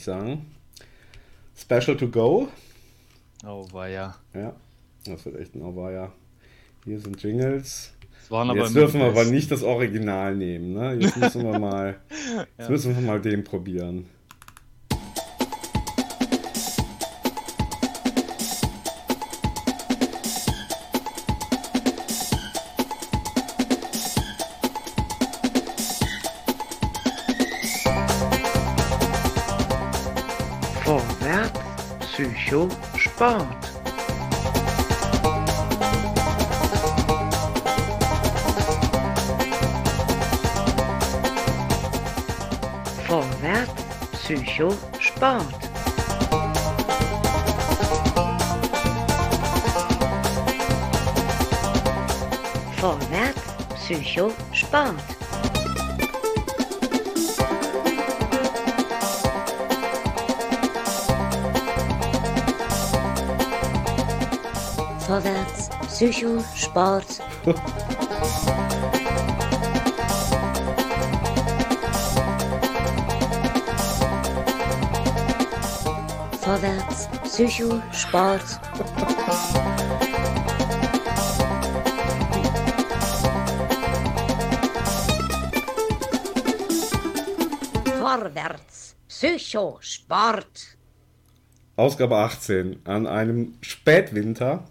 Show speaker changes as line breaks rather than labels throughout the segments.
ich sagen. Special to go.
Oh, war ja.
Ja, das wird echt ein Oh, war ja. Hier sind Jingles. Jetzt dürfen wir aber nicht das Original nehmen, ne? Jetzt müssen wir mal, jetzt
Ja.
müssen wir mal den probieren.
Sport. Vorwärts, Psycho, Sport. Vorwärts, Psycho, Sport.
Vorwärts, Psycho, Sport. Vorwärts, Psycho, Sport. Vorwärts, Psycho, Sport.
Ausgabe 18 an einem Spätwinter,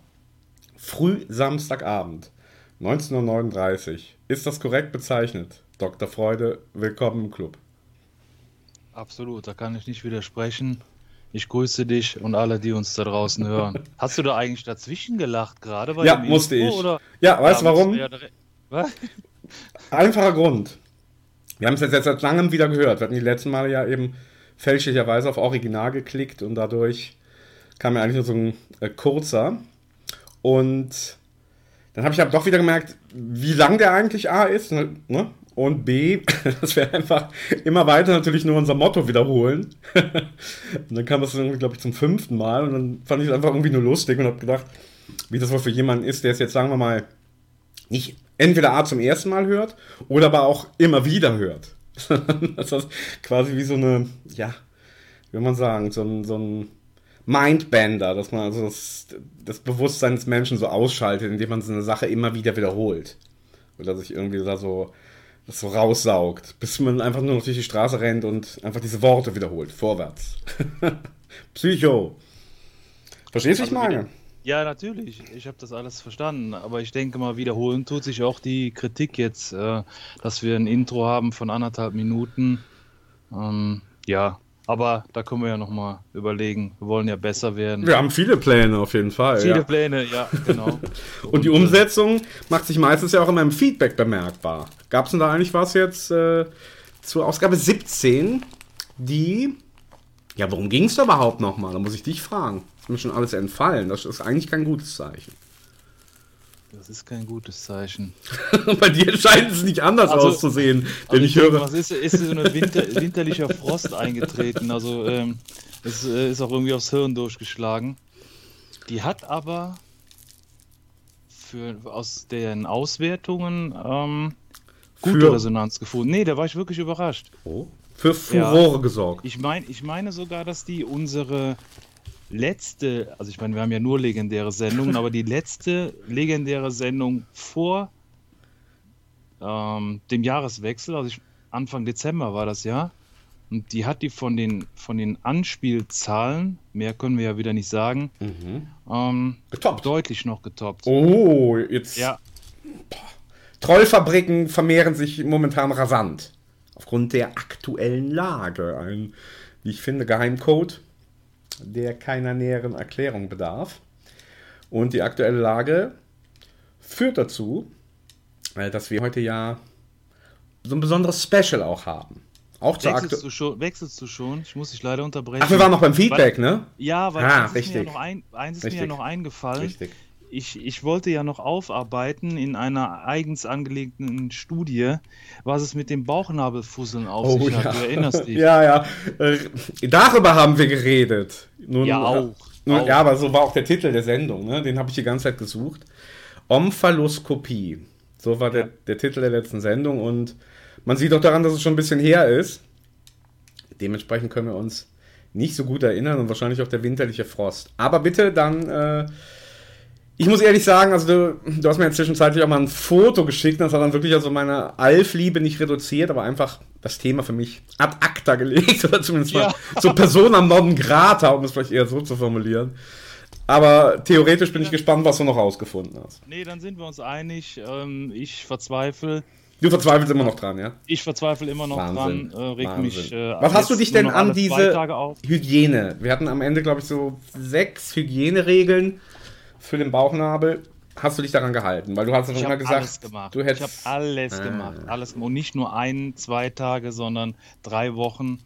früh Samstagabend, 1939. Uhr. Ist das korrekt bezeichnet? Dr. Freude, willkommen im Club.
Absolut, da kann ich nicht widersprechen. Ich grüße dich und alle, die uns da draußen hören. Hast du da eigentlich dazwischen gelacht gerade
Ja, musste
Intro,
ich.
Oder?
Ja, weißt du
Ja,
warum?
ja Was?
Einfacher Grund. Wir haben es jetzt seit langem wieder gehört. Wir hatten die letzten Male ja eben fälschlicherweise auf Original geklickt und dadurch kam ja eigentlich nur so ein äh, kurzer. Und dann habe ich aber doch wieder gemerkt, wie lang der eigentlich A ist. Ne? ne? Und B, dass wir einfach immer weiter natürlich nur unser Motto wiederholen. und dann kam das irgendwie, glaube ich, zum fünften Mal. Und dann fand ich es einfach irgendwie nur lustig und habe gedacht, wie das wohl für jemanden ist, der es jetzt, sagen wir mal, nicht entweder A zum ersten Mal hört oder aber auch immer wieder hört. das ist quasi wie so eine, ja, wie man sagen, so ein, so ein Mindbender, dass man also das, das Bewusstsein des Menschen so ausschaltet, indem man so eine Sache immer wieder wiederholt. Oder sich irgendwie da so, das so raussaugt, bis man einfach nur noch durch die Straße rennt und einfach diese Worte wiederholt. Vorwärts. Psycho. Verstehst du, was ich
Also
meine?
Ja, natürlich. Ich habe das alles verstanden. Aber ich denke mal, wiederholen tut sich auch die Kritik jetzt, äh, dass wir ein Intro haben von anderthalb Minuten. Ähm, ja, aber da können wir ja nochmal überlegen. Wir wollen ja besser werden.
Wir haben viele Pläne auf jeden Fall.
Viele
ja.
Pläne, ja, genau.
Und die
äh,
Umsetzung macht sich meistens ja auch immer im Feedback bemerkbar. Gab es denn da eigentlich was jetzt äh, zur Ausgabe 17, die. Ja, worum ging es da überhaupt nochmal? Da muss ich dich fragen. Ist mir schon alles entfallen. Das ist eigentlich kein gutes Zeichen.
Das ist kein gutes Zeichen.
Bei dir scheint es nicht anders
Also-
auszusehen,
Also
denn ich
denke,
höre.
Was ist, ist so ein Winter, winterlicher Frost eingetreten? Also ähm, es äh, ist auch irgendwie aufs Hirn durchgeschlagen. Die hat aber für, aus den Auswertungen ähm, gute
Für-
Resonanz gefunden. Nee, da war ich wirklich überrascht.
Oh, für Furore gesorgt.
Ich meine ich meine sogar, dass die unsere letzte, also ich meine, wir haben ja nur legendäre Sendungen, aber die letzte legendäre Sendung vor ähm, dem Jahreswechsel, also ich, Anfang Dezember war das ja, und die hat die von den, von den Anspielzahlen, mehr können wir ja wieder nicht sagen,
Mhm.
ähm,
Getoppt.
deutlich noch getoppt.
Oh, jetzt.
Ja,
Trollfabriken vermehren sich momentan rasant. Aufgrund der aktuellen Lage. Ein, wie ich finde, Geheimcode, der keiner näheren Erklärung bedarf. Und die aktuelle Lage führt dazu, äh, dass wir heute ja so ein besonderes Special auch haben. Auch zur
wechselst du, schon, wechselst du schon? Ich muss dich leider unterbrechen.
Ach, wir waren noch beim Feedback, ne?
Ja, weil
Ah,
eins, ist mir ja
richtig.
noch ein, eins ist mir ja
Richtig.
noch eingefallen.
Richtig.
Ich, ich wollte ja noch aufarbeiten in einer eigens angelegten Studie, was es mit dem Bauchnabelfusseln auf sich hat. Du erinnerst dich?
Oh, Ja, ja. Äh, darüber haben wir geredet. Nun,
Ja, auch.
Nun,
auch.
Ja, aber so war auch der Titel der Sendung. Ne? Den habe ich die ganze Zeit gesucht. Omphaloskopie. So war der,
Ja.
der Titel der letzten Sendung. Und man sieht auch daran, dass es schon ein bisschen her ist. Dementsprechend können wir uns nicht so gut erinnern und wahrscheinlich auch der winterliche Frost. Aber bitte dann, äh, ich muss ehrlich sagen, also du, du hast mir ja zwischenzeitlich auch mal ein Foto geschickt, das hat dann wirklich also meine Alf-Liebe nicht reduziert, aber einfach das Thema für mich ad acta gelegt oder zumindest
Ja.
mal so Persona non grata, um es vielleicht eher so zu formulieren. Aber theoretisch bin ich gespannt, was du noch rausgefunden hast.
Nee, dann sind wir uns einig. Ähm, ich verzweifle.
Du verzweifelst immer noch dran, ja?
Ich verzweifle immer noch
Wahnsinn,
dran. Äh, reg
Wahnsinn.
mich. Äh,
Was hast du dich denn an diese. Hygiene? Wir hatten am Ende, glaube ich, so sechs Hygieneregeln für den Bauchnabel. Hast du dich daran gehalten? Weil du hast ja
Ich
immer
habe
gesagt,
alles gemacht.
du
ich habe
hättest.
alles
Ah.
gemacht. Alles. Und nicht nur ein, zwei Tage, sondern drei Wochen.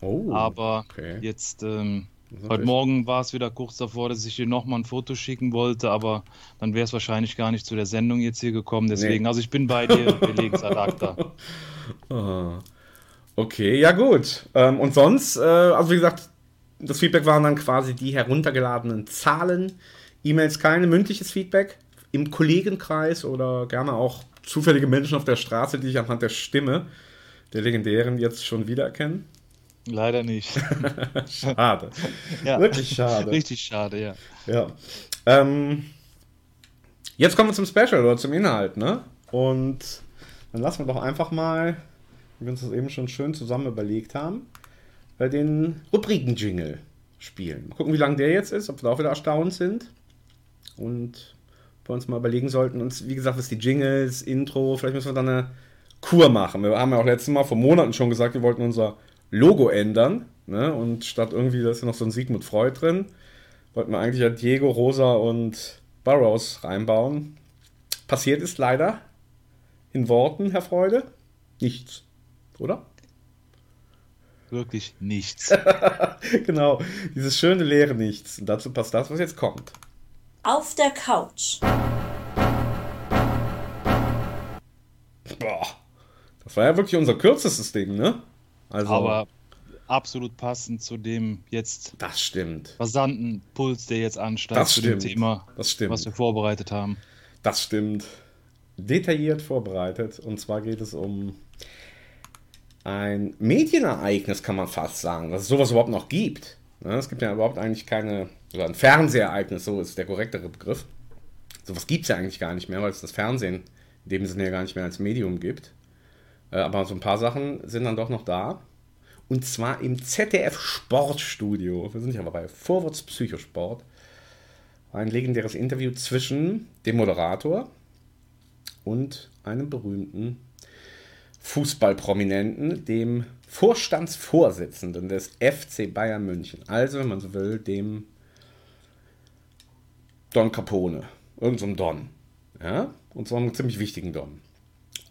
Oh,
Aber
okay.
jetzt, ähm, heute Morgen war es wieder kurz davor, dass ich dir nochmal ein Foto schicken wollte, aber dann wäre es wahrscheinlich gar nicht zu der Sendung jetzt hier gekommen. Deswegen, also ich bin bei dir, wir legen es.
Ah. Okay, ja gut. Ähm, und sonst, äh, also wie gesagt, das Feedback waren dann quasi die heruntergeladenen Zahlen. E-Mails keine, mündliches Feedback im Kollegenkreis oder gerne auch zufällige Menschen auf der Straße, die ich anhand der Stimme der legendären jetzt schon wiedererkennen.
Leider nicht.
Schade.
Ja.
Wirklich schade.
Richtig schade, ja.
Ja. Ähm, jetzt kommen wir zum Special oder zum Inhalt, ne? Und dann lassen wir doch einfach mal, wie wir uns das eben schon schön zusammen überlegt haben, den Rubriken-Jingle spielen. Mal gucken, wie lang der jetzt ist, ob wir da auch wieder erstaunt sind. Und wir uns mal überlegen sollten, uns, wie gesagt, was die Jingles, Intro, vielleicht müssen wir dann eine Kur machen. Wir haben ja auch letztes Mal vor Monaten schon gesagt, wir wollten unser Logo ändern. Ne? Und statt irgendwie, da ist ja noch so ein Sigmund Freud drin, wollten wir eigentlich ja Diego, Rosa und Burrows reinbauen. Passiert ist leider in Worten, Herr Freude, nichts. Oder?
Wirklich nichts.
genau, dieses schöne leere Nichts. Und dazu passt das, was jetzt kommt.
Auf der Couch.
Boah, das war ja wirklich unser kürzestes Ding, ne? Also,
Aber absolut passend zu dem jetzt
das stimmt.
rasanten Puls, der jetzt ansteigt,
Das
zu dem
stimmt.
Thema,
Das stimmt.
was wir vorbereitet haben.
Das stimmt. Detailliert vorbereitet. Und zwar geht es um ein Medienereignis, kann man fast sagen, dass es sowas überhaupt noch gibt. Ne, Es gibt ja überhaupt eigentlich keine, oder ein Fernsehereignis, so ist der korrektere Begriff. Sowas gibt es ja eigentlich gar nicht mehr, weil es das Fernsehen in dem Sinne ja gar nicht mehr als Medium gibt. Äh, Aber so ein paar Sachen sind dann doch noch da. Und zwar im ZDF Sportstudio. Wir sind ja bei Vorwärts Psychosport. Ein legendäres Interview zwischen dem Moderator und einem berühmten Fußballprominenten, dem Vorstandsvorsitzenden des FC Bayern München. Also, wenn man so will, dem Don Capone. Irgend so Don. Ja? Und zwar einem ziemlich wichtigen Don.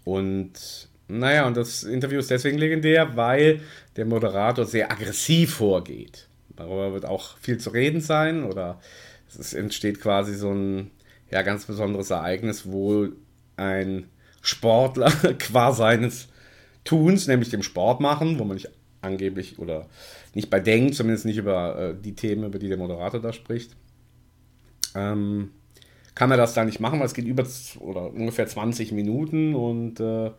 Und naja, und das Interview ist deswegen legendär, weil der Moderator sehr aggressiv vorgeht. Darüber wird auch viel zu reden sein oder es entsteht quasi so ein ja, ganz besonderes Ereignis, wo ein Sportler qua seines Tuns, nämlich dem Sport machen, wo man nicht angeblich oder nicht bei denkt, zumindest nicht über äh, die Themen, über die der Moderator da spricht, ähm, kann er das da nicht machen, weil es geht über oder ungefähr 20 Minuten und äh,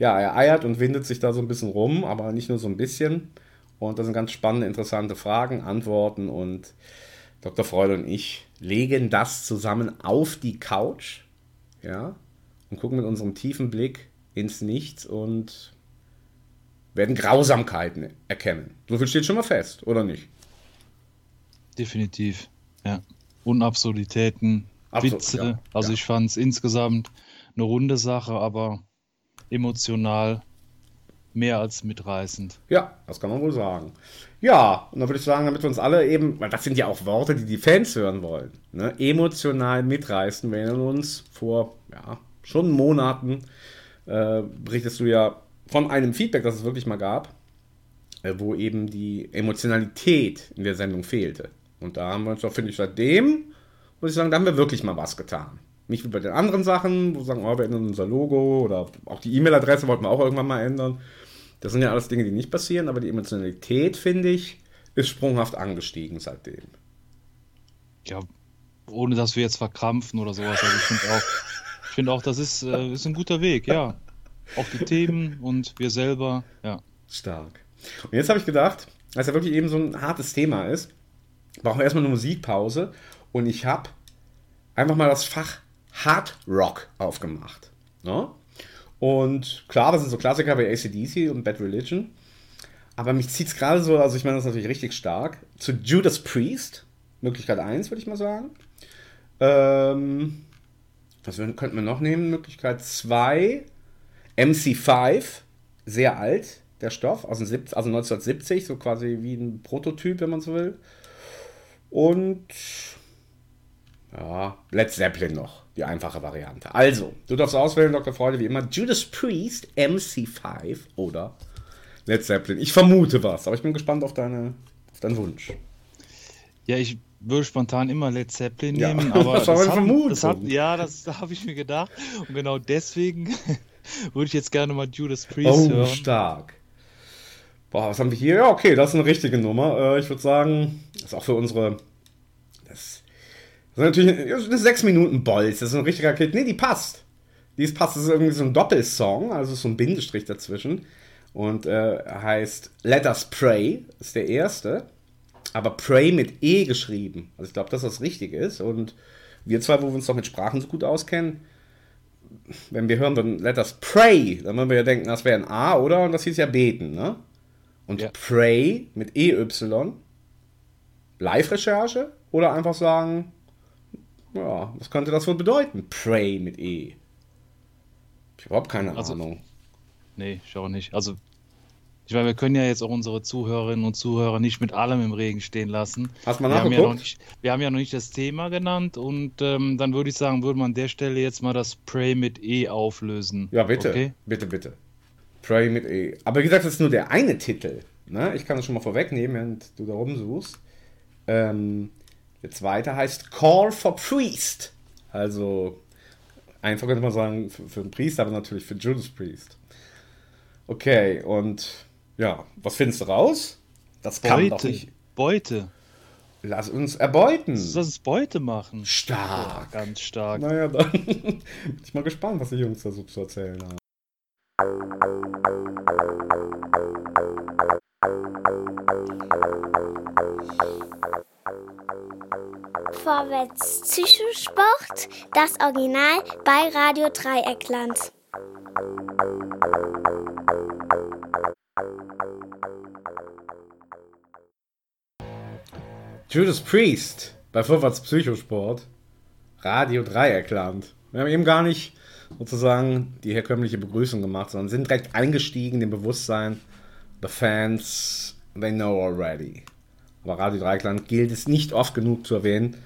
ja, er eiert und windet sich da so ein bisschen rum, aber nicht nur so ein bisschen. Und das sind ganz spannende, interessante Fragen, Antworten und Dr. Freude und ich legen das zusammen auf die Couch, ja, und gucken mit unserem tiefen Blick ins Nichts und werden Grausamkeiten erkennen. So viel steht schon mal fest, oder nicht?
Definitiv, ja. Und Absurditäten,
Absur-
Witze.
ja,
also
ja.
ich fand es insgesamt eine runde Sache, aber emotional mehr als mitreißend.
Ja, das kann man wohl sagen. Ja, und dann würde ich sagen, damit wir uns alle eben, weil das sind ja auch Worte, die die Fans hören wollen, ne, emotional mitreißen. Wir erinnern uns, vor ja, schon Monaten äh, berichtest du ja von einem Feedback, das es wirklich mal gab, äh, wo eben die Emotionalität in der Sendung fehlte. Und da haben wir uns doch, finde ich, seitdem, muss ich sagen, da haben wir wirklich mal was getan. Nicht wie bei den anderen Sachen, wo wir sagen, oh, wir ändern unser Logo oder auch die E-Mail-Adresse wollten wir auch irgendwann mal ändern. Das sind ja alles Dinge, die nicht passieren, aber die Emotionalität, finde ich, ist sprunghaft angestiegen seitdem.
Ja, ohne dass wir jetzt verkrampfen oder sowas. Also ich finde auch, ich finde auch, das ist, äh, ist ein guter Weg, ja. Auch die Themen und wir selber, ja.
Stark. Und jetzt habe ich gedacht, es ja wirklich eben so ein hartes Thema ist, brauchen wir erstmal eine Musikpause und ich habe einfach mal das Fach Hard Rock aufgemacht. Ne? Und klar, das sind so Klassiker wie ACDC und Bad Religion. Aber mich zieht es gerade so, also ich meine, das natürlich richtig stark, zu Judas Priest, Möglichkeit 1, würde ich mal sagen. Ähm, was könnten wir noch nehmen? Möglichkeit 2, MC5, sehr alt, der Stoff, aus den 70, also 1970, so quasi wie ein Prototyp, wenn man so will. Und ja, Led Zeppelin noch, die einfache Variante. Also, du darfst auswählen, Dr. Freude, wie immer, Judas Priest, MC5 oder Led Zeppelin. Ich vermute was, aber ich bin gespannt auf, deine, auf deinen Wunsch.
Ja, ich würde spontan immer Led Zeppelin
Ja,
nehmen, aber
das meine
hat- das hat, ja, das habe ich mir gedacht. Und genau deswegen würde ich jetzt gerne mal Judas Priest
Oh,
hören.
stark. Boah, was haben wir hier? Ja, okay, das ist eine richtige Nummer. Äh, ich würde sagen, das ist auch für unsere. Das, das ist natürlich das ist eine 6 Minuten Bolz. Das ist ein richtiger Kit. Nee, die passt. Die ist passt. Das ist irgendwie so ein Doppelsong, also so ein Bindestrich dazwischen. Und äh, heißt Let Us Pray, ist der erste. Aber Pray mit E geschrieben. Also ich glaube, dass das richtig ist. Und wir zwei, wo wir uns doch mit Sprachen so gut auskennen, wenn wir hören, dann let us pray, dann würden wir ja denken, das wäre ein A, oder? Und das hieß ja beten, ne? Und
Ja.
pray mit EY, Live-Recherche oder einfach sagen, ja, was könnte das wohl bedeuten? Pray mit E. Ich habe überhaupt keine
Also-
Ahnung.
Nee, ich auch nicht. Also, ich meine, wir können ja jetzt auch unsere Zuhörerinnen und Zuhörer nicht mit allem im Regen stehen lassen.
Hast du mal
Wir haben, ja nicht, wir haben ja noch nicht das Thema genannt und ähm, dann würde ich sagen, würde man an der Stelle jetzt mal das Pray mit E auflösen.
Ja, bitte.
Okay?
Bitte, bitte. Pray mit E. Aber wie gesagt, das ist nur der eine Titel. Ne? Ich kann das schon mal vorwegnehmen, während du da rumsuchst. Ähm, der zweite heißt Call for Priest. Also, einfach könnte man sagen, für, für einen Priester, aber natürlich für Judas Priest. Okay, und ja, was findest du raus? Das kann doch
Beute.
nicht.
Beute.
Lass uns erbeuten.
Lass uns Beute machen.
Stark.
Ganz stark.
Naja, dann bin ich mal gespannt, was die Jungs da so zu erzählen haben.
Vorwärts Psychosport, das Original bei Radio Dreieckland.
Judas Priest bei Vorwärts Psychosport, Radio Dreieckland. Wir haben eben gar nicht sozusagen die herkömmliche Begrüßung gemacht, sondern sind direkt eingestiegen in dem Bewusstsein, the fans, they know already. Aber Radio Dreieckland gilt es nicht oft genug zu erwähnen,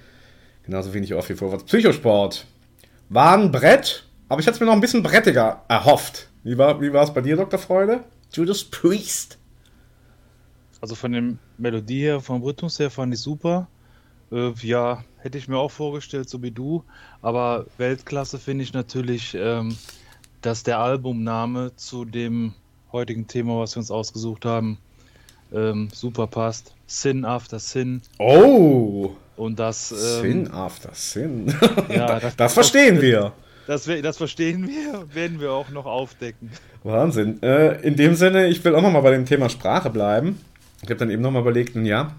genauso wenig oft wie Vorwärts Psychosport. War ein Brett, aber ich hatte es mir noch ein bisschen brettiger erhofft. Wie war es bei dir, Dr. Freude? Judas Priest.
Also von der Melodie her, vom Rhythmus her fand ich super. Äh, ja, hätte ich mir auch vorgestellt, so wie du. Aber Weltklasse finde ich natürlich, ähm, dass der Albumname zu dem heutigen Thema, was wir uns ausgesucht haben, ähm, super passt. Sin After Sin.
Oh!
Und das,
Sin
ähm,
after Sin.
Ja,
das,
das-
das verstehen wir.
das, das verstehen wir, werden wir auch noch aufdecken.
Wahnsinn. Äh, in dem Sinne, ich will auch nochmal bei dem Thema Sprache bleiben. Ich habe dann eben nochmal überlegt, ja,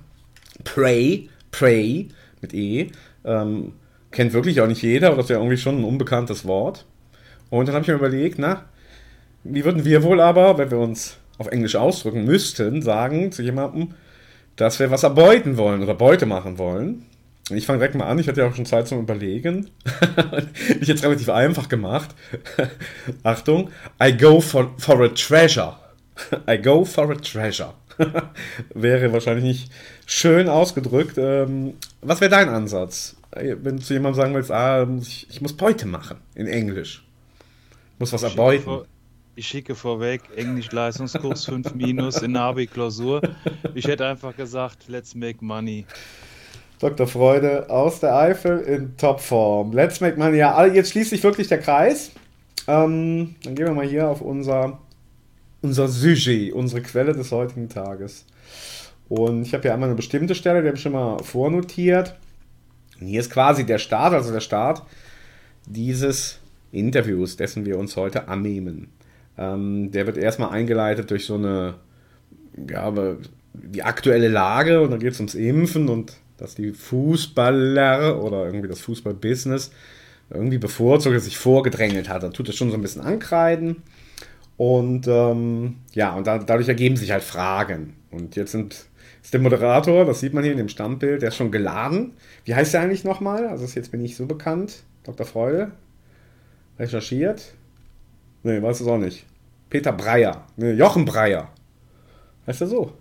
Pray, Pray mit E, ähm, kennt wirklich auch nicht jeder, oder das wäre irgendwie schon ein unbekanntes Wort. Und dann habe ich mir überlegt, na, wie würden wir wohl aber, wenn wir uns auf Englisch ausdrücken müssten, sagen zu jemandem, dass wir was erbeuten wollen oder Beute machen wollen. Ich fange direkt mal an, ich hatte ja auch schon Zeit zum Überlegen. ich hätte es relativ einfach gemacht. Achtung, I go for, for a treasure. I go for a treasure. wäre wahrscheinlich nicht schön ausgedrückt. Ähm, was wäre dein Ansatz? Wenn du zu jemandem sagen willst, ah, ich, ich muss Beute machen in Englisch. Ich muss was
Ich schicke,
erbeuten.
vor, ich schicke vorweg, Englisch-Leistungskurs 5 minus in Navi-Klausur. Ich hätte einfach gesagt, let's make money.
Dr. Freude aus der Eifel in Topform. Let's make money. Ja, jetzt schließt sich wirklich der Kreis. Ähm, dann gehen wir mal hier auf unser, unser Sujet, unsere Quelle des heutigen Tages. Und ich habe hier einmal eine bestimmte Stelle, die habe ich schon mal vornotiert. Und hier ist quasi der Start, also der Start dieses Interviews, dessen wir uns heute annehmen. Ähm, der wird erstmal eingeleitet durch so eine ja, die aktuelle Lage und dann geht es ums Impfen und dass die Fußballer oder irgendwie das Fußballbusiness irgendwie bevorzugt, sich vorgedrängelt hat. Dann tut es schon so ein bisschen ankreiden. Und ähm, ja, und da, dadurch ergeben sich halt Fragen. Und jetzt sind, ist der Moderator, das sieht man hier in dem Stammbild, der ist schon geladen. Wie heißt der eigentlich nochmal? Also jetzt bin ich so bekannt. Dr. Freude. Recherchiert. Nee, weiß es auch nicht. Peter Breyer. Nee, Jochen Breyer. Heißt er so?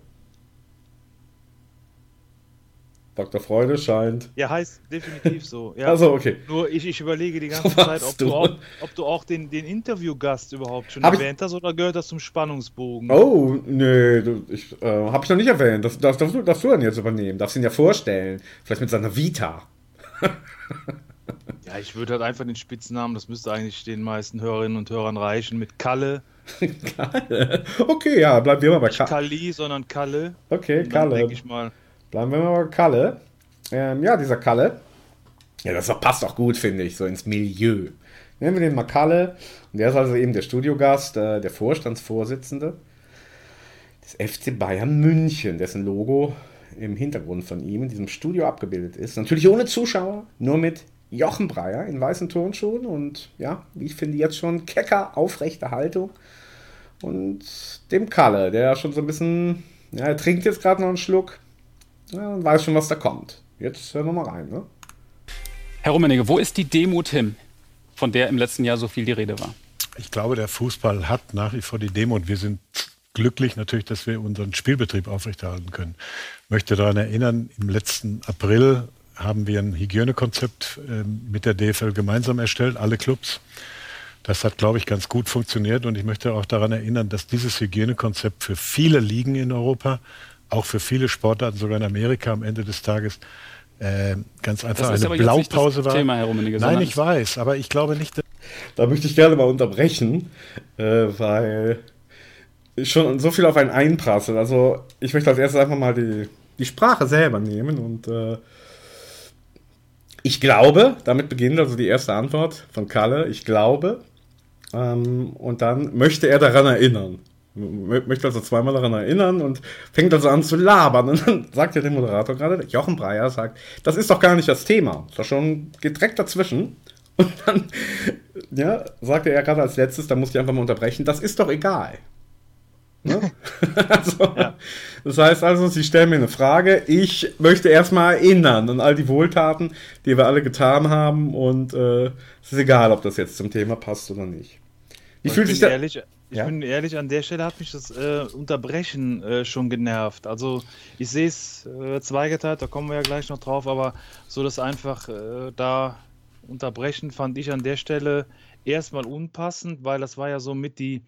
Dr. Freude scheint.
Ja, heißt definitiv so. Ja.
Also, okay.
Nur ich, ich überlege die ganze Zeit, ob du,
du.
auch, ob du auch den, den Interviewgast überhaupt schon
Hab ich-
erwähnt hast oder gehört das zum Spannungsbogen?
Oh, nee, ich, äh, habe ich noch nicht erwähnt. Das, das darfst, du, darfst du dann jetzt übernehmen. Darfst ihn ja vorstellen. Vielleicht mit seiner Vita.
Ja, ich würde halt einfach den Spitznamen, das müsste eigentlich den meisten Hörerinnen und Hörern reichen, mit Kalle.
okay, ja, bleiben wir mal bei
Nicht
Kalle.
Kali, sondern Kalle.
Okay, Kalle.
denke ich mal,
Bleiben wir mal bei Kalle. Ähm, ja, dieser Kalle. Ja, das passt auch gut, finde ich, so ins Milieu. Nennen wir den mal Kalle. Und der ist also eben der Studiogast, äh, der Vorstandsvorsitzende des FC Bayern München, dessen Logo im Hintergrund von ihm in diesem Studio abgebildet ist. Natürlich ohne Zuschauer, nur mit Jochen Breyer in weißen Turnschuhen und ja, wie ich finde, jetzt schon kecker, aufrechte Haltung. Und dem Kalle, der schon so ein bisschen, ja, er trinkt jetzt gerade noch einen Schluck, ja, weiß schon, was da kommt. Jetzt hören wir mal rein, ne?
Herr Rummenigge, wo ist die Demut hin, von der im letzten Jahr so viel die Rede war?
Ich glaube, der Fußball hat nach wie vor die Demo und wir sind glücklich natürlich, dass wir unseren Spielbetrieb aufrechterhalten können. Ich möchte daran erinnern, im letzten April haben wir ein Hygienekonzept ähm, mit der DFL gemeinsam erstellt, alle Clubs. Das hat, glaube ich, ganz gut funktioniert und ich möchte auch daran erinnern, dass dieses Hygienekonzept für viele Ligen in Europa, auch für viele Sportarten, sogar in Amerika am Ende des Tages, äh, ganz einfach
ist
eine
aber jetzt nicht das
Blaupause war.
Thema, Herr Rummenigge,
Nein, ich weiß, aber ich glaube nicht, dass
Da möchte ich gerne mal unterbrechen, äh, weil schon so viel auf einen einprasselt. Also ich möchte als erstes einfach mal die, die Sprache selber nehmen und äh, ich glaube, damit beginnt also die erste Antwort von Kalle, ich glaube, ähm, und dann möchte er daran erinnern. Möchte also zweimal daran erinnern und fängt also an zu labern. Und dann sagt ja der Moderator gerade, Jochen Breyer sagt, das ist doch gar nicht das Thema. Ist doch schon geht direkt dazwischen. Und dann ja, sagte er gerade als letztes, da musste ich einfach mal unterbrechen, das ist doch egal. Ne? also, Das heißt also, Sie stellen mir eine Frage, ich möchte erstmal erinnern an all die Wohltaten, die wir alle getan haben und äh, es ist egal, ob das jetzt zum Thema passt oder nicht. Wie
ich
fühlt sich da...
ehrlich, ich
Ja?
bin ehrlich, an der Stelle hat mich das äh, Unterbrechen äh, schon genervt. Also ich sehe es äh, zweigeteilt, da kommen wir ja gleich noch drauf, aber so das einfach äh, da unterbrechen fand ich an der Stelle erstmal unpassend, weil das war ja so mit die,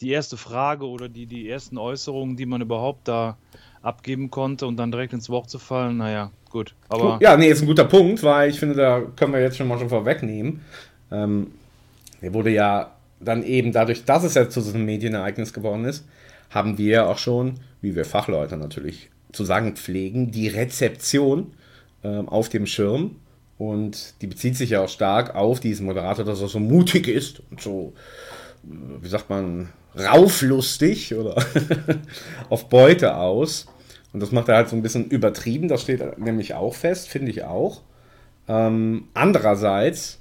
die erste Frage oder die, die ersten Äußerungen, die man überhaupt da abgeben konnte und dann direkt ins Wort zu fallen, naja, gut. Aber
Ja, nee, ist ein guter Punkt, weil ich finde, da können wir jetzt schon mal schon vorwegnehmen. Ähm, der wurde ja dann eben dadurch, dass es ja zu so einem Medienereignis geworden ist, haben wir auch schon, wie wir Fachleute natürlich zu sagen pflegen, die Rezeption ähm, auf dem Schirm. Und die bezieht sich ja auch stark auf diesen Moderator, dass er so mutig ist und so, äh, wie sagt man, rauflustig oder auf Beute aus. Und das macht er halt so ein bisschen übertrieben, das steht nämlich auch fest, finde ich auch. Ähm, andererseits,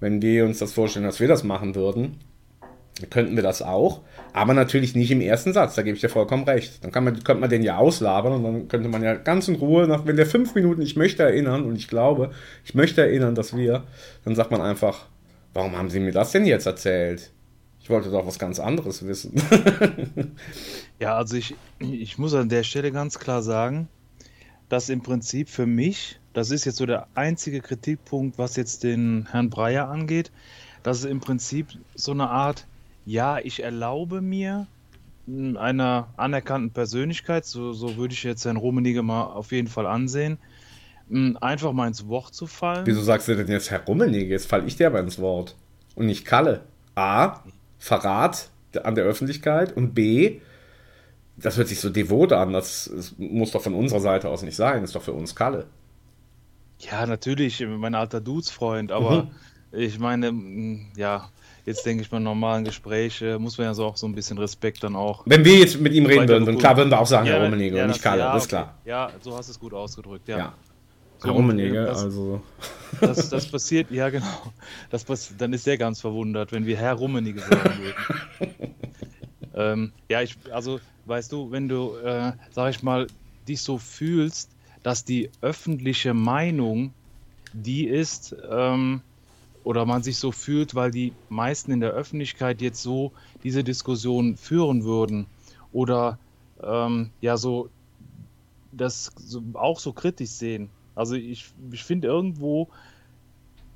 wenn wir uns das vorstellen, dass wir das machen würden, könnten wir das auch, aber natürlich nicht im ersten Satz, da gebe ich dir vollkommen recht. Dann kann man, könnte man den ja auslabern und dann könnte man ja ganz in Ruhe, nach, wenn der fünf Minuten, ich möchte erinnern und ich glaube, ich möchte erinnern, dass wir, dann sagt man einfach, warum haben Sie mir das denn jetzt erzählt? Ich wollte doch was ganz anderes wissen.
Ja, also ich, ich muss an der Stelle ganz klar sagen, dass im Prinzip für mich, das ist jetzt so der einzige Kritikpunkt, was jetzt den Herrn Breyer angeht, dass es im Prinzip so eine Art, ja, ich erlaube mir einer anerkannten Persönlichkeit, so, so würde ich jetzt Herrn Rummenigge mal auf jeden Fall ansehen, einfach mal ins Wort zu fallen.
Wieso sagst du denn jetzt Herr Rummenigge? Jetzt falle ich dir aber ins Wort. Und nicht Kalle. A. Verrat an der Öffentlichkeit. Und B. Das hört sich so devot an. Das, das muss doch von unserer Seite aus nicht sein. Das ist doch für uns Kalle.
Ja, natürlich, mein alter Dudesfreund, aber ich meine, mm, ja, jetzt denke ich mal, normalen Gespräche muss man ja so auch so ein bisschen Respekt dann auch.
Wenn wir jetzt mit ihm reden würden, dann klar würden wir auch sagen,
Ja,
Herr Rummenigge
ja,
und nicht Karl,
ja,
das ist
okay.
klar.
Ja, so hast du es gut ausgedrückt, ja.
Ja.
So,
Herr Rummenigge,
das-
also.
Das, das passiert, ja genau. Das pass dann ist der ganz verwundert, wenn wir Herr Rummenigge sagen würden. ähm, ja, ich, also, weißt du, wenn du, äh, sag ich mal, dich so fühlst, dass die öffentliche Meinung die ist, ähm, oder man sich so fühlt, weil die meisten in der Öffentlichkeit jetzt so diese Diskussion führen würden oder ähm, ja so das so, auch so kritisch sehen. Also ich, ich finde irgendwo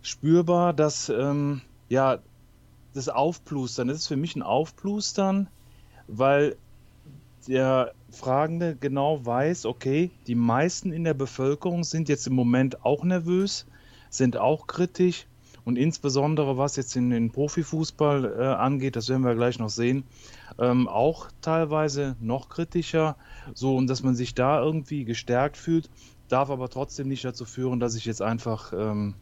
spürbar, dass ähm, ja das Aufplustern, das ist für mich ein Aufplustern, weil der Fragende genau weiß, okay, die meisten in der Bevölkerung sind jetzt im Moment auch nervös, sind auch kritisch. Und insbesondere was jetzt in den Profifußball äh, angeht, das werden wir gleich noch sehen, ähm, auch teilweise noch kritischer, so und dass man sich da irgendwie gestärkt fühlt, darf aber trotzdem nicht dazu führen, dass ich jetzt einfach ähm,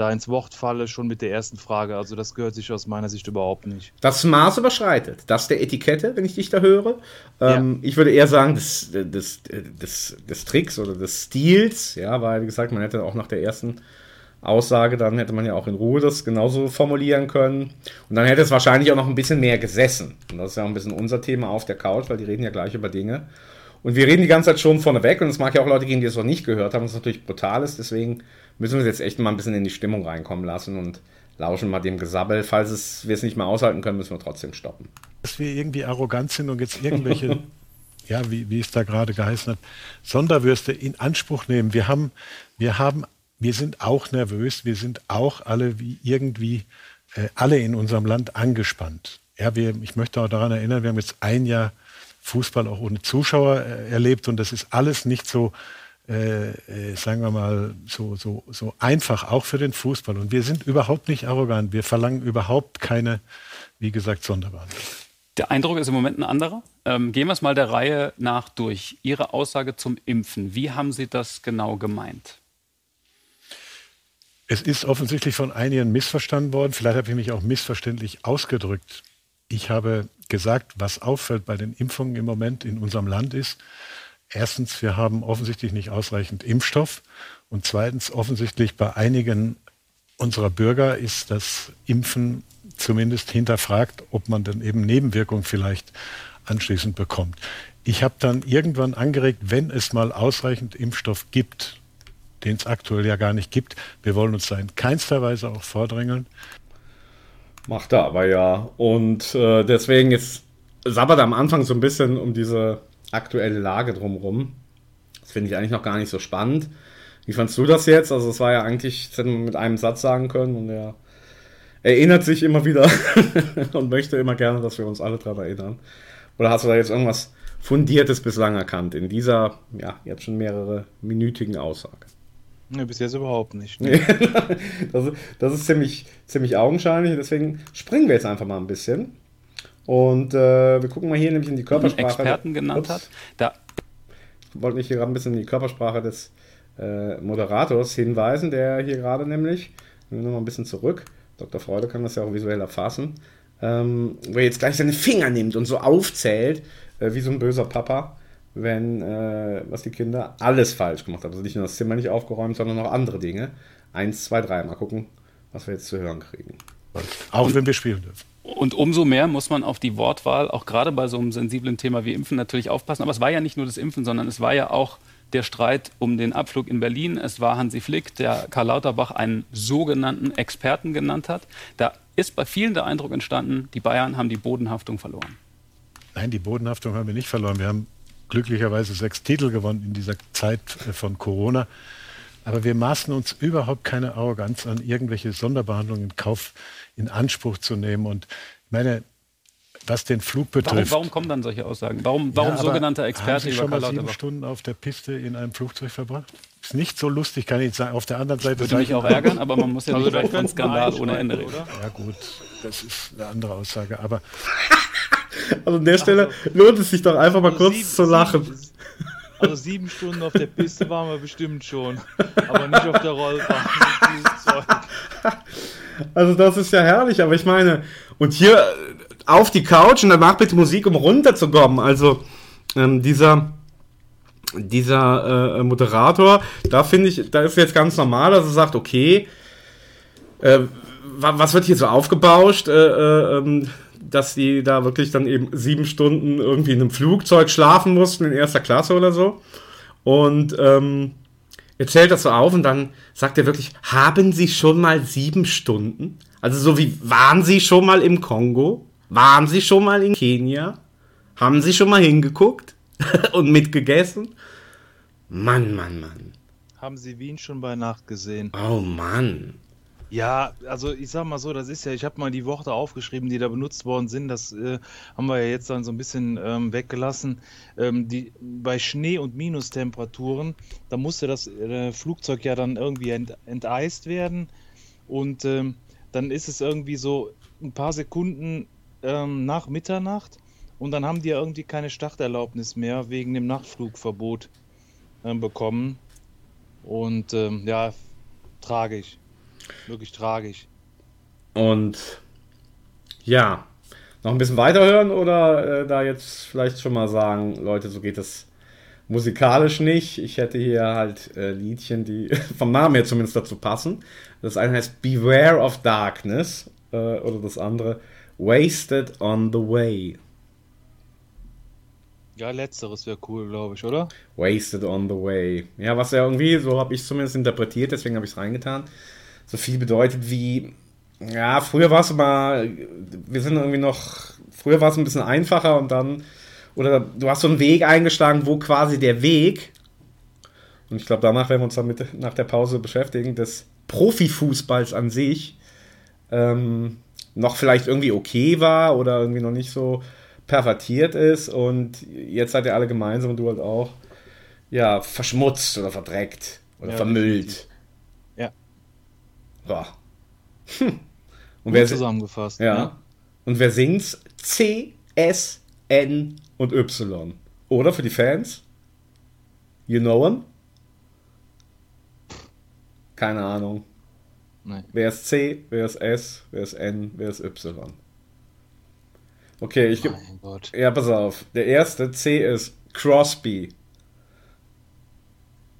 da ins Wort falle, schon mit der ersten Frage. Also das gehört sich aus meiner Sicht überhaupt nicht.
Das Maß überschreitet. Das der Etikette, wenn ich dich da höre. Ähm, Ich würde eher sagen, des, des, des, des Tricks oder des Stils, ja, weil, wie gesagt, man hätte auch nach der ersten Aussage, dann hätte man ja auch in Ruhe das genauso formulieren können. Und dann hätte es wahrscheinlich auch noch ein bisschen mehr gesessen. Und das ist ja auch ein bisschen unser Thema auf der Couch, weil die reden ja gleich über Dinge. Und wir reden die ganze Zeit schon vorneweg. Und es mag ja auch Leute geben, die es noch nicht gehört haben, was natürlich brutal ist. Deswegen müssen wir uns jetzt echt mal ein bisschen in die Stimmung reinkommen lassen und lauschen mal dem Gesabbel. Falls es, wir es nicht mehr aushalten können, müssen wir trotzdem stoppen.
Dass wir irgendwie arrogant sind und jetzt irgendwelche, ja, wie, wie es da gerade geheißen hat, Sonderwürste in Anspruch nehmen. Wir haben, wir haben, wir sind auch nervös, wir sind auch alle wie irgendwie, äh, alle in unserem Land angespannt. Ja, wir, ich möchte auch daran erinnern, wir haben jetzt ein Jahr Fußball auch ohne Zuschauer äh, erlebt und das ist alles nicht so, äh, äh, sagen wir mal, so, so, so einfach, auch für den Fußball. Und wir sind überhaupt nicht arrogant. Wir verlangen überhaupt keine, wie gesagt, Sonderbehandlung.
Der Eindruck ist im Moment ein anderer. Ähm, gehen wir es mal der Reihe nach durch. Ihre Aussage zum Impfen. Wie haben Sie das genau gemeint?
Es ist offensichtlich von einigen missverstanden worden. Vielleicht habe ich mich auch missverständlich ausgedrückt. Ich habe gesagt, was auffällt bei den Impfungen im Moment in unserem Land ist, erstens, wir haben offensichtlich nicht ausreichend Impfstoff und zweitens, offensichtlich bei einigen unserer Bürger ist das Impfen zumindest hinterfragt, ob man dann eben Nebenwirkungen vielleicht anschließend bekommt. Ich habe dann irgendwann angeregt, wenn es mal ausreichend Impfstoff gibt, den es aktuell ja gar nicht gibt, wir wollen uns da in keinster Weise auch vordrängeln.
Macht er aber ja. Und äh, deswegen sabbert er am Anfang so ein bisschen um diese aktuelle Lage drumherum. Das finde ich eigentlich noch gar nicht so spannend. Wie fandst du das jetzt? Also, es war ja eigentlich, das hätte man mit einem Satz sagen können und er erinnert sich immer wieder und möchte immer gerne, dass wir uns alle daran erinnern. Oder hast du da jetzt irgendwas Fundiertes bislang erkannt in dieser, ja, jetzt schon mehrere minütigen Aussage?
Ne, bis jetzt überhaupt nicht.
Nee. das, ist- das ist ziemlich, ziemlich augenscheinlich. Deswegen springen wir jetzt einfach mal ein bisschen. Und äh, wir gucken mal hier nämlich in die Körpersprache.
Experten genannt
Ups.
hat. Da,
Ich wollte mich hier gerade ein bisschen in die Körpersprache des äh, Moderators hinweisen, der hier gerade nämlich, wir noch mal ein bisschen zurück, Dr. Freude kann das ja auch visuell erfassen, ähm, wo er jetzt gleich seine Finger nimmt und so aufzählt, äh, wie so ein böser Papa, wenn, äh, was die Kinder alles falsch gemacht haben. Also nicht nur das Zimmer nicht aufgeräumt, sondern noch andere Dinge. Eins, zwei, drei. Mal gucken, was wir jetzt zu hören kriegen.
Auch wenn wir spielen dürfen.
Und umso mehr muss man auf die Wortwahl, auch gerade bei so einem sensiblen Thema wie Impfen, natürlich aufpassen. Aber es war ja nicht nur das Impfen, sondern es war ja auch der Streit um den Abflug in Berlin. Es war Hansi Flick, der Karl Lauterbach einen sogenannten Experten genannt hat. Da ist bei vielen der Eindruck entstanden, die Bayern haben die Bodenhaftung verloren.
Nein, die Bodenhaftung haben wir nicht verloren. Wir haben glücklicherweise sechs Titel gewonnen in dieser Zeit äh, von Corona. Aber wir maßen uns überhaupt keine Arroganz an, irgendwelche Sonderbehandlungen in Kauf in Anspruch zu nehmen. Und ich meine, was den Flug
Warum,
betrifft.
warum kommen dann solche Aussagen? Warum, warum
Ja,
sogenannter
Haben
Experte
Sie
über
schon mal sieben
Lauterbach?
Stunden auf der Piste in einem Flugzeug verbracht? Ist nicht so lustig, kann ich sagen. Auf der anderen Seite
Würde mich auch ärgern, aber man muss ja
Also
nicht von
wir
Skandal ohne Ende reden.
oder?
Ja gut, das ist eine andere Aussage. Aber
Also an der Stelle lohnt es sich doch einfach mal
Also
kurz
sieben-
zu lachen.
sieben- Also sieben Stunden auf der Piste waren wir bestimmt schon. Aber nicht auf der Rollbahn mit diesem Zeug.
Also das ist ja herrlich, aber ich meine, und hier auf die Couch und danach bitte Musik, um runterzukommen. Also ähm, dieser dieser äh, Moderator, da finde ich, da ist jetzt ganz normal, dass er sagt, okay, äh, was wird hier so aufgebauscht, äh, äh, ähm, dass die da wirklich dann eben sieben Stunden irgendwie in einem Flugzeug schlafen mussten in erster Klasse oder so. Und ähm, er zählt das so auf und dann sagt er wirklich, haben Sie schon mal sieben Stunden? Also so wie, waren Sie schon mal im Kongo? Waren Sie schon mal in Kenia? Haben Sie schon mal hingeguckt und mitgegessen? Mann, Mann, Mann.
Haben Sie Wien schon bei Nacht gesehen?
Oh Mann.
Ja, also ich sag mal so, das ist ja, ich habe mal die Worte aufgeschrieben, die da benutzt worden sind. Das äh, haben wir ja jetzt dann so ein bisschen ähm, weggelassen. Ähm, die, bei Schnee- und Minustemperaturen, da musste das äh, Flugzeug ja dann irgendwie ent, enteist werden. Und ähm, dann ist es irgendwie so ein paar Sekunden ähm, nach Mitternacht. Und dann haben die ja irgendwie keine Starterlaubnis mehr wegen dem Nachtflugverbot äh, bekommen. Und ähm, ja, tragisch. Wirklich tragisch.
Und ja, noch ein bisschen weiterhören oder äh, da jetzt vielleicht schon mal sagen, Leute, so geht es musikalisch nicht. Ich hätte hier halt äh, Liedchen, die vom Namen her zumindest dazu passen. Das eine heißt Beware of Darkness äh, oder das andere Wasted on the Way.
Ja, letzteres wäre cool, glaube ich, oder?
Wasted on the Way. Ja, was ja irgendwie, so habe ich es zumindest interpretiert, deswegen habe ich es reingetan so viel bedeutet wie, ja, früher war es immer, wir sind irgendwie noch, früher war es ein bisschen einfacher und dann, oder du hast so einen Weg eingeschlagen, wo quasi der Weg, und ich glaube, danach werden wir uns damit nach der Pause beschäftigen, des Profifußballs an sich ähm, noch vielleicht irgendwie okay war oder irgendwie noch nicht so pervertiert ist und jetzt seid ihr alle gemeinsam und du halt auch, ja, verschmutzt oder verdreckt oder ja, vermüllt. Definitiv. Ja.
Hm. Und wer zusammengefasst.
Ja. Ne? Und wer singt's? C, S, N und Y. Oder für die Fans? You know him? Keine Ahnung. Nein. Wer ist C, wer ist S, wer ist N, wer ist Y? Okay, ich gebe. Ja, pass auf. Der erste C ist Crosby.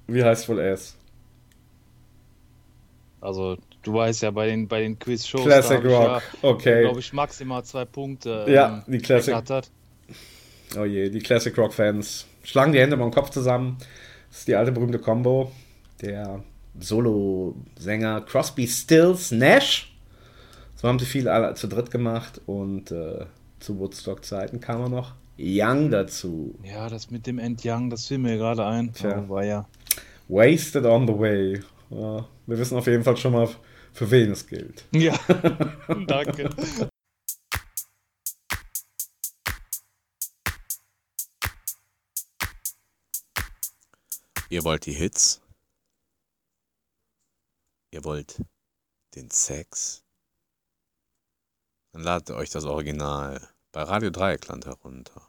Wie heißt wohl S?
Also Du weißt ja, bei den, bei den Quiz-Shows.
Classic Rock, ja, okay.
glaube ich, maximal zwei Punkte.
Ja, ähm, die Classic. Hat. Oh je, die Classic Rock-Fans schlagen die Hände beim Kopf zusammen. Das ist die alte berühmte Combo. Der Solo-Sänger Crosby, Stills, Nash. So haben sie viel alle zu dritt gemacht und äh, zu Woodstock-Zeiten kam er noch Young dazu.
Ja, das mit dem End Young, das fiel mir gerade ein.
Tja. Oh, war ja. Wasted on the Way. Ja, wir wissen auf jeden Fall schon mal, für wen es gilt.
Ja, danke.
Ihr wollt die Hits? Ihr wollt den Sex? Dann ladet euch das Original bei Radio Dreieckland herunter.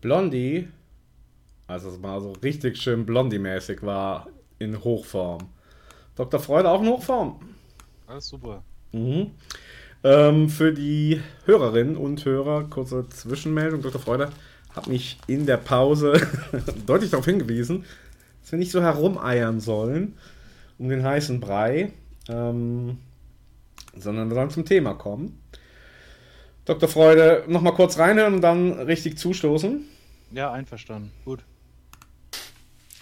Blondie, also es mal so richtig schön Blondie-mäßig war, in Hochform. Dr. Freude auch in Hochform.
Alles super.
Mhm. Ähm, für die Hörerinnen und Hörer, kurze Zwischenmeldung. Dr. Freude hat mich in der Pause deutlich darauf hingewiesen, dass wir nicht so herumeiern sollen um den heißen Brei, ähm, sondern wir sollen zum Thema kommen. Dr. Freude, nochmal kurz reinhören und dann richtig zustoßen.
Ja, einverstanden. Gut.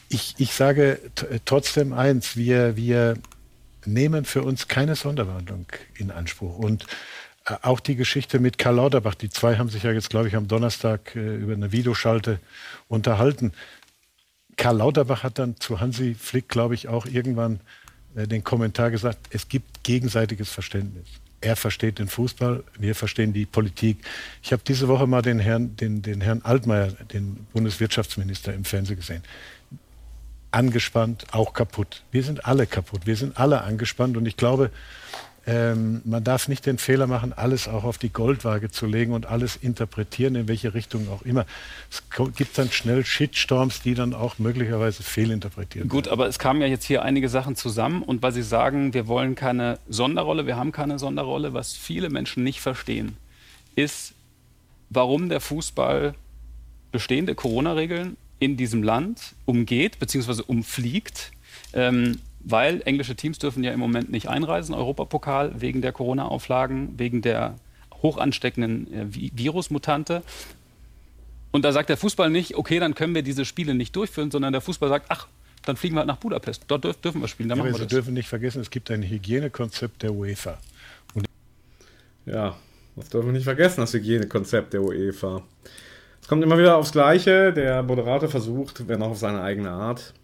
Ich, ich sage trotzdem eins, wir, wir nehmen für uns keine Sonderbehandlung in Anspruch. Und äh, auch die Geschichte mit Karl Lauterbach, die zwei haben sich ja jetzt, glaube ich, am Donnerstag äh, über eine Videoschalte unterhalten. Karl Lauterbach hat dann zu Hansi Flick, glaube ich, auch irgendwann äh, den Kommentar gesagt, es gibt gegenseitiges Verständnis er versteht den Fußball, wir verstehen die Politik. Ich habe diese Woche mal den Herrn, den, den Herrn Altmaier, den Bundeswirtschaftsminister, im Fernsehen gesehen. Angespannt, auch kaputt. Wir sind alle kaputt, wir sind alle angespannt und ich glaube, Ähm, man darf nicht den Fehler machen, alles auch auf die Goldwaage zu legen und alles interpretieren, in welche Richtung auch immer. Es gibt dann schnell Shitstorms, die dann auch möglicherweise fehlinterpretieren.
Gut, aber es kamen ja jetzt hier einige Sachen zusammen und weil Sie sagen, wir wollen keine Sonderrolle, wir haben keine Sonderrolle, was viele Menschen nicht verstehen, ist, warum der Fußball bestehende Corona-Regeln in diesem Land umgeht bzw. umfliegt. Ähm, weil englische Teams dürfen ja im Moment nicht einreisen, Europapokal, wegen der Corona-Auflagen, wegen der hoch ansteckenden äh, Virusmutante. Und da sagt der Fußball nicht, okay, dann können wir diese Spiele nicht durchführen, sondern der Fußball sagt, ach, dann fliegen wir halt nach Budapest. Dort dürf, dürfen wir spielen.
Dann ja, machen wir Sie das. dürfen nicht vergessen, es gibt ein Hygienekonzept der UEFA. Und
ja, das dürfen wir nicht vergessen, das Hygienekonzept der UEFA. Es kommt immer wieder aufs Gleiche. Der Moderator versucht, wenn auch auf seine eigene Art,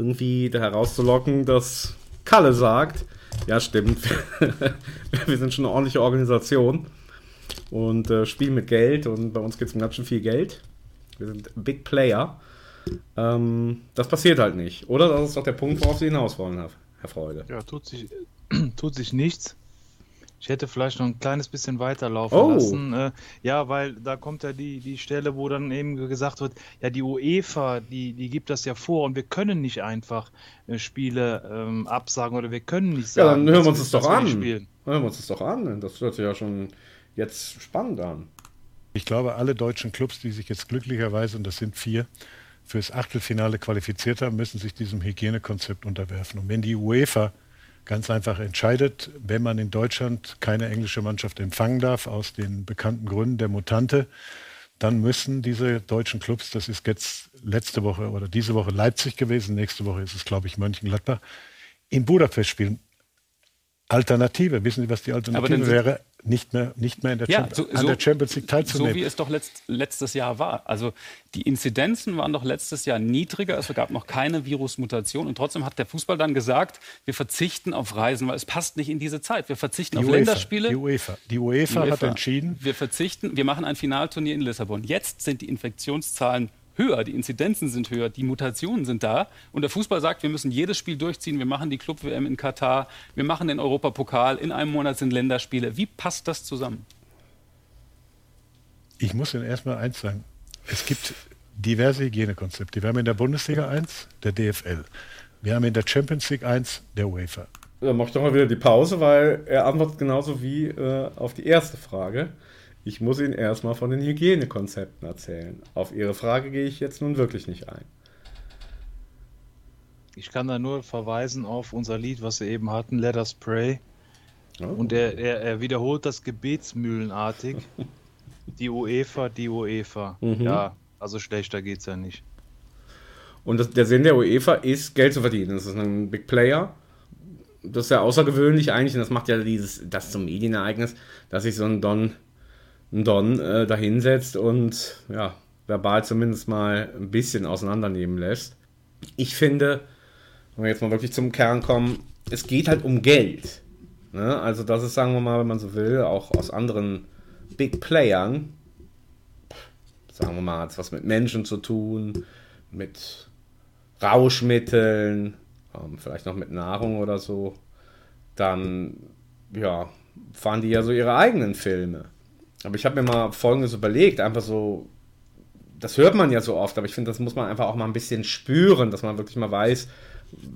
irgendwie herauszulocken, dass Kalle sagt, ja stimmt, wir sind schon eine ordentliche Organisation und äh, spielen mit Geld und bei uns geht es ganz schön viel Geld. Wir sind Big Player. Ähm, das passiert halt nicht. Oder? Das ist doch der Punkt, worauf Sie hinaus wollen, Herr Freude.
Ja, tut sich, tut sich nichts. Ich hätte vielleicht noch ein kleines bisschen weiterlaufen
oh.
lassen. Äh, ja, weil da kommt ja die, die Stelle, wo dann eben gesagt wird, ja, die UEFA, die, die gibt das ja vor und wir können nicht einfach äh, Spiele ähm, absagen oder wir können nicht sagen.
Ja, dann hören wir uns das doch an. Hören wir uns das doch an. Das hört sich ja schon jetzt spannend an.
Ich glaube, alle deutschen Clubs, die sich jetzt glücklicherweise, und das sind vier, fürs Achtelfinale qualifiziert haben, müssen sich diesem Hygienekonzept unterwerfen. Und wenn die UEFA ganz einfach entscheidet, wenn man in Deutschland keine englische Mannschaft empfangen darf, aus den bekannten Gründen der Mutante, dann müssen diese deutschen Clubs, das ist jetzt letzte Woche oder diese Woche Leipzig gewesen, nächste Woche ist es, glaube ich, Mönchengladbach, in Budapest spielen. Alternative, wissen Sie, was die Alternative wäre? nicht mehr, nicht mehr in der,
ja, so,
an der Champions League teilzunehmen.
So wie es doch letzt, letztes Jahr war. Also die Inzidenzen waren doch letztes Jahr niedriger, es gab noch keine Virusmutation und trotzdem hat der Fußball dann gesagt, wir verzichten auf Reisen, weil es passt nicht in diese Zeit. Wir verzichten die auf UEFA, Länderspiele.
Die UEFA, die UEFA, die UEFA hat entschieden.
Wir verzichten, wir machen ein Finalturnier in Lissabon. Jetzt sind die Infektionszahlen höher, die Inzidenzen sind höher, die Mutationen sind da. Und der Fußball sagt, wir müssen jedes Spiel durchziehen. Wir machen die Club-WM in Katar, wir machen den Europapokal, in einem Monat sind Länderspiele. Wie passt das zusammen?
Ich muss Ihnen erstmal eins sagen. Es gibt diverse Hygienekonzepte. Wir haben in der Bundesliga eins, der DFL. Wir haben in der Champions League eins, der UEFA.
Dann mach ich doch mal wieder die Pause, weil er antwortet genauso wie äh, auf die erste Frage. Ich muss Ihnen erstmal von den Hygienekonzepten erzählen. Auf Ihre Frage gehe ich jetzt nun wirklich nicht ein.
Ich kann da nur verweisen auf unser Lied, was wir eben hatten, Let Us Pray. Oh. Und er, er, er, wiederholt das gebetsmühlenartig. die UEFA, die UEFA. Mhm. Ja, also schlechter geht es ja nicht.
Und das, der Sinn der UEFA ist, Geld zu verdienen. Das ist ein Big Player. Das ist ja außergewöhnlich eigentlich und das macht ja dieses, das zum Medienereignis, dass sich so ein Don Don äh, dahinsetzt und ja, verbal zumindest mal ein bisschen auseinandernehmen lässt. Ich finde, wenn wir jetzt mal wirklich zum Kern kommen, es geht halt um Geld. Ne? Also das ist, sagen wir mal, wenn man so will, auch aus anderen Big Playern, sagen wir mal, hat was mit Menschen zu tun, mit Rauschmitteln, ähm, vielleicht noch mit Nahrung oder so, dann ja, fahren die ja so ihre eigenen Filme. Aber ich habe mir mal Folgendes überlegt, einfach so, das hört man ja so oft, aber ich finde, das muss man einfach auch mal ein bisschen spüren, dass man wirklich mal weiß,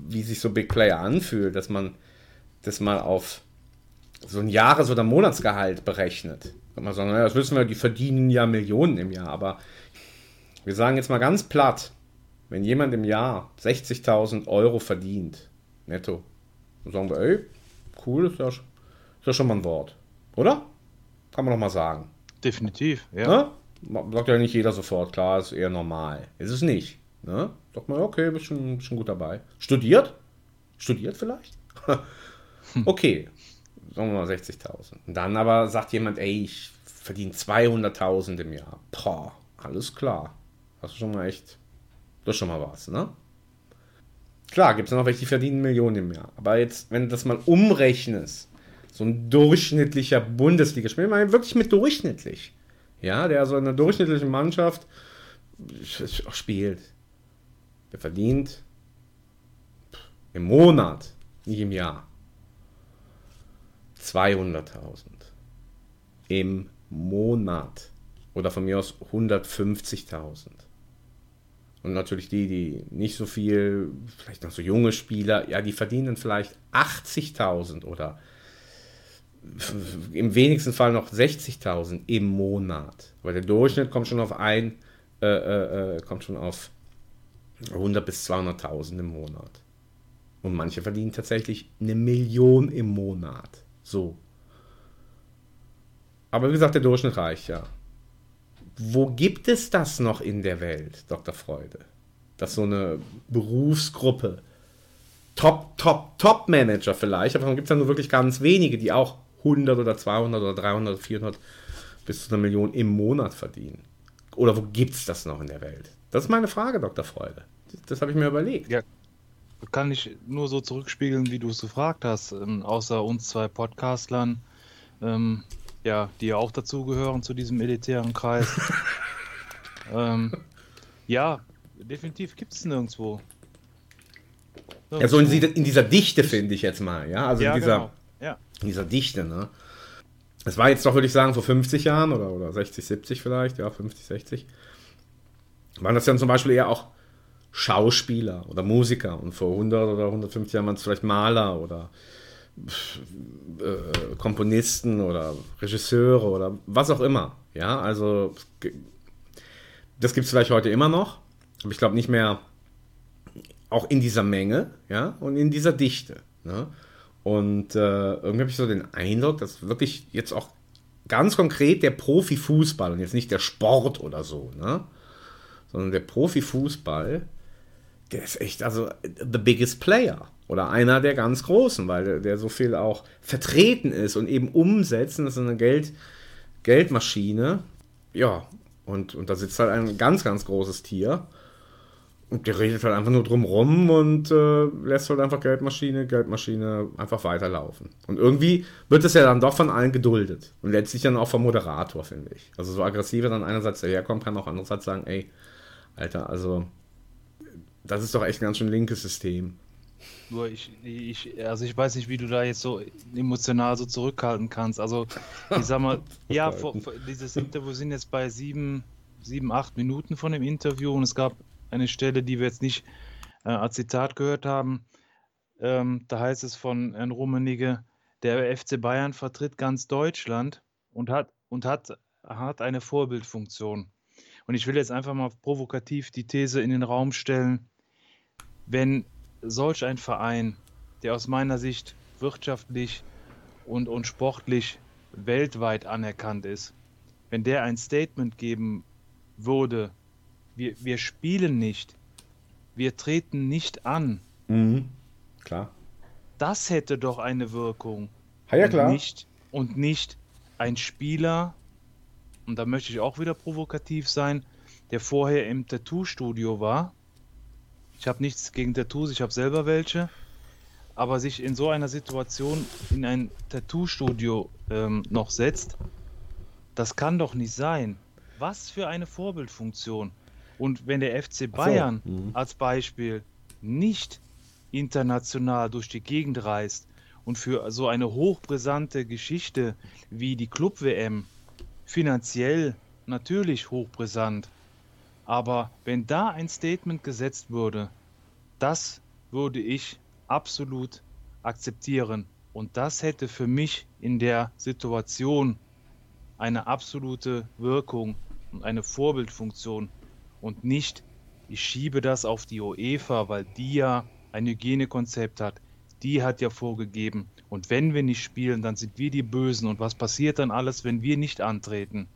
wie sich so Big Player anfühlt, dass man das mal auf so ein Jahres- oder Monatsgehalt berechnet. Kann man sagen, naja, das wissen wir, die verdienen ja Millionen im Jahr, aber wir sagen jetzt mal ganz platt, wenn jemand im Jahr 60.000 Euro verdient, netto, dann sagen wir, ey, cool, ist ja, ist ja schon mal ein Wort, oder? Kann man doch mal sagen.
Definitiv, ja.
Ne? Sagt ja nicht jeder sofort, klar, ist eher normal. Ist es nicht. Ne? Sagt man, okay, bist schon, schon gut dabei. Studiert? Studiert vielleicht? okay, sagen wir mal 60.000. Dann aber sagt jemand, ey, ich verdiene 200.000 im Jahr. Boah, alles klar. Hast du schon mal echt, das ist schon mal was, ne? Klar, gibt es noch welche, die verdienen Millionen im Jahr. Aber jetzt, wenn du das mal umrechnest, so ein durchschnittlicher Bundesligaspieler, ich meine wirklich mit durchschnittlich, ja, der so in einer durchschnittlichen Mannschaft spielt, der verdient im Monat, nicht im Jahr. 200.000 im Monat. Oder von mir aus 150.000. Und natürlich die, die nicht so viel, vielleicht noch so junge Spieler, ja, die verdienen vielleicht 80.000 oder im wenigsten Fall noch 60.000 im Monat. Weil der Durchschnitt kommt schon auf ein, äh, äh, äh kommt schon auf 100 bis 200.000 im Monat. Und manche verdienen tatsächlich eine Million im Monat. So. Aber wie gesagt, der Durchschnitt reicht ja. Wo gibt es das noch in der Welt, Dr. Freude? Dass so eine Berufsgruppe, Top, Top, Top-Manager vielleicht, aber dann gibt es ja nur wirklich ganz wenige, die auch 100 oder 200 oder 300 oder 400 bis zu einer Million im Monat verdienen. Oder wo gibt es das noch in der Welt? Das ist meine Frage, Dr. Freude. Das, das habe ich mir überlegt.
Ja, kann ich nur so zurückspiegeln, wie du es gefragt hast. Ähm, außer uns zwei Podcastlern, ähm, ja, die ja auch dazugehören zu diesem elitären Kreis. ähm, ja, definitiv gibt es nirgendwo.
nirgendwo. Ja, so in, in dieser Dichte finde ich jetzt mal, ja. Also ja, in dieser,
genau.
Dieser Dichte, ne? Es war jetzt doch, würde ich sagen, vor 50 Jahren oder, oder 60, 70 vielleicht, ja, 50, 60. Waren das dann zum Beispiel eher auch Schauspieler oder Musiker und vor 100 oder 150 Jahren waren es vielleicht Maler oder äh, Komponisten oder Regisseure oder was auch immer. Ja, also das gibt es vielleicht heute immer noch, aber ich glaube nicht mehr auch in dieser Menge, ja, und in dieser Dichte. Ne? Und äh, irgendwie habe ich so den Eindruck, dass wirklich jetzt auch ganz konkret der Profifußball und jetzt nicht der Sport oder so, ne? sondern der Profifußball der ist echt, also the biggest player oder einer der ganz großen, weil der, der so viel auch vertreten ist und eben umsetzen. Das ist eine Geld, Geldmaschine. Ja, und, und da sitzt halt ein ganz, ganz großes Tier. Und der redet halt einfach nur drum rum und äh, lässt halt einfach Geldmaschine, Geldmaschine einfach weiterlaufen. Und irgendwie wird es ja dann doch von allen geduldet. Und letztlich dann auch vom Moderator, finde ich. Also so aggressiver dann einerseits daherkommt, kann auch andererseits sagen, ey, Alter, also das ist doch echt ein ganz schön linkes System.
Nur ich, ich, also ich weiß nicht, wie du da jetzt so emotional so zurückhalten kannst. Also, ich sag mal, ja, vor, vor, dieses Interview sind jetzt bei sieben, sieben, acht Minuten von dem Interview und es gab eine Stelle, die wir jetzt nicht äh, als Zitat gehört haben. Ähm, da heißt es von Herrn Rummenigge, der FC Bayern vertritt ganz Deutschland und hat, und hat, hat eine Vorbildfunktion. Und ich will jetzt einfach mal provokativ die These in den Raum stellen, wenn solch ein Verein, der aus meiner Sicht wirtschaftlich und, und sportlich weltweit anerkannt ist, wenn der ein Statement geben würde, wir, wir spielen nicht, wir treten nicht an.
Mhm. Klar.
Das hätte doch eine Wirkung.
Ja, ja klar.
Und nicht, und nicht ein Spieler, und da möchte ich auch wieder provokativ sein, der vorher im Tattoo-Studio war ich habe nichts gegen Tattoos, ich habe selber welche. Aber sich in so einer Situation in ein Tattoo-Studio ähm, noch setzt, das kann doch nicht sein. Was für eine Vorbildfunktion. Und wenn der FC Bayern so. mhm. als Beispiel nicht international durch die Gegend reist und für so eine hochbrisante Geschichte wie die Club-WM finanziell natürlich hochbrisant aber wenn da ein Statement gesetzt würde, das würde ich absolut akzeptieren. Und das hätte für mich in der Situation eine absolute Wirkung und eine Vorbildfunktion und nicht, ich schiebe das auf die UEFA, weil die ja ein Hygienekonzept hat. Die hat ja vorgegeben. Und wenn wir nicht spielen, dann sind wir die Bösen. Und was passiert dann alles, wenn wir nicht antreten?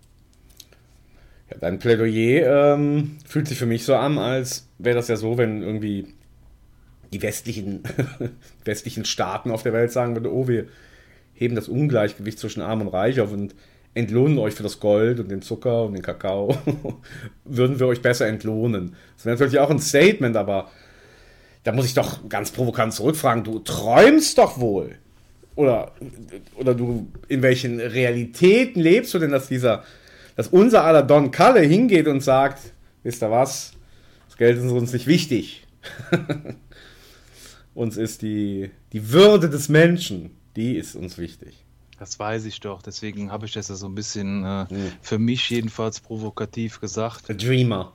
Ja, dein Plädoyer ähm, fühlt sich für mich so an, als wäre das ja so, wenn irgendwie die westlichen, westlichen Staaten auf der Welt sagen würden, oh, wir heben das Ungleichgewicht zwischen Arm und Reich auf und entlohnen euch für das Gold und den Zucker und den Kakao, würden wir euch besser entlohnen. Das wäre natürlich auch ein Statement, aber da muss ich doch ganz provokant zurückfragen, du träumst doch wohl. Oder, oder du, in welchen Realitäten lebst du denn, dass dieser dass unser aller Don Kalle hingeht und sagt, wisst ihr was, das Geld ist uns nicht wichtig. uns ist die, die Würde des Menschen, die ist uns wichtig.
Das weiß ich doch, deswegen habe ich das ja so ein bisschen äh,
Hm.
für mich jedenfalls provokativ gesagt.
A Dreamer.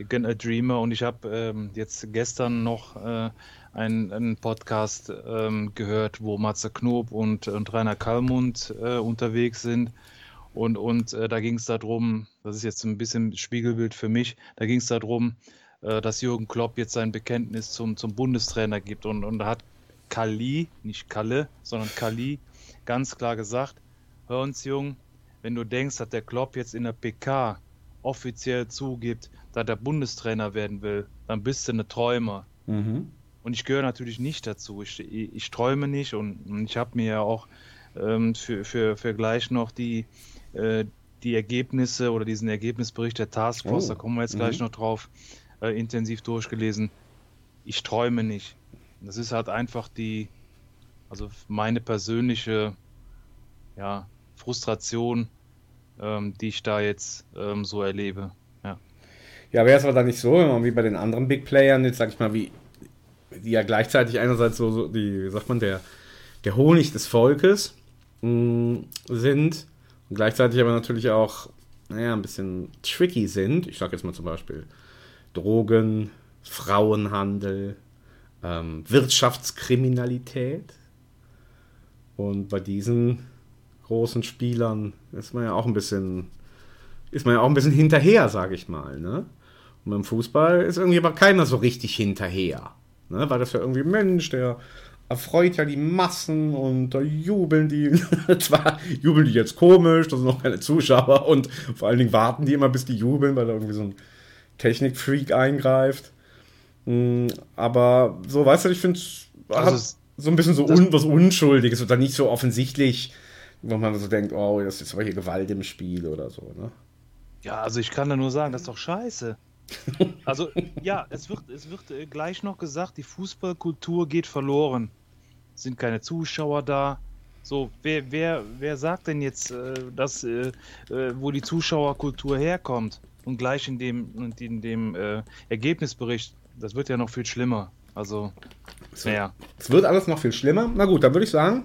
A Dreamer und ich habe ähm, jetzt gestern noch äh, einen, einen Podcast ähm, gehört, wo Matze Knob und, und Rainer Kallmund äh, unterwegs sind. Und, und äh, da ging es darum, das ist jetzt ein bisschen Spiegelbild für mich, da ging es darum, äh, dass Jürgen Klopp jetzt sein Bekenntnis zum, zum Bundestrainer gibt. Und, und da hat Kali, nicht Kalle, sondern Kali, ganz klar gesagt, hör uns Jung, wenn du denkst, dass der Klopp jetzt in der PK offiziell zugibt, dass er Bundestrainer werden will, dann bist du eine Träumer.
Mhm.
Und ich gehöre natürlich nicht dazu. Ich, ich, ich träume nicht und, ich habe mir ja auch ähm, für, für, für gleich noch die, äh, die Ergebnisse oder diesen Ergebnisbericht der Taskforce,
Oh,
da kommen wir jetzt
mhm.
gleich noch drauf, äh, intensiv durchgelesen. Ich träume nicht. Das ist halt einfach die, also meine persönliche ja, Frustration, ähm, die ich da jetzt ähm, so erlebe. Ja.
Ja, wäre es aber dann nicht so, wie bei den anderen Big Playern, jetzt sag ich mal, wie die ja gleichzeitig einerseits so, so die, wie sagt man, der, der Honig des Volkes mh, sind und gleichzeitig aber natürlich auch, naja, ein bisschen tricky sind. Ich sag jetzt mal zum Beispiel Drogen, Frauenhandel, ähm, Wirtschaftskriminalität. Und bei diesen großen Spielern ist man ja auch ein bisschen, ist man ja auch ein bisschen hinterher, sage ich mal. Ne? Und beim Fußball ist irgendwie aber keiner so richtig hinterher. Ne? Weil das ja irgendwie, Mensch, der erfreut ja die Massen und da jubeln die. Zwar jubeln die jetzt komisch, das sind noch keine Zuschauer und vor allen Dingen warten die immer, bis die jubeln, weil da irgendwie so ein Technikfreak eingreift. Mm, Aber so, weißt du, ich finde
Also
so ein bisschen so un, was Unschuldiges oder nicht so offensichtlich, wo man so denkt, oh, das ist aber hier Gewalt im Spiel oder so. Ne?
Ja, also ich kann da nur sagen, das ist doch scheiße. Also ja, es wird, es wird äh, gleich noch gesagt, die Fußballkultur geht verloren. Es sind keine Zuschauer da. So, wer, wer, wer sagt denn jetzt, äh, dass, äh, äh, wo die Zuschauerkultur herkommt? Und gleich in dem, in dem Ergebnisbericht, das wird ja noch viel schlimmer. Also, naja.
Es wird alles noch viel schlimmer. Na gut, dann würde ich sagen,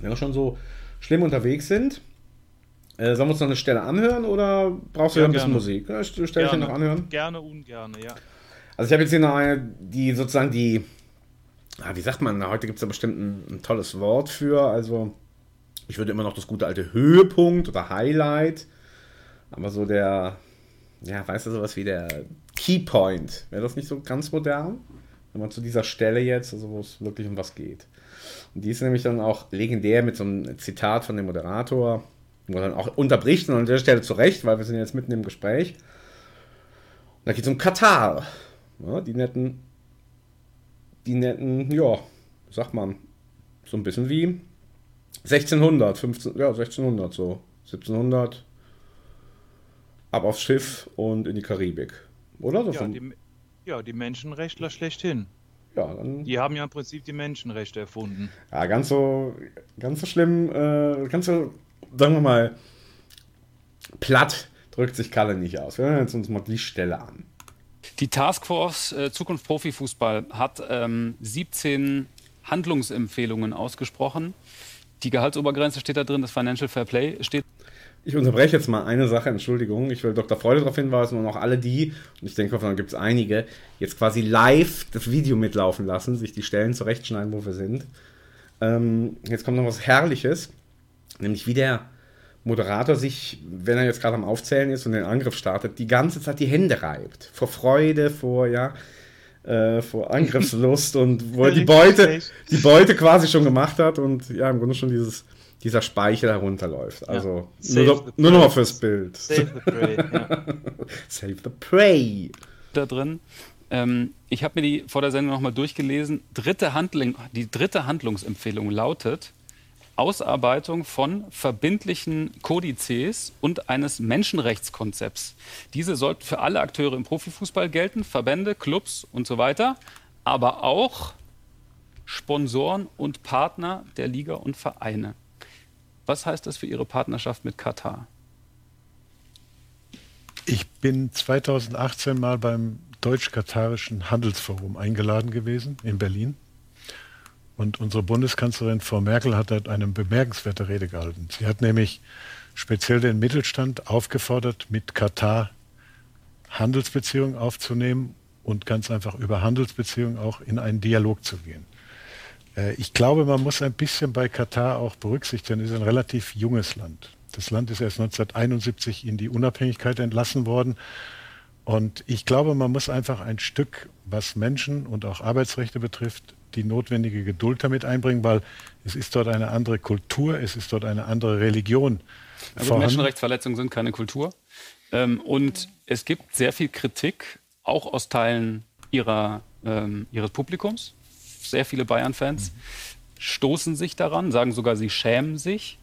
wenn wir schon so schlimm unterwegs sind, äh, sollen wir uns noch eine Stelle anhören oder brauchst du
Ja,
ja, ein bisschen
gerne.
Musik? Ja, Stelle ich dir noch anhören.
Gerne, ungerne, ja.
Also ich habe jetzt hier noch eine, die sozusagen die, ah, wie sagt man, heute gibt es da bestimmt ein, ein tolles Wort für. Also ich würde immer noch das gute alte Höhepunkt oder Highlight, aber so der, ja, weißt du, sowas wie der Keypoint. Wäre das nicht so ganz modern? Wenn man zu dieser Stelle jetzt, also wo es wirklich um was geht. Und die ist nämlich dann auch legendär mit so einem Zitat von dem Moderator, wo er dann auch unterbricht und an der Stelle zurecht, weil wir sind jetzt mitten im Gespräch. Und da geht es um Katar. Ja, die netten, die netten, ja, sagt man, so ein bisschen wie 1600, 15, ja, 1600 so. 1700 ab aufs Schiff und in die Karibik. Oder? So
Ja, die, ja, die Menschenrechtler schlechthin.
ja, dann,
Die haben ja im Prinzip die Menschenrechte erfunden.
ja, ganz so, ganz so schlimm, äh, ganz so, sagen wir mal, platt drückt sich Kalle nicht aus. Wir hören jetzt uns mal die Stelle an.
Die Taskforce äh, Zukunft Profifußball hat ähm, 17 Handlungsempfehlungen ausgesprochen. Die Gehaltsobergrenze steht da drin, das Financial Fair Play steht.
Ich unterbreche jetzt mal eine Sache, Entschuldigung. Ich will Dr. Freude darauf hinweisen und auch alle die, und ich denke, davon gibt es einige, jetzt quasi live das Video mitlaufen lassen, sich die Stellen zurechtschneiden, wo wir sind. Ähm, jetzt kommt noch was Herrliches, nämlich wie der Moderator sich, wenn er jetzt gerade am Aufzählen ist und den Angriff startet, die ganze Zeit die Hände reibt. Vor Freude, vor, ja, äh, vor Angriffslust und wo er die Beute, die Beute quasi schon gemacht hat und ja, im Grunde schon dieses, dieser Speichel herunterläuft. Also
Save
nur,
the
noch- nur noch mal
prey.
fürs Bild.
Save the prey. Ja.
Save the prey.
da drin. Ähm, ich habe mir die vor der Sendung nochmal durchgelesen. Dritte Handling, die dritte Handlungsempfehlung lautet Ausarbeitung von verbindlichen Kodizes und eines Menschenrechtskonzepts. Diese sollten für alle Akteure im Profifußball gelten, Verbände, Clubs und so weiter, aber auch Sponsoren und Partner der Liga und Vereine. Was heißt das für Ihre Partnerschaft mit Katar?
Ich bin 2018 mal beim Deutsch-Katarischen Handelsforum eingeladen gewesen in Berlin. Und unsere Bundeskanzlerin Frau Merkel hat dort eine bemerkenswerte Rede gehalten. Sie hat nämlich speziell den Mittelstand aufgefordert, mit Katar Handelsbeziehungen aufzunehmen und ganz einfach über Handelsbeziehungen auch in einen Dialog zu gehen. Äh, ich glaube, man muss ein bisschen bei Katar auch berücksichtigen, es ist ein relativ junges Land. Das Land ist erst 1971 in die Unabhängigkeit entlassen worden. Und ich glaube, man muss einfach ein Stück, was Menschen und auch Arbeitsrechte betrifft, die notwendige Geduld damit einbringen, weil es ist dort eine andere Kultur, es ist dort eine andere Religion.
Also Menschenrechtsverletzungen sind keine Kultur. Ähm, und es gibt sehr viel Kritik, auch aus Teilen ihrer, ähm, ihres Publikums. Sehr viele Bayern-Fans mhm. stoßen sich daran, sagen sogar, sie schämen sich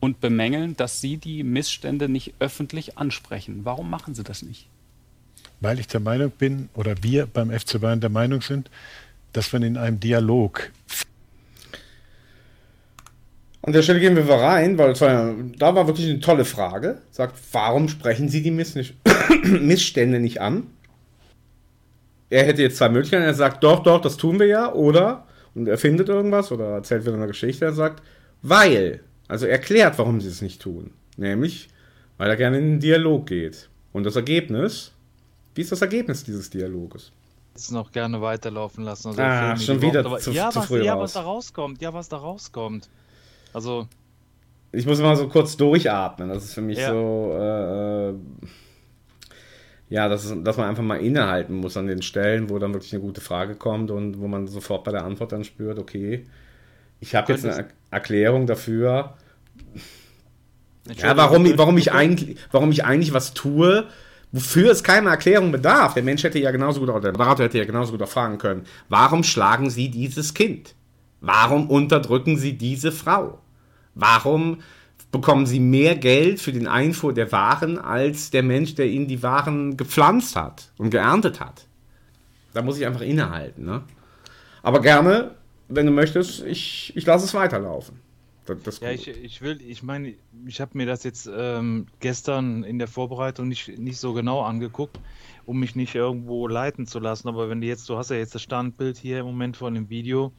und bemängeln, dass sie die Missstände nicht öffentlich ansprechen. Warum machen sie das nicht?
Weil ich der Meinung bin, oder wir beim FC Bayern der Meinung sind, dass man in einem Dialog.
An der Stelle gehen wir rein, weil war, da war wirklich eine tolle Frage. Sagt, warum sprechen Sie die Miss nicht, Missstände nicht an? Er hätte jetzt zwei Möglichkeiten. Er sagt, doch, doch, das tun wir ja. Oder, und er findet irgendwas oder erzählt wieder eine Geschichte. Er sagt, weil. Also erklärt, warum sie es nicht tun. Nämlich, weil er gerne in den Dialog geht. Und das Ergebnis, wie ist das Ergebnis dieses Dialoges?
Jetzt noch gerne weiterlaufen lassen.
Also ah, schon wieder Woche, zu,
ja,
zu
was,
früh
Ja,
raus.
was da rauskommt. Ja, was da rauskommt. Also.
Ich muss mal so kurz durchatmen. Das ist für mich ja. so. Äh, äh ja, dass, dass man einfach mal innehalten muss an den Stellen, wo dann wirklich eine gute Frage kommt und wo man sofort bei der Antwort dann spürt, okay, ich habe jetzt eine Erklärung dafür, ja, warum, warum, ich eigentlich, warum ich eigentlich was tue, wofür es keine Erklärung bedarf. Der Mensch hätte ja genauso gut, oder der Berater hätte ja genauso gut auch fragen können, warum schlagen Sie dieses Kind? Warum unterdrücken Sie diese Frau? Warum bekommen Sie mehr Geld für den Einfuhr der Waren als der Mensch, der Ihnen die Waren gepflanzt hat und geerntet hat? Da muss ich einfach innehalten. Ne? Aber gerne, wenn du möchtest, ich, ich lasse es weiterlaufen.
Das, das ja, ich, ich will, ich meine, ich habe mir das jetzt ähm, gestern in der Vorbereitung nicht, nicht so genau angeguckt, um mich nicht irgendwo leiten zu lassen. Aber wenn du jetzt, du hast ja jetzt das Standbild hier im Moment von dem Video,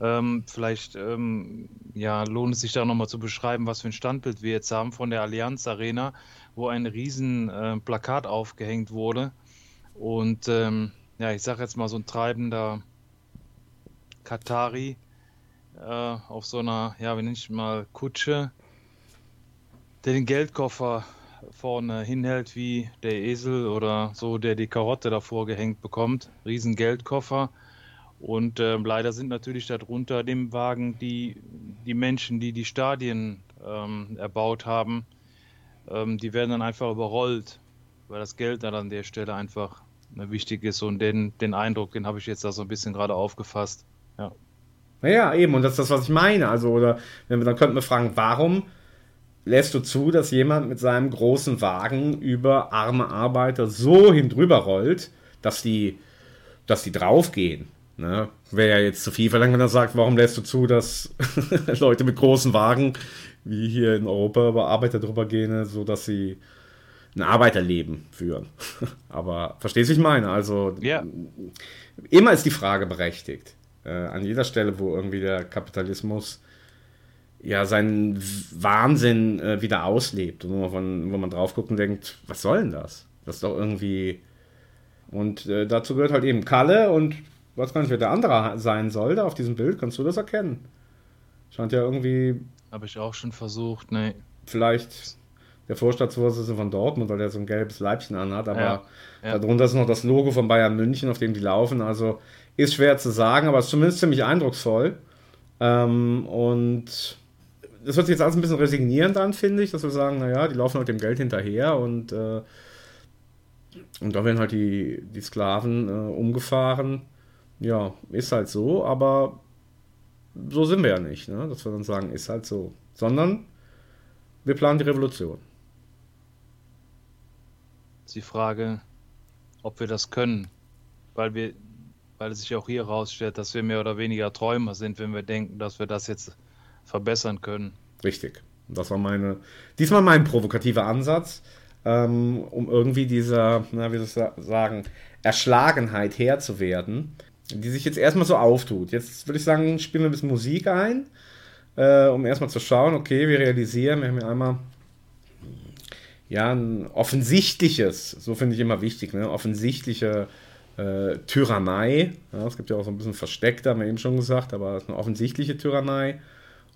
ähm, vielleicht ähm, ja, lohnt es sich da nochmal zu beschreiben, was für ein Standbild wir jetzt haben von der Allianz Arena, wo ein riesen äh, Plakat aufgehängt wurde. Und ähm, ja, ich sage jetzt mal so ein treibender Katari äh, auf so einer, ja, wie nenne ich mal, Kutsche, der den Geldkoffer vorne hinhält wie der Esel oder so, der die Karotte davor gehängt bekommt. Riesen Geldkoffer. Und äh, leider sind natürlich darunter dem Wagen die, die Menschen, die die Stadien ähm, erbaut haben, ähm, die werden dann einfach überrollt, weil das Geld dann an der Stelle einfach ne, wichtig ist. Und den, den Eindruck, den habe ich jetzt da so ein bisschen gerade aufgefasst. Ja.
Naja, eben, und das ist das, was ich meine. Also, oder wenn wir, dann könnten wir fragen, warum lässt du zu, dass jemand mit seinem großen Wagen über arme Arbeiter so hindrüber rollt, dass die, dass die draufgehen? Ne? Wäre ja jetzt zu viel verlangt, wenn er sagt, warum lässt du zu, dass Leute mit großen Wagen, wie hier in Europa, über Arbeiter drüber gehen, so dass sie ein Arbeiterleben führen. Aber verstehst du, ich meine? Also,
ja.
immer ist die Frage berechtigt. Äh, an jeder Stelle, wo irgendwie der Kapitalismus ja seinen Wahnsinn äh, wieder auslebt und wo man, wo man drauf guckt und denkt, was soll denn das? Das ist doch irgendwie. Und äh, dazu gehört halt eben Kalle und weiß gar nicht, wer der andere sein soll da auf diesem Bild. Kannst du das erkennen? Scheint ja irgendwie.
Habe ich auch schon versucht, ne.
Vielleicht der Vorstadtsvorsitzende von Dortmund, weil der so ein gelbes Leibchen anhat, aber ja, ja. darunter ist noch das Logo von Bayern München, auf dem die laufen. Also ist schwer zu sagen, aber ist zumindest ziemlich eindrucksvoll. Ähm, und das hört sich jetzt alles ein bisschen resignierend an, finde ich, dass wir sagen, naja, die laufen halt dem Geld hinterher und, äh, und da werden halt die, die Sklaven äh, umgefahren ja, ist halt so, aber so sind wir ja nicht, ne? dass wir dann sagen, ist halt so. Sondern wir planen die Revolution.
Die Frage, ob wir das können, weil wir, weil es sich auch hier herausstellt, dass wir mehr oder weniger Träumer sind, wenn wir denken, dass wir das jetzt verbessern können.
Richtig. Das war meine, diesmal mein provokativer Ansatz, ähm, um irgendwie dieser, na, wie soll ich sagen, Erschlagenheit Herr zu werden, die sich jetzt erstmal so auftut. Jetzt würde ich sagen, spielen wir ein bisschen Musik ein, äh, um erstmal zu schauen, okay, wir realisieren, wir haben ja einmal ja, ein offensichtliches, so finde ich immer wichtig, ne, offensichtliche äh, Tyrannei. Ja, es gibt ja auch so ein bisschen versteckte, haben wir eben schon gesagt, aber es ist eine offensichtliche Tyrannei.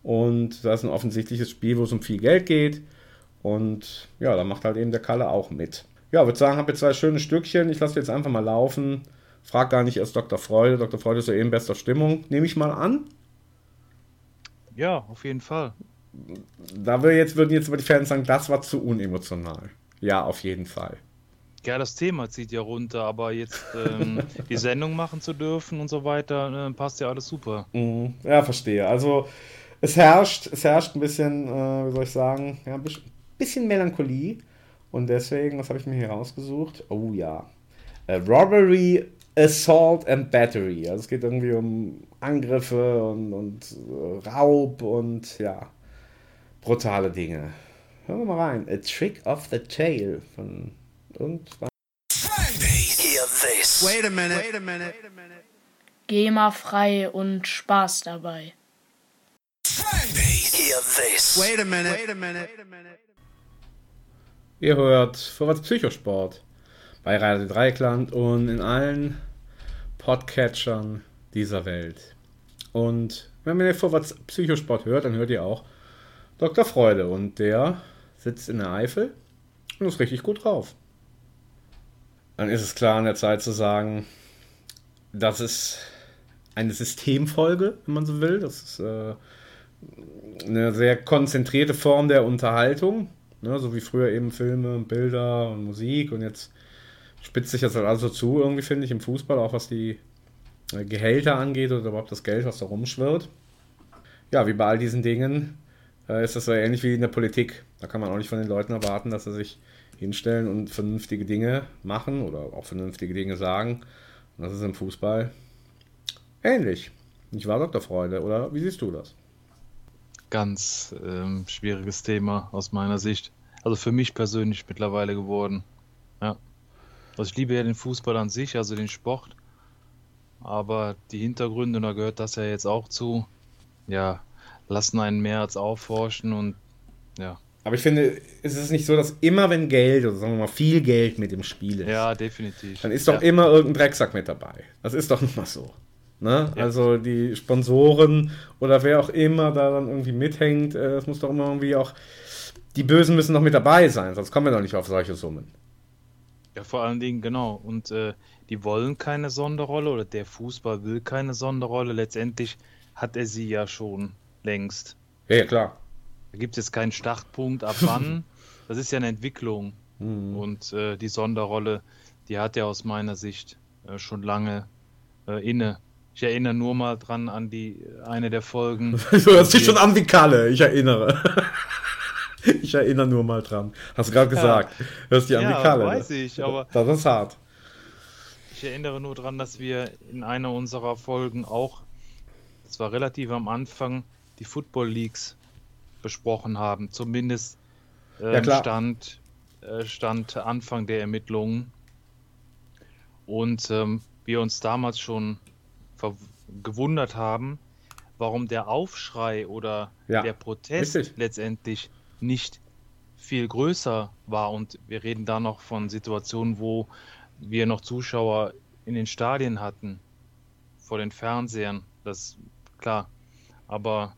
Und da ist ein offensichtliches Spiel, wo es um viel Geld geht. Und ja, da macht halt eben der Kalle auch mit. Ja, würde sagen, habe jetzt zwei schöne Stückchen. Ich lasse jetzt einfach mal laufen. Frag gar nicht erst Dr. Freude. Dr. Freude ist ja eben bester Stimmung. Nehme ich mal an.
Ja, auf jeden Fall.
Da wir jetzt, würden jetzt aber die Fans sagen, das war zu unemotional. Ja, auf jeden Fall.
Ja, das Thema zieht ja runter, aber jetzt ähm, die Sendung machen zu dürfen und so weiter, äh, passt ja alles super.
Mhm. Ja, verstehe. Also es herrscht, es herrscht ein bisschen, äh, wie soll ich sagen, ja, ein bisschen, bisschen Melancholie. Und deswegen, was habe ich mir hier rausgesucht? Oh ja. Äh, Robbery, Assault and Battery. Also es geht irgendwie um Angriffe und, und äh, Raub und ja, brutale Dinge. Hören wir mal rein. A Trick of the Tail von irgendwann.
Wait a minute. Wait a minute. GEMA frei und Spaß dabei.
Wait a minute. Wait a minute. Ihr hört Vorwärts Psychosport bei Radio Dreieckland und in allen Podcatchern dieser Welt. Und wenn ihr Vorwärts Psychosport hört, dann hört ihr auch Dr. Freude und der sitzt in der Eifel und ist richtig gut drauf. Dann ist es klar an der Zeit zu sagen, das ist eine Systemfolge, wenn man so will. Das ist äh, eine sehr konzentrierte Form der Unterhaltung, ne? so wie früher eben Filme und Bilder und Musik und jetzt spitzt sich das halt also zu, irgendwie finde ich, im Fußball, auch was die äh, Gehälter angeht oder überhaupt das Geld, was da rumschwirrt. Ja, wie bei all diesen Dingen äh, ist das so ähnlich wie in der Politik. Da kann man auch nicht von den Leuten erwarten, dass sie sich hinstellen und vernünftige Dinge machen oder auch vernünftige Dinge sagen. Und das ist im Fußball ähnlich. Nicht wahr, Dr. Freude? Oder wie siehst du das?
Ganz ähm, schwieriges Thema aus meiner Sicht. Also für mich persönlich mittlerweile geworden. Ja. Also ich liebe ja den Fußball an sich, also den Sport. Aber die Hintergründe, und da gehört das ja jetzt auch zu, ja, lassen einen mehr als aufforschen und ja,
aber ich finde, es ist nicht so, dass immer, wenn Geld oder sagen wir mal viel Geld mit im Spiel ist,
ja, definitiv.
dann ist doch ja. immer irgendein Drecksack mit dabei. Das ist doch nicht mal so. Ne? Ja. Also die Sponsoren oder wer auch immer da dann irgendwie mithängt, es äh, muss doch immer irgendwie auch, die Bösen müssen doch mit dabei sein, sonst kommen wir doch nicht auf solche Summen.
Ja, vor allen Dingen, genau. Und äh, die wollen keine Sonderrolle oder der Fußball will keine Sonderrolle. Letztendlich hat er sie ja schon längst.
Ja, ja klar.
Da gibt es jetzt keinen Startpunkt, ab wann. das ist ja eine Entwicklung. Mhm. Und äh, die Sonderrolle, die hat er aus meiner Sicht äh, schon lange äh, inne. Ich erinnere nur mal dran an die eine der Folgen.
du hörst dich schon an wie Kalle, ich erinnere. ich erinnere nur mal dran. Hast du gerade gesagt. Ja. Hörst dich an ja,
weiß ich, aber.
Das ist hart.
Ich erinnere nur dran, dass wir in einer unserer Folgen auch, das war relativ am Anfang, die Football Leagues besprochen haben. Zumindest äh, ja, stand, äh, stand Anfang der Ermittlungen. Und ähm, wir uns damals schon gewundert haben, warum der Aufschrei oder ja, der Protest richtig. letztendlich nicht viel größer war. Und wir reden da noch von Situationen, wo wir noch Zuschauer in den Stadien hatten, vor den Fernsehern. Das klar. Aber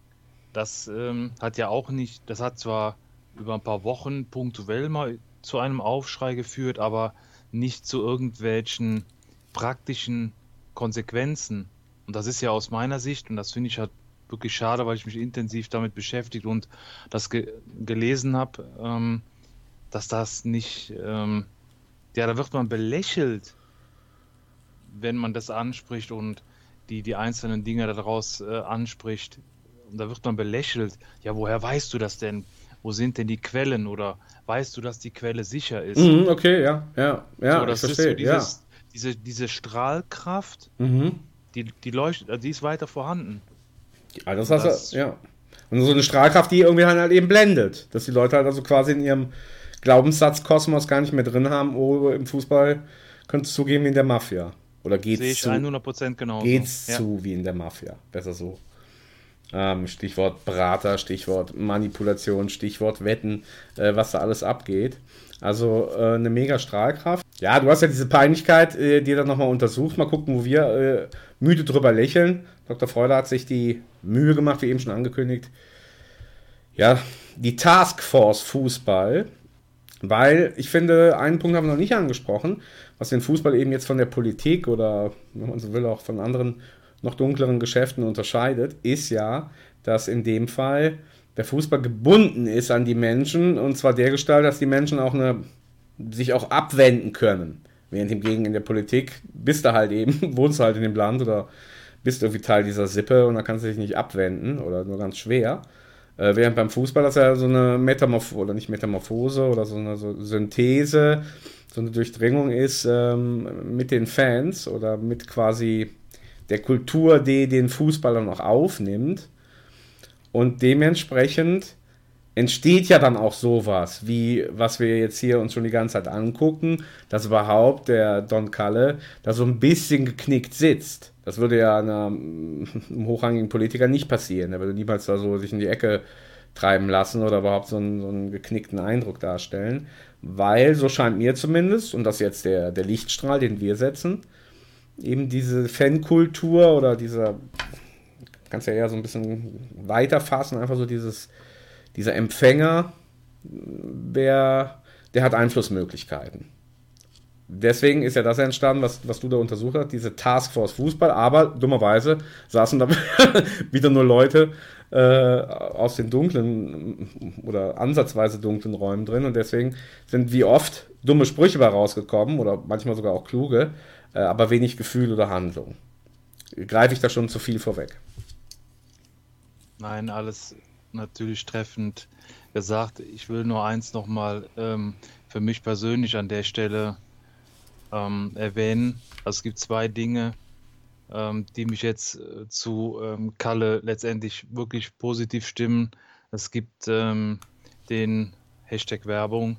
das ähm, hat ja auch nicht, das hat zwar über ein paar Wochen punktuell mal zu einem Aufschrei geführt, aber nicht zu irgendwelchen praktischen Konsequenzen. Und das ist ja aus meiner Sicht, und das finde ich halt wirklich schade, weil ich mich intensiv damit beschäftigt und das ge gelesen habe, ähm, dass das nicht, ähm, ja, da wird man belächelt, wenn man das anspricht und die, die einzelnen Dinge daraus äh, anspricht und da wird man belächelt. Ja, woher weißt du das denn? Wo sind denn die Quellen? Oder weißt du, dass die Quelle sicher ist?
Mhm, okay, ja, ja, ja.
So, das ich ist verstehe, so dieses, ja. diese, diese Strahlkraft, mhm. die, die leuchtet, die ist weiter vorhanden.
Ja, das hast du, ja. Und so eine Strahlkraft, die irgendwie halt eben blendet. Dass die Leute halt also quasi in ihrem Glaubenssatz Kosmos gar nicht mehr drin haben, oh, im Fußball könntest du zugeben wie in der Mafia. Oder geht's
Sehe ich
zu,
100% genauso.
geht's
Ja.
zu wie in der Mafia? Besser so. Ähm, Stichwort Berater, Stichwort Manipulation, Stichwort Wetten, äh, was da alles abgeht. Also äh, eine mega Strahlkraft. Ja, du hast ja diese Peinlichkeit, äh, die dann nochmal untersucht. Mal gucken, wo wir äh, müde drüber lächeln. Dr. Freude hat sich die Mühe gemacht, wie eben schon angekündigt. Ja, die Taskforce Fußball. Weil ich finde, einen Punkt haben wir noch nicht angesprochen, was den Fußball eben jetzt von der Politik oder, wenn man so will, auch von anderen noch dunkleren Geschäften unterscheidet, ist ja, dass in dem Fall der Fußball gebunden ist an die Menschen und zwar der Gestalt, dass die Menschen auch eine, sich auch abwenden können. Während hingegen in der Politik bist du halt eben, wohnst du halt in dem Land oder bist irgendwie Teil dieser Sippe und da kannst du dich nicht abwenden oder nur ganz schwer. Äh, während beim Fußball das ja so eine Metamorphose oder nicht Metamorphose oder so eine so Synthese, so eine Durchdringung ist ähm, mit den Fans oder mit quasi der Kultur, die den Fußball dann auch aufnimmt. Und dementsprechend entsteht ja dann auch sowas, wie was wir jetzt hier uns schon die ganze Zeit angucken, dass überhaupt der Don Kalle da so ein bisschen geknickt sitzt. Das würde ja einer, einem hochrangigen Politiker nicht passieren. Er würde niemals da so sich in die Ecke treiben lassen oder überhaupt so einen, so einen geknickten Eindruck darstellen. Weil, so scheint mir zumindest, und das ist jetzt der, der Lichtstrahl, den wir setzen, eben diese Fankultur oder dieser, kannst ja eher so ein bisschen weiterfassen, einfach so dieses, dieser Empfänger, der, der hat Einflussmöglichkeiten. Deswegen ist ja das entstanden, was, was du da untersucht hast, diese Taskforce Fußball, aber dummerweise saßen da wieder nur Leute äh, aus den dunklen oder ansatzweise dunklen Räumen drin und deswegen sind wie oft dumme Sprüche bei rausgekommen oder manchmal sogar auch kluge, äh, aber wenig Gefühl oder Handlung. Greife ich da schon zu viel vorweg?
Nein, alles natürlich treffend gesagt. Ich will nur eins nochmal ähm, für mich persönlich an der Stelle ähm, erwähnen. Also es gibt zwei Dinge, ähm, die mich jetzt äh, zu ähm, Kalle letztendlich wirklich positiv stimmen. Es gibt ähm, den Hashtag Werbung,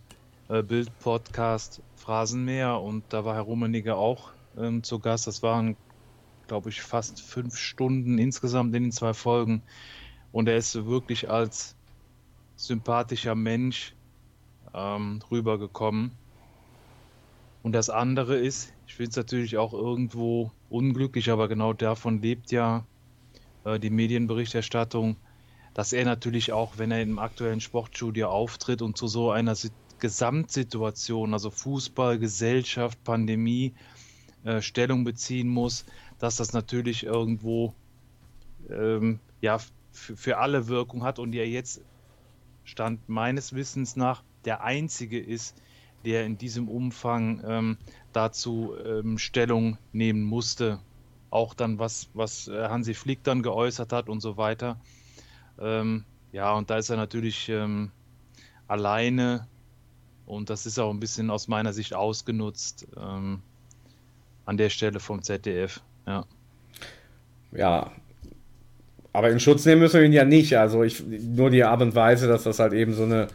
äh, Bild-Podcast Phrasenmäher und da war Herr Rummenigge auch ähm, zu Gast. Das waren, glaube ich, fast fünf Stunden insgesamt in den zwei Folgen. Und er ist wirklich als sympathischer Mensch ähm, rübergekommen. Und das andere ist, ich finde es natürlich auch irgendwo unglücklich, aber genau davon lebt ja äh, die Medienberichterstattung, dass er natürlich auch, wenn er im aktuellen Sportstudio auftritt und zu so einer Si- Gesamtsituation, also Fußball, Gesellschaft, Pandemie, äh, Stellung beziehen muss, dass das natürlich irgendwo ähm, ja, f- für alle Wirkung hat und er jetzt Stand meines Wissens nach der einzige ist, der in diesem Umfang ähm, dazu ähm, Stellung nehmen musste. Auch dann, was, was äh, Hansi Flick dann geäußert hat und so weiter. Ähm, ja, und da ist er natürlich ähm, alleine und das ist auch ein bisschen aus meiner Sicht ausgenutzt ähm, an der Stelle vom ZDF. Ja.
Ja, aber in Schutz nehmen müssen wir ihn ja nicht. Also ich nur die Art und Weise, dass das halt eben so eine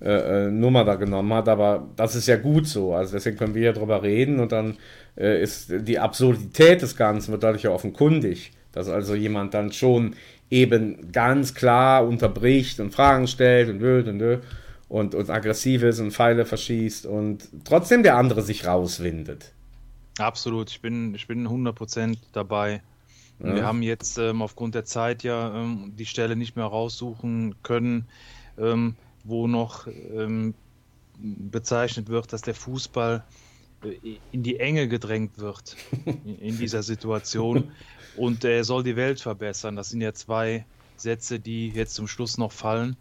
äh, äh, Nummer da genommen hat, aber das ist ja gut so. Also deswegen können wir ja drüber reden und dann äh, ist die Absurdität des Ganzen wird dadurch ja offenkundig, dass also jemand dann schon eben ganz klar unterbricht und Fragen stellt und und und und, und aggressiv ist und Pfeile verschießt und trotzdem der andere sich rauswindet.
Absolut, ich bin, ich bin 100% dabei.
Ja.
Wir haben jetzt ähm, aufgrund der Zeit ja ähm, die Stelle nicht mehr raussuchen können, ähm, wo noch ähm, bezeichnet wird, dass der Fußball äh, in die Enge gedrängt wird in, in dieser Situation und er soll die Welt verbessern. Das sind ja zwei Sätze, die jetzt zum Schluss noch fallen.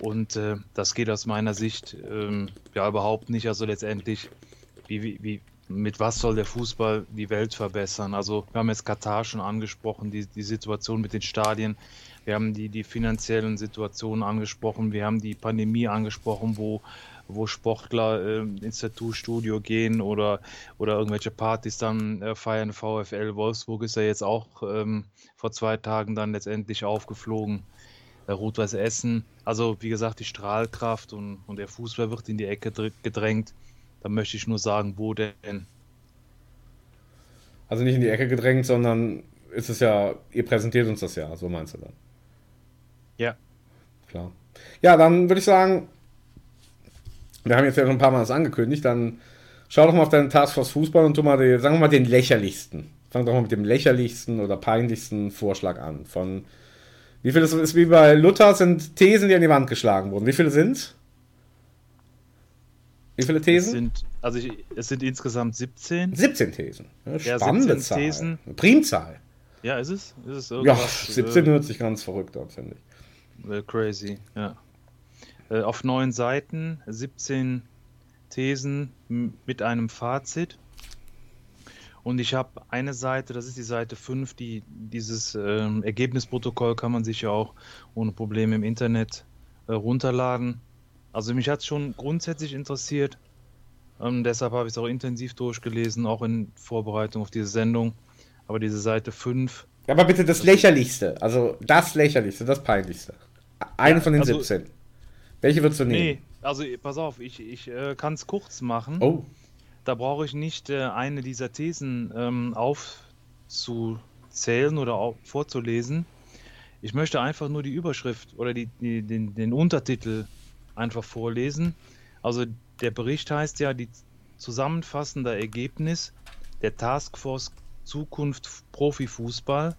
Und äh, das geht aus meiner Sicht ähm, ja überhaupt nicht. Also letztendlich, wie, wie, wie, mit was soll der Fußball die Welt verbessern? Also wir haben jetzt Katar schon angesprochen, die, die Situation mit den Stadien. Wir haben die, die finanziellen Situationen angesprochen. Wir haben die Pandemie angesprochen, wo, wo Sportler äh, ins Tattoo-Studio gehen oder, oder irgendwelche Partys dann äh, feiern. VfL Wolfsburg ist ja jetzt auch ähm, vor zwei Tagen dann letztendlich aufgeflogen. Äh, Rot-Weiß Essen. Also wie gesagt, die Strahlkraft und, und der Fußball wird in die Ecke dr- gedrängt. Da möchte ich nur sagen, wo denn?
Also nicht in die Ecke gedrängt, sondern ist es ja, ihr präsentiert uns das ja, so meinst du dann.
Ja.
Klar. Ja, dann würde ich sagen, wir haben jetzt ja schon ein paar Mal das angekündigt, dann schau doch mal auf deinen Taskforce Fußball und tu mal, die, sagen wir mal, den lächerlichsten. Fang doch mal mit dem lächerlichsten oder peinlichsten Vorschlag an. Von wie viele ist wie bei Luther sind Thesen, die an die Wand geschlagen wurden. Wie viele sind Wie viele Thesen?
Es sind, also ich, es sind insgesamt 17.
17 Thesen.
Ja,
Spannende
17
Zahl.
Thesen.
Eine Primzahl.
Ja, ist es? Ist es
Ja,
irgendwas,
17
äh,
hört sich ganz verrückt an, finde ich.
Äh, crazy, ja. Äh, auf neun Seiten, 17 Thesen mit einem Fazit. Und ich habe eine Seite, das ist die Seite 5, die, dieses ähm, Ergebnisprotokoll kann man sich ja auch ohne Probleme im Internet äh, runterladen. Also mich hat es schon grundsätzlich interessiert. Ähm, deshalb habe ich es auch intensiv durchgelesen, auch in Vorbereitung auf diese Sendung. Aber diese Seite 5,
Aber bitte das lächerlichste, also das lächerlichste, das peinlichste. Eine von den
also-
17. Welche würdest du nehmen?
Nee, also pass auf, ich, ich äh, kann es kurz machen.
Oh.
Da brauche ich nicht äh, eine dieser Thesen ähm, aufzuzählen oder au vorzulesen. Ich möchte einfach nur die Überschrift oder die, die, den, den Untertitel einfach vorlesen. Also der Bericht heißt ja die zusammenfassende Ergebnis der Taskforce Zukunft Profifußball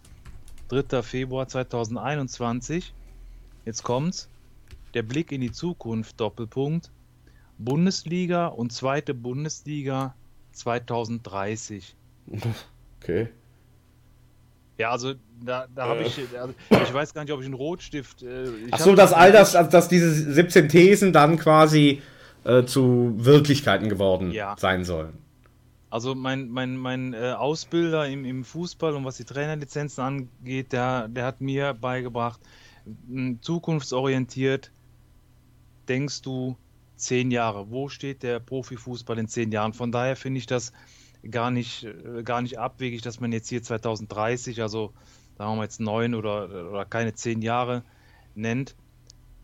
3. Februar 2021. Jetzt kommt's. Der Blick in die Zukunft, Doppelpunkt. Bundesliga und zweite Bundesliga 2030.
Okay.
Ja, also da, da habe
Äh.
ich, also, ich weiß gar nicht, ob ich einen Rotstift. Äh,
Ach so, dass all das, also dass diese 17 Thesen dann quasi äh, zu Wirklichkeiten geworden
Ja.
sein sollen.
Also mein, mein, mein äh, Ausbilder im, im Fußball und was die Trainerlizenzen angeht, der, der hat mir beigebracht, zukunftsorientiert denkst du zehn Jahre. Wo steht der Profifußball in zehn Jahren? Von daher finde ich das gar nicht, äh, gar nicht abwegig, dass man jetzt hier 2030, also sagen wir jetzt neun oder, oder keine zehn Jahre nennt.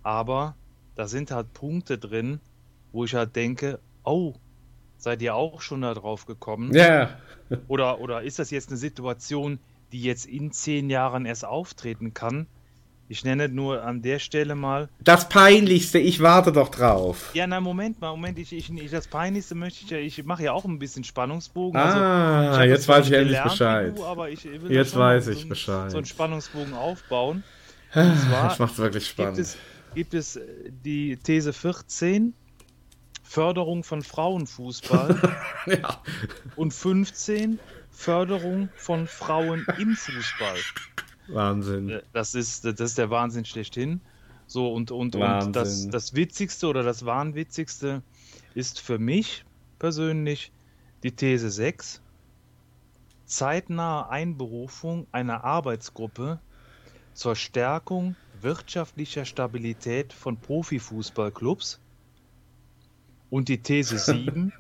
Aber da sind halt Punkte drin, wo ich halt denke, oh, seid ihr auch schon da drauf gekommen?
Ja.
Oder, oder ist das jetzt eine Situation, die jetzt in zehn Jahren erst auftreten kann? Ich nenne nur an der Stelle mal.
Das Peinlichste, ich warte doch drauf.
Ja, na Moment mal, Moment, ich, ich, ich das Peinlichste möchte ich ja, ich mache ja auch ein bisschen Spannungsbogen.
Ah,
hab
jetzt weiß ich endlich Bescheid.
Du,
Jetzt weiß ich
so,
Bescheid.
So einen Spannungsbogen aufbauen. Zwar
das macht's wirklich spannend.
Gibt es, gibt es äh, die These 14, Förderung von Frauenfußball.
ja.
Und 15, Förderung von Frauen im Fußball.
Wahnsinn.
Äh, Das ist, das ist der Wahnsinn schlechthin. So, und, und, und das, das Witzigste oder das Wahnwitzigste ist für mich persönlich die These 6. Zeitnahe Einberufung einer Arbeitsgruppe zur Stärkung wirtschaftlicher Stabilität von Profifußballclubs. Und die These 7.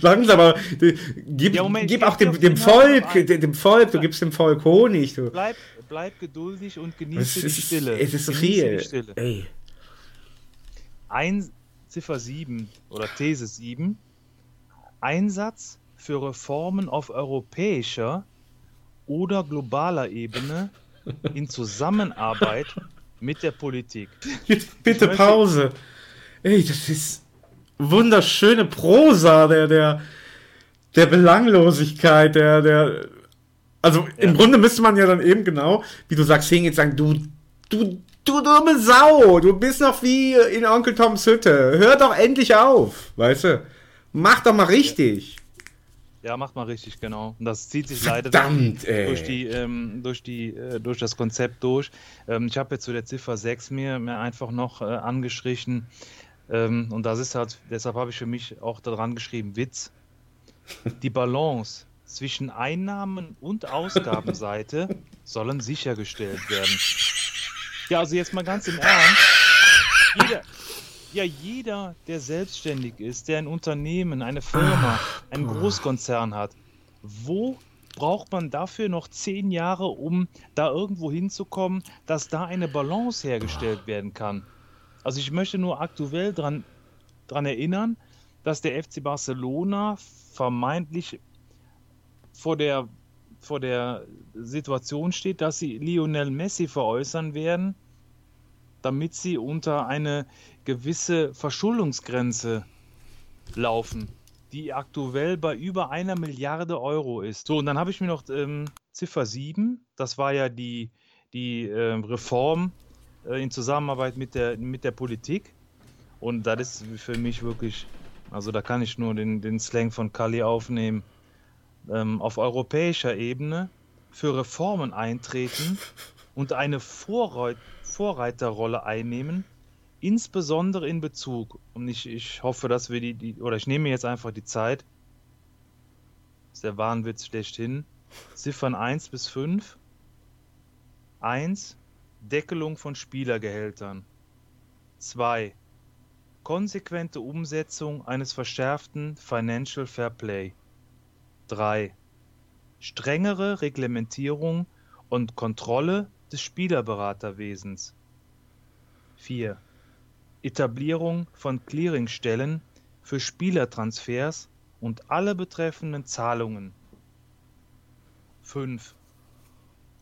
Langsam, aber die- gib,
Ja, Moment,
gib auch dem, dem
Namen
Volk, dem Volk, du gibst dem Volk Honig. Du.
Bleib, bleib geduldig und genieße die
ist,
Stille.
es ist so viel.
Die.
Ey.
Ein Ziffer 7 oder These 7. Einsatz für Reformen auf europäischer oder globaler Ebene in Zusammenarbeit mit der Politik.
Jetzt bitte
möchte-
Pause. Ey, das ist wunderschöne Prosa der, der, der Belanglosigkeit, der, der. Also im Grunde müsste man ja dann eben genau, wie du sagst, hingehen und sagen, du, du, du dumme Sau, du bist noch wie in Onkel Toms Hütte. Hör doch endlich auf, weißt du? Mach doch mal richtig.
Ja, macht mal richtig, genau. Und das zieht sich leider
Verdammt, ey.
durch die, ähm, durch die, äh, durch das Konzept durch. Ähm, ich habe jetzt zu der Ziffer 6 mir, mir einfach noch äh, angestrichen. Ähm, und das ist halt, deshalb habe ich für mich auch daran geschrieben, Witz. Die Balance zwischen Einnahmen- und Ausgabenseite sollen sichergestellt werden. Ja, also jetzt mal ganz im Ernst. Jeder, ja, jeder, der selbstständig ist, der ein Unternehmen, eine Firma, einen Großkonzern hat, wo braucht man dafür noch zehn Jahre, um da irgendwo hinzukommen, dass da eine Balance hergestellt werden kann? Also ich möchte nur aktuell dran, dran erinnern, dass der FC Barcelona vermeintlich vor der vor der Situation steht, dass sie Lionel Messi veräußern werden, damit sie unter eine gewisse Verschuldungsgrenze laufen, die aktuell bei über einer Milliarde Euro ist. So, und dann habe ich mir noch ähm, Ziffer 7, das war ja die, die äh, Reform in Zusammenarbeit mit der, mit der Politik. Und das ist für mich wirklich, also da kann ich nur den, den Slang von Kali aufnehmen, ähm, auf europäischer Ebene für Reformen eintreten und eine Vorreit Vorreiterrolle einnehmen, insbesondere in Bezug, und ich, ich hoffe, dass wir die, die, oder ich nehme jetzt einfach die Zeit, ist der Wahnwitz schlechthin, Ziffern 1 bis 5. 1. Deckelung von Spielergehältern. 2. Konsequente Umsetzung eines verschärften Financial Fair Play. 3. Strengere Reglementierung und Kontrolle des Spielerberaterwesens. 4. Etablierung von Clearingstellen für Spielertransfers und alle betreffenden Zahlungen. 5.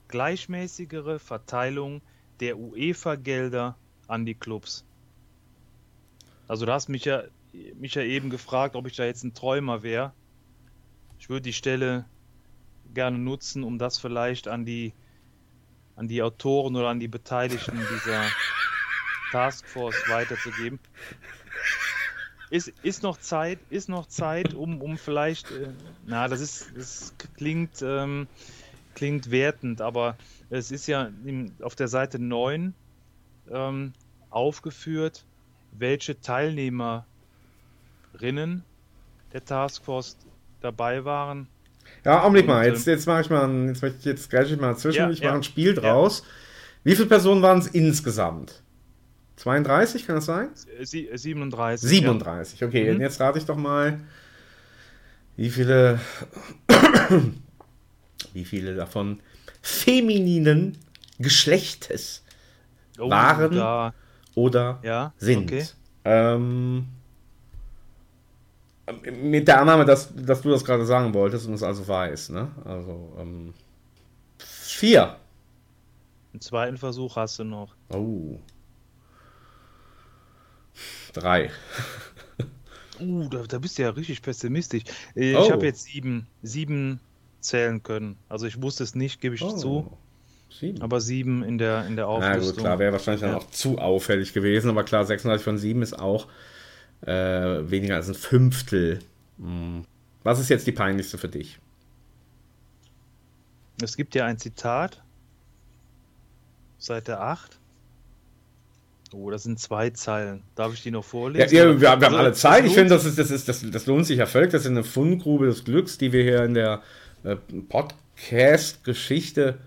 Gleichmäßigere Verteilung der UEFA-Gelder an die Clubs. Also du hast mich ja, mich ja eben gefragt, ob ich da jetzt ein Träumer wäre. Ich würde die Stelle gerne nutzen, um das vielleicht an die an die Autoren oder an die Beteiligten dieser Taskforce weiterzugeben. Ist, ist noch Zeit, ist noch Zeit, um, um vielleicht, äh, na, das ist, das klingt, ähm, klingt wertend, aber es ist ja auf der Seite 9 ähm, aufgeführt, welche Teilnehmerinnen der Taskforce dabei waren.
Ja, Augenblick mal, jetzt, ähm, jetzt mache ich mal, ein, jetzt möchte ich jetzt gleich mal zwischen, ja, ich mache ein Spiel draus. Ja. Wie viele Personen waren es insgesamt? 32, kann das sein?
Sie, 37.
37, ja. okay. Mhm. Jetzt rate ich doch mal, wie viele, wie viele davon femininen Geschlechtes oh, waren da. oder
ja,
sind. Okay. Ähm, mit der Annahme, dass, dass du das gerade sagen wolltest und es also weiß, ne? Also, ähm, vier.
Einen zweiten Versuch hast du noch.
Oh. Drei.
Uh, da, da bist du ja richtig pessimistisch. Äh, ich oh. habe jetzt sieben, sieben zählen können. Also ich wusste es nicht, gebe ich oh. zu. Sieben. Aber sieben in der, in der Auflistung.
Na gut, klar, wäre wahrscheinlich ja. dann auch zu auffällig gewesen. Aber klar, 36 von sieben ist auch äh, weniger als ein Fünftel. Hm. Was ist jetzt die peinlichste für dich?
Es gibt ja ein Zitat, Seite 8. Oh, das sind zwei Zeilen. Darf ich die noch vorlesen?
Ja, ja wir, wir haben also, alle Zeit. Ich finde, das, ist, das, ist, das, das lohnt sich ja völlig. Das ist eine Fundgrube des Glücks, die wir hier in der äh, Podcast-Geschichte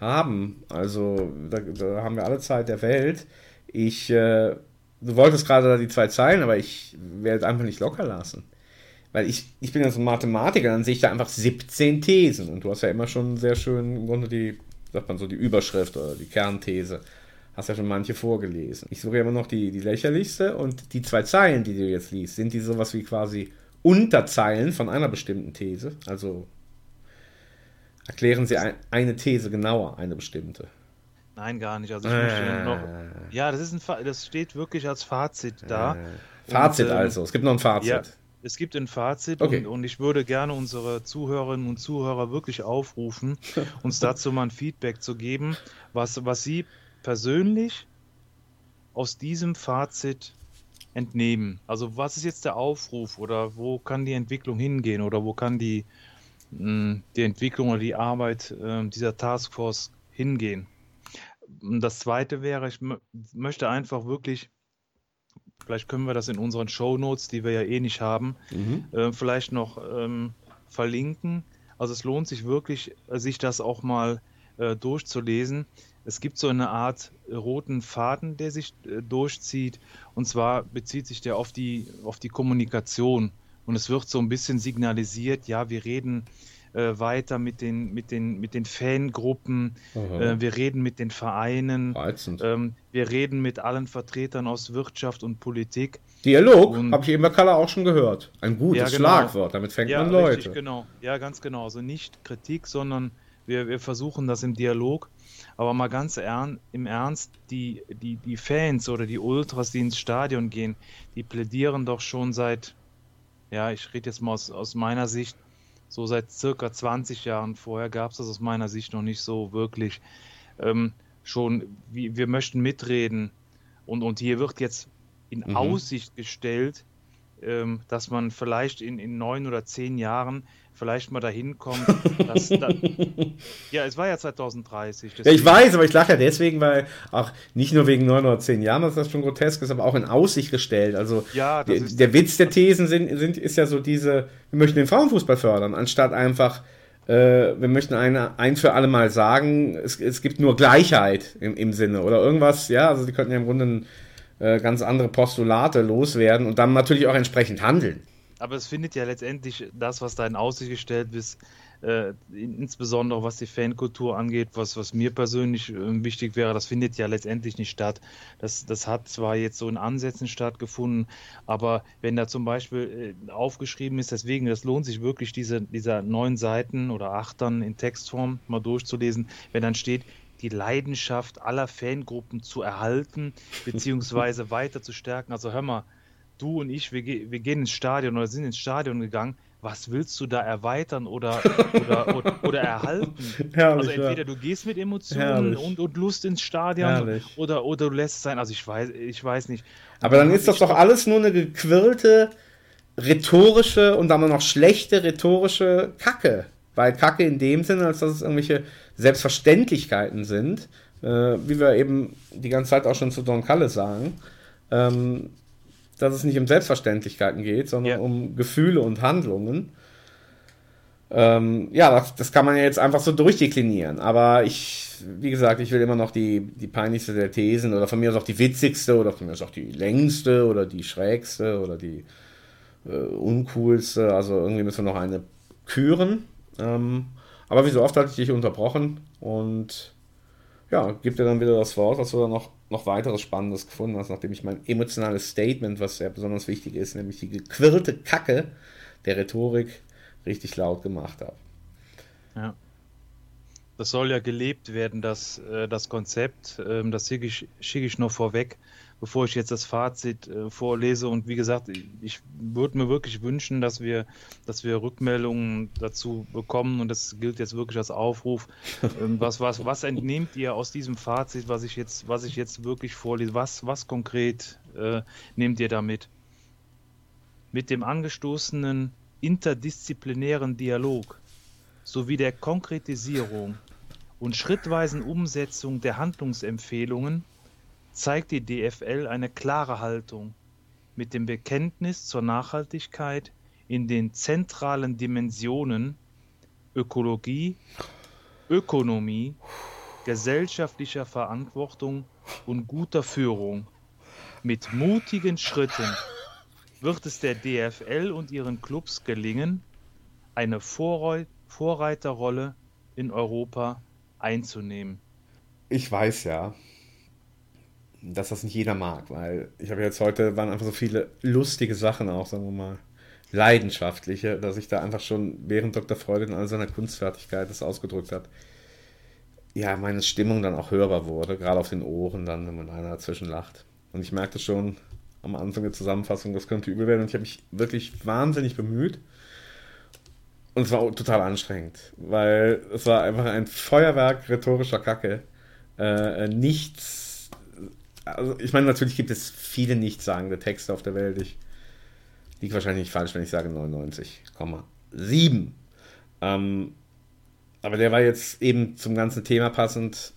haben. Also, da, da, haben wir alle Zeit der Welt. Ich, äh, du wolltest gerade die zwei Zeilen, aber ich werde einfach nicht locker lassen. Weil ich, ich bin ja so ein Mathematiker, dann sehe ich da einfach 17 Thesen. Und du hast ja immer schon sehr schön im Grunde die, sagt man so, die Überschrift oder die Kernthese. Hast ja schon manche vorgelesen. Ich suche immer noch die, die lächerlichste und die zwei Zeilen, die du jetzt liest, sind die sowas wie quasi Unterzeilen von einer bestimmten These. Also erklären sie ein, eine These genauer, eine bestimmte.
Nein, gar nicht. Also ich äh, noch, ja, das ist ein das steht wirklich als Fazit da.
Äh, Fazit und, ähm, also. Es gibt noch ein Fazit. Ja,
es gibt ein Fazit
okay.
und, und, ich würde gerne unsere Zuhörerinnen und Zuhörer wirklich aufrufen, uns dazu mal ein Feedback zu geben, was, was sie persönlich aus diesem Fazit entnehmen? Also was ist jetzt der Aufruf oder wo kann die Entwicklung hingehen oder wo kann die, hm, die Entwicklung oder die Arbeit äh, dieser Taskforce hingehen? Das zweite wäre, ich möchte einfach wirklich, vielleicht können wir das in unseren Show Notes, die wir ja eh nicht haben, mhm. äh, vielleicht noch ähm, verlinken. Also es lohnt sich wirklich, sich das auch mal äh, durchzulesen es gibt so eine Art roten Faden, der sich äh, durchzieht. Und zwar bezieht sich der auf die, auf die Kommunikation. Und es wird so ein bisschen signalisiert, ja, wir reden äh, weiter mit den, mit den, mit den Fangruppen, äh, wir reden mit den Vereinen, ähm, wir reden mit allen Vertretern aus Wirtschaft und Politik.
Dialog, habe ich eben bei Kalla auch schon gehört. Ein gutes ja, genau. Schlagwort, damit fängt
ja,
man Leute.
Richtig, genau. Ja, ganz genau. Also nicht Kritik, sondern wir, wir versuchen das im Dialog. Aber mal ganz ern, im Ernst, die, die, die Fans oder die Ultras, die ins Stadion gehen, die plädieren doch schon seit, ja, ich rede jetzt mal aus, aus meiner Sicht, so seit circa 20 Jahren. Vorher gab es das aus meiner Sicht noch nicht so wirklich. Ähm, schon, wie, wir möchten mitreden. Und, und hier wird jetzt in mhm. Aussicht gestellt, ähm, dass man vielleicht in, in neun oder zehn Jahren vielleicht mal dahin kommt. Dass da, ja, es war ja 2030.
Ja, ich weiß, aber ich lache ja deswegen, weil auch nicht nur wegen neun oder zehn Jahren, dass das schon grotesk ist, aber auch in Aussicht gestellt. Also
ja,
der, der Witz der Thesen sind, sind, ist ja so diese, wir möchten den Frauenfußball fördern, anstatt einfach äh, wir möchten eine, ein für alle Mal sagen, es, es gibt nur Gleichheit im, im Sinne oder irgendwas, ja, also die könnten ja im Grunde äh, ganz andere Postulate loswerden und dann natürlich auch entsprechend handeln.
Aber es findet ja letztendlich das, was da in Aussicht gestellt ist, äh, insbesondere was die Fankultur angeht, was, was mir persönlich äh, wichtig wäre, das findet ja letztendlich nicht statt. Das, das hat zwar jetzt so in Ansätzen stattgefunden, aber wenn da zum Beispiel äh, aufgeschrieben ist, deswegen, das lohnt sich wirklich, diese, dieser neun Seiten oder acht dann in Textform mal durchzulesen, wenn dann steht, die Leidenschaft aller Fangruppen zu erhalten bzw. weiter zu stärken. Also hör mal, du und ich, wir, wir, gehen ins Stadion oder sind ins Stadion gegangen. Was willst du da erweitern oder, oder, oder, oder erhalten? Herrlich, also entweder ja. du gehst mit Emotionen und, und, Lust ins Stadion oder, oder du lässt es sein. Also ich weiß, ich weiß nicht.
Aber dann ist das doch alles nur eine gequirlte, rhetorische und dann noch schlechte rhetorische Kacke. Weil Kacke in dem Sinne, als dass es irgendwelche Selbstverständlichkeiten sind, äh, wie wir eben die ganze Zeit auch schon zu Don Kalle sagen, ähm, dass es nicht um Selbstverständlichkeiten geht, sondern ja. um Gefühle und Handlungen. Ähm, ja, das, das, kann man ja jetzt einfach so durchdeklinieren. Aber ich, wie gesagt, ich will immer noch die, die peinlichste der Thesen oder von mir aus auch die witzigste oder von mir aus auch die längste oder die schrägste oder die äh, uncoolste. Also irgendwie müssen wir noch eine küren. Ähm, aber wie so oft hatte ich dich unterbrochen und ja, gib dir dann wieder das Wort, was du dann noch, noch weiteres Spannendes gefunden hast, nachdem ich mein emotionales Statement, was sehr besonders wichtig ist, nämlich die gequirlte Kacke der Rhetorik richtig laut gemacht habe.
Ja. Das soll ja gelebt werden, das, äh, das Konzept. Ähm, das schicke ich, schicke ich noch vorweg bevor ich jetzt das Fazit äh, vorlese. Und wie gesagt, ich würde mir wirklich wünschen, dass wir, dass wir Rückmeldungen dazu bekommen. Und das gilt jetzt wirklich als Aufruf. Ähm, was, was, was entnehmt ihr aus diesem Fazit, was ich jetzt, was ich jetzt wirklich vorlese? Was, was konkret äh, nehmt ihr damit? Mit dem angestoßenen interdisziplinären Dialog sowie der Konkretisierung und schrittweisen Umsetzung der Handlungsempfehlungen zeigt die DFL eine klare Haltung mit dem Bekenntnis zur Nachhaltigkeit in den zentralen Dimensionen Ökologie, Ökonomie, gesellschaftlicher Verantwortung und guter Führung. Mit mutigen Schritten wird es der DFL und ihren Clubs gelingen, eine Vorreiterrolle in Europa einzunehmen.
Ich weiß ja, dass das nicht jeder mag, weil ich habe jetzt heute, waren einfach so viele lustige Sachen auch, sagen wir mal, leidenschaftliche, dass ich da einfach schon während Dr. Freude in all seiner Kunstfertigkeit das ausgedrückt hat, ja, meine Stimmung dann auch hörbar wurde, gerade auf den Ohren dann, wenn man einer dazwischen lacht. Und ich merkte schon am Anfang der Zusammenfassung, das könnte übel werden und ich habe mich wirklich wahnsinnig bemüht. Und es war total anstrengend, weil es war einfach ein Feuerwerk rhetorischer Kacke. Äh, nichts also ich meine, natürlich gibt es viele nichtssagende Texte auf der Welt. Ich liege wahrscheinlich nicht falsch, wenn ich sage 99,7. Ähm, aber der war jetzt eben zum ganzen Thema passend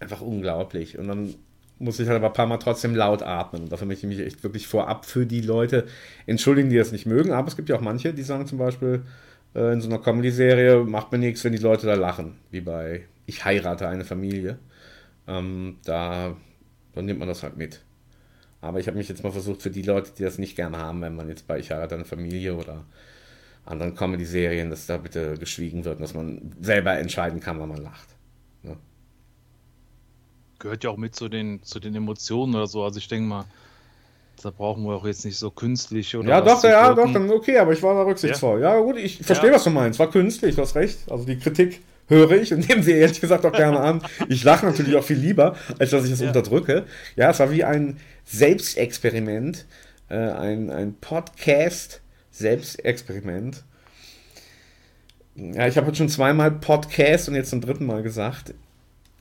einfach unglaublich. Und dann muss ich halt aber ein paar Mal trotzdem laut atmen. Und dafür möchte ich mich echt wirklich vorab für die Leute entschuldigen, die das nicht mögen. Aber es gibt ja auch manche, die sagen zum Beispiel, äh, in so einer Comedy-Serie macht mir nichts, wenn die Leute da lachen. Wie bei Ich heirate eine Familie. Ähm, da dann nimmt man das halt mit. Aber ich habe mich jetzt mal versucht, für die Leute, die das nicht gerne haben, wenn man jetzt bei Ich heirate eine Familie oder anderen Comedy-Serien, dass da bitte geschwiegen wird, dass man selber entscheiden kann, wann man lacht. Ne?
Gehört ja auch mit zu den, zu den Emotionen oder so. Also ich denke mal, da brauchen wir auch jetzt nicht so künstlich oder
Ja, doch, ja, doch, dann okay, aber ich war da rücksichtsvoll. Ja, ja gut, ich verstehe, ja. was du meinst. War künstlich, du hast recht. Also die Kritik höre ich und nehme sie ehrlich gesagt auch gerne an. Ich lache natürlich auch viel lieber, als dass ich es ja. unterdrücke. Ja, es war wie ein Selbstexperiment, äh, ein, ein Podcast-Selbstexperiment. Ja, ich habe jetzt schon zweimal Podcast und jetzt zum dritten Mal gesagt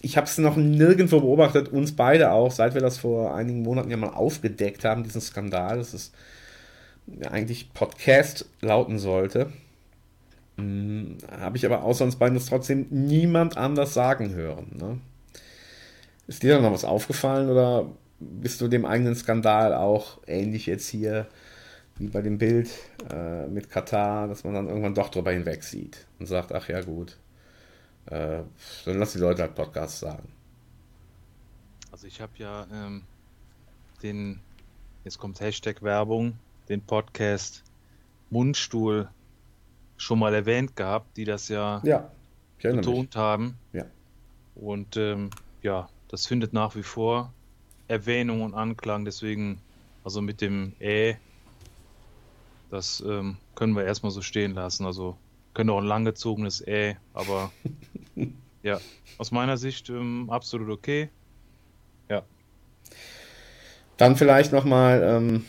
ich habe es noch nirgendwo beobachtet, uns beide auch, seit wir das vor einigen Monaten ja mal aufgedeckt haben, diesen Skandal, dass es eigentlich Podcast lauten sollte. Hm, habe ich aber außer uns beiden das trotzdem niemand anders sagen hören. Ne? Ist dir da noch was aufgefallen oder bist du dem eigenen Skandal auch ähnlich jetzt hier wie bei dem Bild äh, mit Katar, dass man dann irgendwann doch drüber hinweg sieht und sagt, ach ja gut, äh, dann lass die Leute halt Podcasts sagen.
Also ich habe ja ähm, den, jetzt kommt Hashtag Werbung, den Podcast Mundstuhl schon mal erwähnt gehabt, die das ja,
ja
betont mich. haben.
Ja.
Und ähm, ja, das findet nach wie vor Erwähnung und Anklang, deswegen, also mit dem Ä, das ähm, können wir erstmal so stehen lassen. Also könnte auch ein langgezogenes Ä, aber ja, aus meiner Sicht ähm, absolut okay. Ja.
Dann vielleicht nochmal, ähm,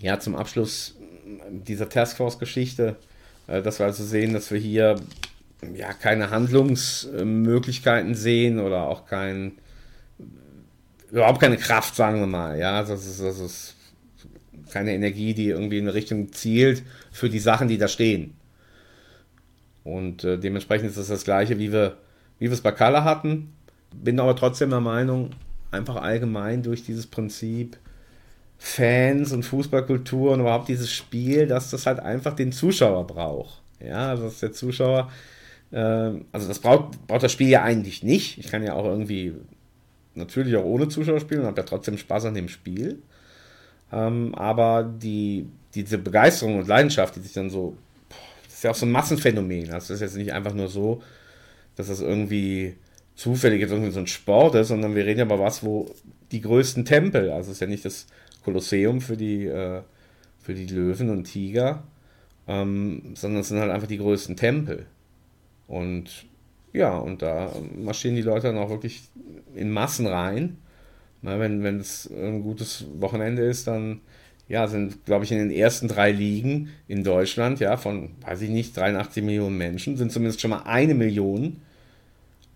ja, zum Abschluss dieser Taskforce-Geschichte, dass wir also sehen, dass wir hier ja keine Handlungsmöglichkeiten sehen oder auch kein, überhaupt keine Kraft, sagen wir mal. Ja, das ist, das ist keine Energie, die irgendwie in eine Richtung zielt für die Sachen, die da stehen. Und äh, dementsprechend ist es das gleiche, wie wir, wie wir es bei Kalle hatten. Bin aber trotzdem der Meinung, einfach allgemein durch dieses Prinzip Fans und Fußballkultur und überhaupt dieses Spiel, dass das halt einfach den Zuschauer braucht. Ja, also dass der Zuschauer, äh, also das braucht, braucht das Spiel ja eigentlich nicht. Ich kann ja auch irgendwie natürlich auch ohne Zuschauer spielen und habe ja trotzdem Spaß an dem Spiel. Ähm, aber die, diese Begeisterung und Leidenschaft, die sich dann so ja auch so ein Massenphänomen. Also das ist jetzt nicht einfach nur so, dass das irgendwie zufällig jetzt irgendwie so ein Sport ist, sondern wir reden ja über was, wo die größten Tempel, also es ist ja nicht das Kolosseum für die, äh, für die Löwen und Tiger, ähm, sondern es sind halt einfach die größten Tempel. Und ja, und da marschieren die Leute dann auch wirklich in Massen rein. Na, wenn, es ein gutes Wochenende ist, dann ja, sind, glaube ich, in den ersten drei Ligen in Deutschland, ja, von, weiß ich nicht, 83 Millionen Menschen, sind zumindest schon mal eine Million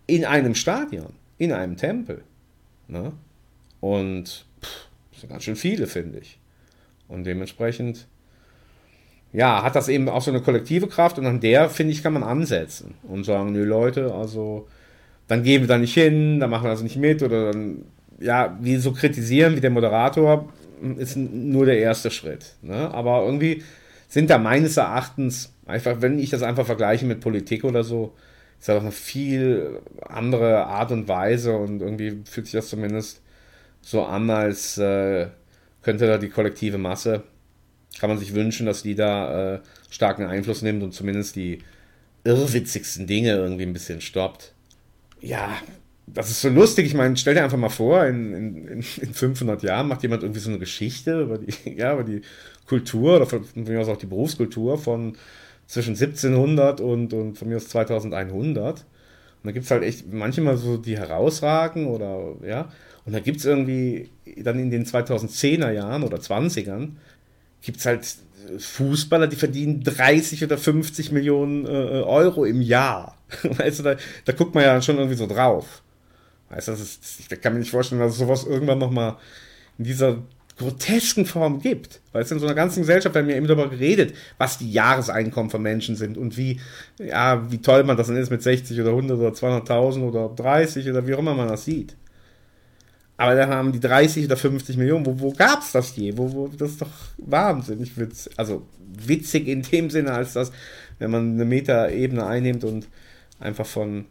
in einem Stadion, in einem Tempel. Ne? Und sind ganz schön viele, finde ich. Und dementsprechend, ja, hat das eben auch so eine kollektive Kraft und an der, finde ich, kann man ansetzen und sagen, nö Leute, also dann gehen wir da nicht hin, dann machen wir das nicht mit oder dann, ja, wie so kritisieren wie der Moderator, ist nur der erste Schritt. Ne? Aber irgendwie sind da meines Erachtens, einfach, wenn ich das einfach vergleiche mit Politik oder so, ist das auch eine viel andere Art und Weise und irgendwie fühlt sich das zumindest so an, als äh, könnte da die kollektive Masse, kann man sich wünschen, dass die da äh, starken Einfluss nimmt und zumindest die irrwitzigsten Dinge irgendwie ein bisschen stoppt. Ja, das ist so lustig. Ich meine, stell dir einfach mal vor, in, in, in 500 Jahren macht jemand irgendwie so eine Geschichte über die, ja, über die Kultur oder von, von mir aus auch die Berufskultur von zwischen 1700 und, und von mir aus 2100. Und da gibt es halt echt manchmal so die herausragen oder ja. Und da gibt es irgendwie dann in den 2010er Jahren oder 20ern gibt es halt Fußballer, die verdienen 30 oder 50 Millionen äh, Euro im Jahr. Weißt du, da, da guckt man ja schon irgendwie so drauf. Weißt du, das ist, ich kann mir nicht vorstellen, dass es sowas irgendwann nochmal in dieser grotesken Form gibt. Weil es in so einer ganzen Gesellschaft werden wir eben darüber geredet, was die Jahreseinkommen von Menschen sind und wie, ja, wie toll man das dann ist mit 60 oder 100 oder 200.000 oder 30 oder wie auch immer man das sieht. Aber dann haben die 30 oder 50 Millionen, wo, wo gab es das je? Wo, wo, das ist doch wahnsinnig witzig. Also witzig in dem Sinne, als dass, wenn man eine Metaebene einnimmt und einfach von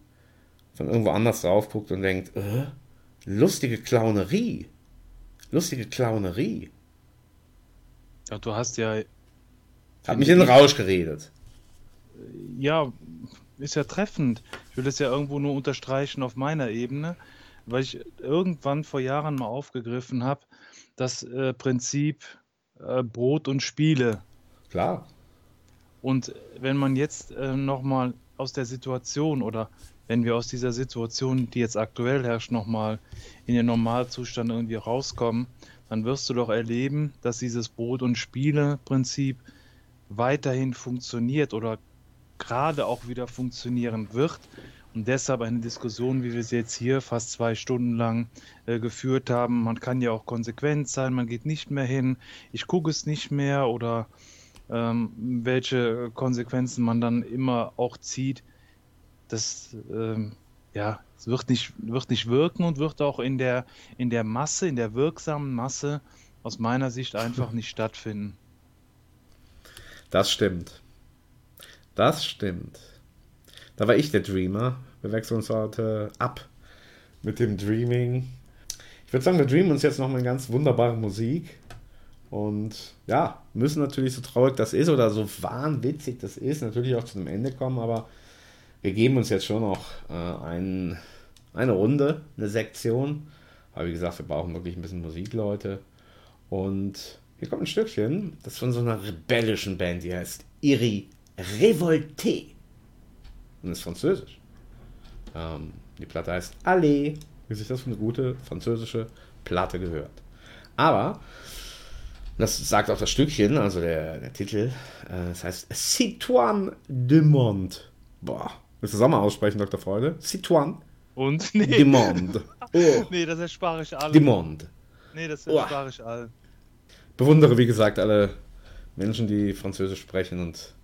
von irgendwo anders drauf guckt und denkt, äh, lustige Clownerie. Lustige Clownerie.
Ja, du hast ja
Hat mich in den Rausch geredet.
Ja, ist ja treffend. Ich will das ja irgendwo nur unterstreichen auf meiner Ebene, weil ich irgendwann vor Jahren mal aufgegriffen habe, das äh, Prinzip äh, Brot und Spiele.
Klar.
Und wenn man jetzt äh, nochmal aus der Situation oder wenn wir aus dieser Situation, die jetzt aktuell herrscht, nochmal in den Normalzustand irgendwie rauskommen, dann wirst du doch erleben, dass dieses Brot- und Spiele-Prinzip weiterhin funktioniert oder gerade auch wieder funktionieren wird. Und deshalb eine Diskussion, wie wir sie jetzt hier fast zwei Stunden lang äh, geführt haben. Man kann ja auch konsequent sein, man geht nicht mehr hin, ich gucke es nicht mehr oder ähm, welche Konsequenzen man dann immer auch zieht. Das ähm, ja, es wird nicht, wird nicht wirken und wird auch in der, in der Masse, in der wirksamen Masse aus meiner Sicht einfach nicht stattfinden.
Das stimmt. Das stimmt. Da war ich der Dreamer. Wir wechseln uns heute ab mit dem Dreaming. Ich würde sagen, wir dreamen uns jetzt noch mal ganz wunderbare Musik. Und ja, müssen natürlich so traurig das ist oder so wahnwitzig das ist, natürlich auch zu einem Ende kommen, aber wir geben uns jetzt schon noch äh, ein, eine Runde, eine Sektion. Aber wie gesagt, wir brauchen wirklich ein bisschen Musik, Leute. Und hier kommt ein Stückchen, das von so einer rebellischen Band, die heißt Iri Revolté. Und ist französisch. Ähm, die Platte heißt Allez, wie sich das für eine gute französische Platte gehört. Aber, das sagt auch das Stückchen, also der, der Titel, äh, das heißt Citoine de Monde. Boah, willst du das auch mal aussprechen, Dr. Freude? Citoine
Und? Nee.
de Monde. Oh,
Nee, das erspare ich alle.
de Monde.
Nee, das
Oh.
erspare ich all.
bewundere, wie gesagt, alle Menschen, die Französisch sprechen und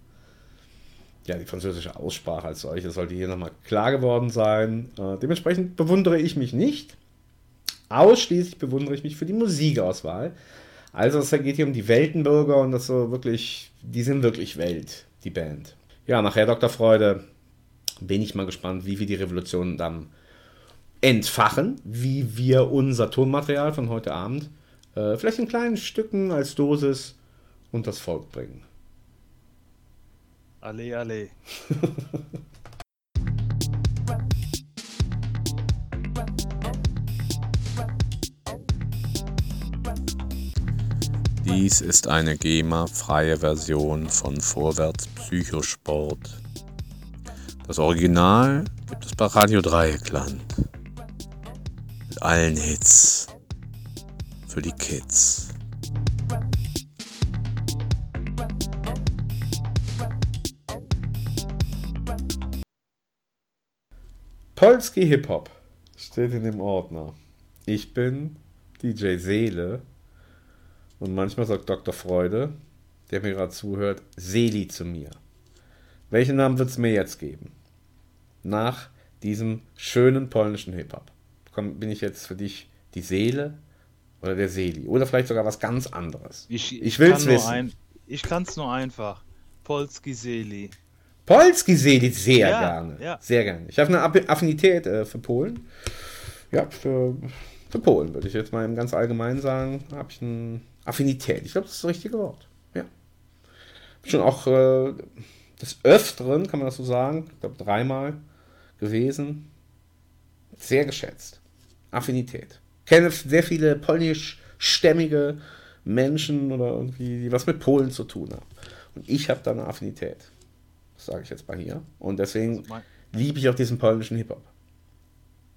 ja, die französische Aussprache als solche sollte hier nochmal klar geworden sein. Äh, dementsprechend bewundere ich mich nicht. Ausschließlich bewundere ich mich für die Musikauswahl. Also es geht hier um die Weltenbürger und das so wirklich, die sind wirklich Welt, die Band. Ja, nachher Dr. Freude, bin ich mal gespannt, wie wir die Revolution dann entfachen, wie wir unser Tonmaterial von heute Abend äh, vielleicht in kleinen Stücken als Dosis und das Volk bringen.
Alle, alle.
Dies ist eine GEMA-freie Version von Vorwärts Psychosport. Das Original gibt es bei Radio Dreieckland. Mit allen Hits. Für die Kids.
Polski Hip-Hop steht in dem Ordner. Ich bin DJ Seele und manchmal sagt Dr. Freude, der mir gerade zuhört, Seli zu mir. Welchen Namen wird es mir jetzt geben? Nach diesem schönen polnischen Hip-Hop. Bin ich jetzt für dich die Seele oder der Seli? Oder vielleicht sogar was ganz anderes?
Ich,
Ich will's
kann nur
wissen.
Ein, ich kann es nur einfach. Polski Seli.
Polski Seli sehr
Ja,
gerne.
ja.
Sehr gerne. Ich habe eine Affinität äh, für Polen. Ja, für, für Polen würde ich jetzt mal im ganz allgemein sagen. Habe ich eine Affinität. Ich glaube, das ist das richtige Wort. Ja. Schon auch äh, des Öfteren, kann man das so sagen, ich glaube dreimal gewesen. Sehr geschätzt. Affinität. Kenne sehr viele polnischstämmige Menschen oder irgendwie, die was mit Polen zu tun haben. Und ich habe da eine Affinität. Sage ich jetzt mal hier. Und deswegen
Also
liebe ich auch diesen polnischen Hip-Hop.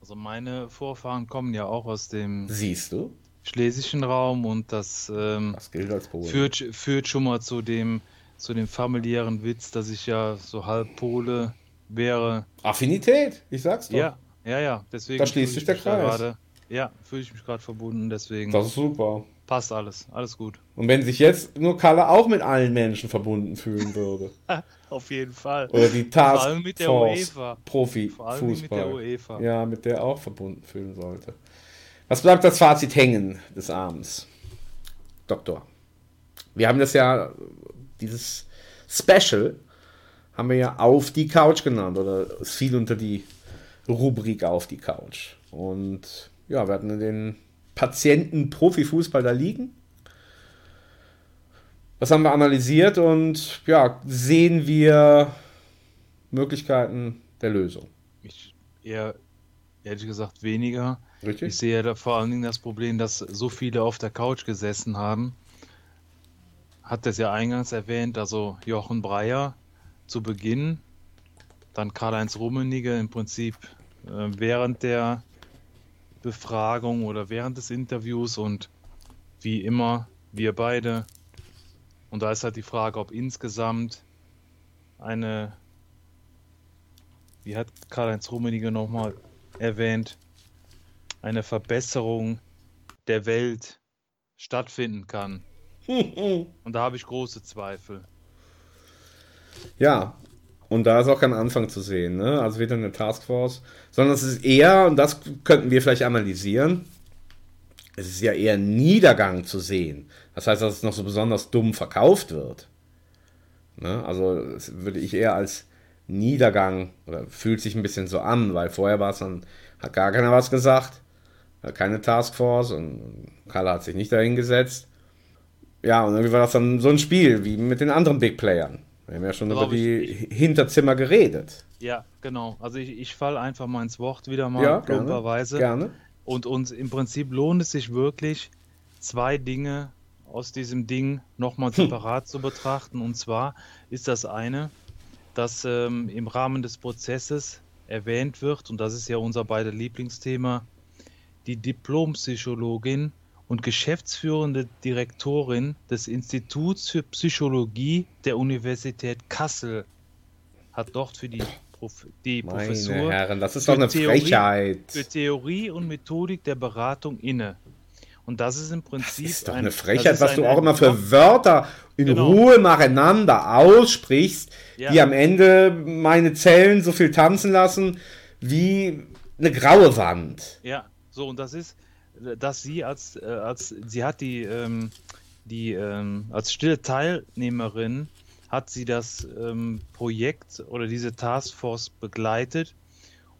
Also meine Vorfahren kommen ja auch aus dem
Siehst du?
schlesischen Raum und das, ähm,
Das gilt als Polen.
führt, führt schon mal zu dem, zu dem familiären Witz, dass ich ja so halb Pole wäre.
Affinität, ich sag's doch.
Ja, ja, ja. Deswegen
Da schließt sich
ich
der Kreis.
Gerade, ja, fühle ich mich gerade verbunden, deswegen
Das ist super.
Passt alles. Alles gut.
Und wenn sich jetzt nur Kalle auch mit allen Menschen verbunden fühlen würde.
Auf jeden Fall.
Oder die
Vor
Task
allem mit der
Force
UEFA.
Profi
Vor allem mit
Fußball.
der UEFA.
Ja, mit der auch verbunden fühlen sollte. Was bleibt das Fazit hängen des Abends? Doktor. Wir haben das ja, dieses Special haben wir ja auf die Couch genannt oder es fiel unter die Rubrik auf die Couch. Und ja, wir hatten den Patienten Profifußball da liegen. Was haben wir analysiert und ja, sehen wir Möglichkeiten der Lösung?
Ich eher, ehrlich gesagt, weniger.
Richtig?
Ich sehe da vor allen Dingen das Problem, dass so viele auf der Couch gesessen haben. Hat das ja eingangs erwähnt, also Jochen Breyer zu Beginn, dann Karl-Heinz Rummenigge im Prinzip äh, während der Befragung oder während des Interviews und wie immer wir beide. Und da ist halt die Frage, ob insgesamt eine, wie hat Karl-Heinz Rummenigge nochmal erwähnt, eine Verbesserung der Welt stattfinden kann. Und da habe ich große Zweifel.
Ja, und da ist auch kein Anfang zu sehen, ne? Also weder eine Taskforce, sondern es ist eher, und das könnten wir vielleicht analysieren, es ist ja eher Niedergang zu sehen. Das heißt, dass es noch so besonders dumm verkauft wird. Ne? Also das würde ich eher als Niedergang oder fühlt sich ein bisschen so an, weil vorher war es dann, hat gar keiner was gesagt, keine Taskforce und Kalle hat sich nicht dahingesetzt. Ja, und irgendwie war das dann so ein Spiel wie mit den anderen Big Playern. Wir haben ja schon
Glaub
über die
ich-
Hinterzimmer geredet.
Ja, genau. Also ich, ich falle einfach mal ins Wort wieder mal
Ja, gerne,
plumperweise.
gerne.
Und uns im Prinzip lohnt es sich wirklich, zwei Dinge aus diesem Ding nochmal separat zu betrachten. Und zwar ist das eine, dass ähm, im Rahmen des Prozesses erwähnt wird, und das ist ja unser beide Lieblingsthema, die Diplompsychologin und geschäftsführende Direktorin des Instituts für Psychologie der Universität Kassel hat dort für die, Prof die
Meine
Professur
Herren, das ist doch eine Frechheit.
Für Theorie und Methodik der Beratung inne. Und das ist im Prinzip.
ist doch
ein-
eine
das
Frechheit, was
ein-
du auch
ein-
immer für Wörter in
Genau.
Ruhe nacheinander aussprichst,
Ja.
die am Ende meine Zellen so viel tanzen lassen wie eine graue Wand.
Ja, so, und das ist, dass sie als, äh, als sie hat die, ähm, die ähm, als stille Teilnehmerin hat sie das ähm, Projekt oder diese Taskforce begleitet,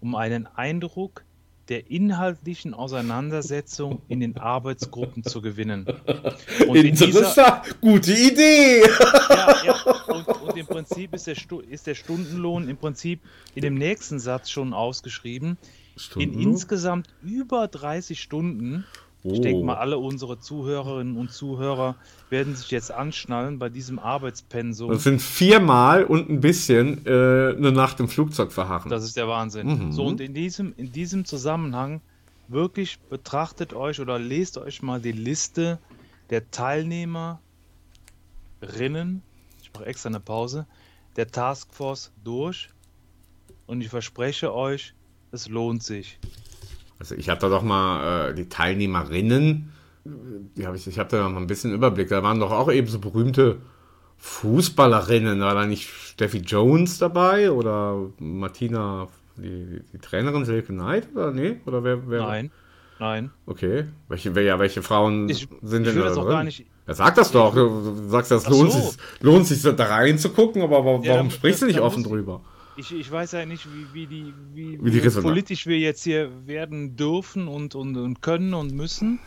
um einen Eindruck der inhaltlichen Auseinandersetzung in den Arbeitsgruppen zu gewinnen. Und in dieser,
Interessant, gute Idee.
ja, ja, und, und im Prinzip ist der, ist der Stundenlohn im Prinzip in dem nächsten Satz schon ausgeschrieben. In
Stundenlohn?
insgesamt über 30 Stunden. Ich
Oh.
denke mal, alle unsere Zuhörerinnen und Zuhörer werden sich jetzt anschnallen bei diesem Arbeitspensum.
Das sind viermal und ein bisschen äh, eine Nacht im Flugzeug verharren.
Das ist der Wahnsinn.
Mhm.
So, und in diesem, in diesem Zusammenhang wirklich betrachtet euch oder lest euch mal die Liste der Teilnehmerinnen, ich mache extra eine Pause, der Taskforce durch und ich verspreche euch, es lohnt sich.
Also ich habe da doch mal äh, die Teilnehmerinnen, die hab ich, ich habe da noch mal ein bisschen Überblick. Da waren doch auch eben so berühmte Fußballerinnen. War da nicht Steffi Jones dabei oder Martina, die, die Trainerin Silke Knight oder nee? Oder wer? wer?
Nein, nein.
Okay. Welche, wer, ja, welche Frauen
Ich-
sind
ich
denn da
das
drin?
gar nicht-
Ja, sag das doch. Du, sagst, das lohnt,
so.
sich, lohnt sich da reinzugucken, aber wa- warum
Ja, da-
sprichst du nicht offen
muss ich-
drüber?
Ich, ich weiß ja nicht, wie, wie, die, wie,
Wie die
politisch wir jetzt hier werden dürfen und, und, und können und müssen.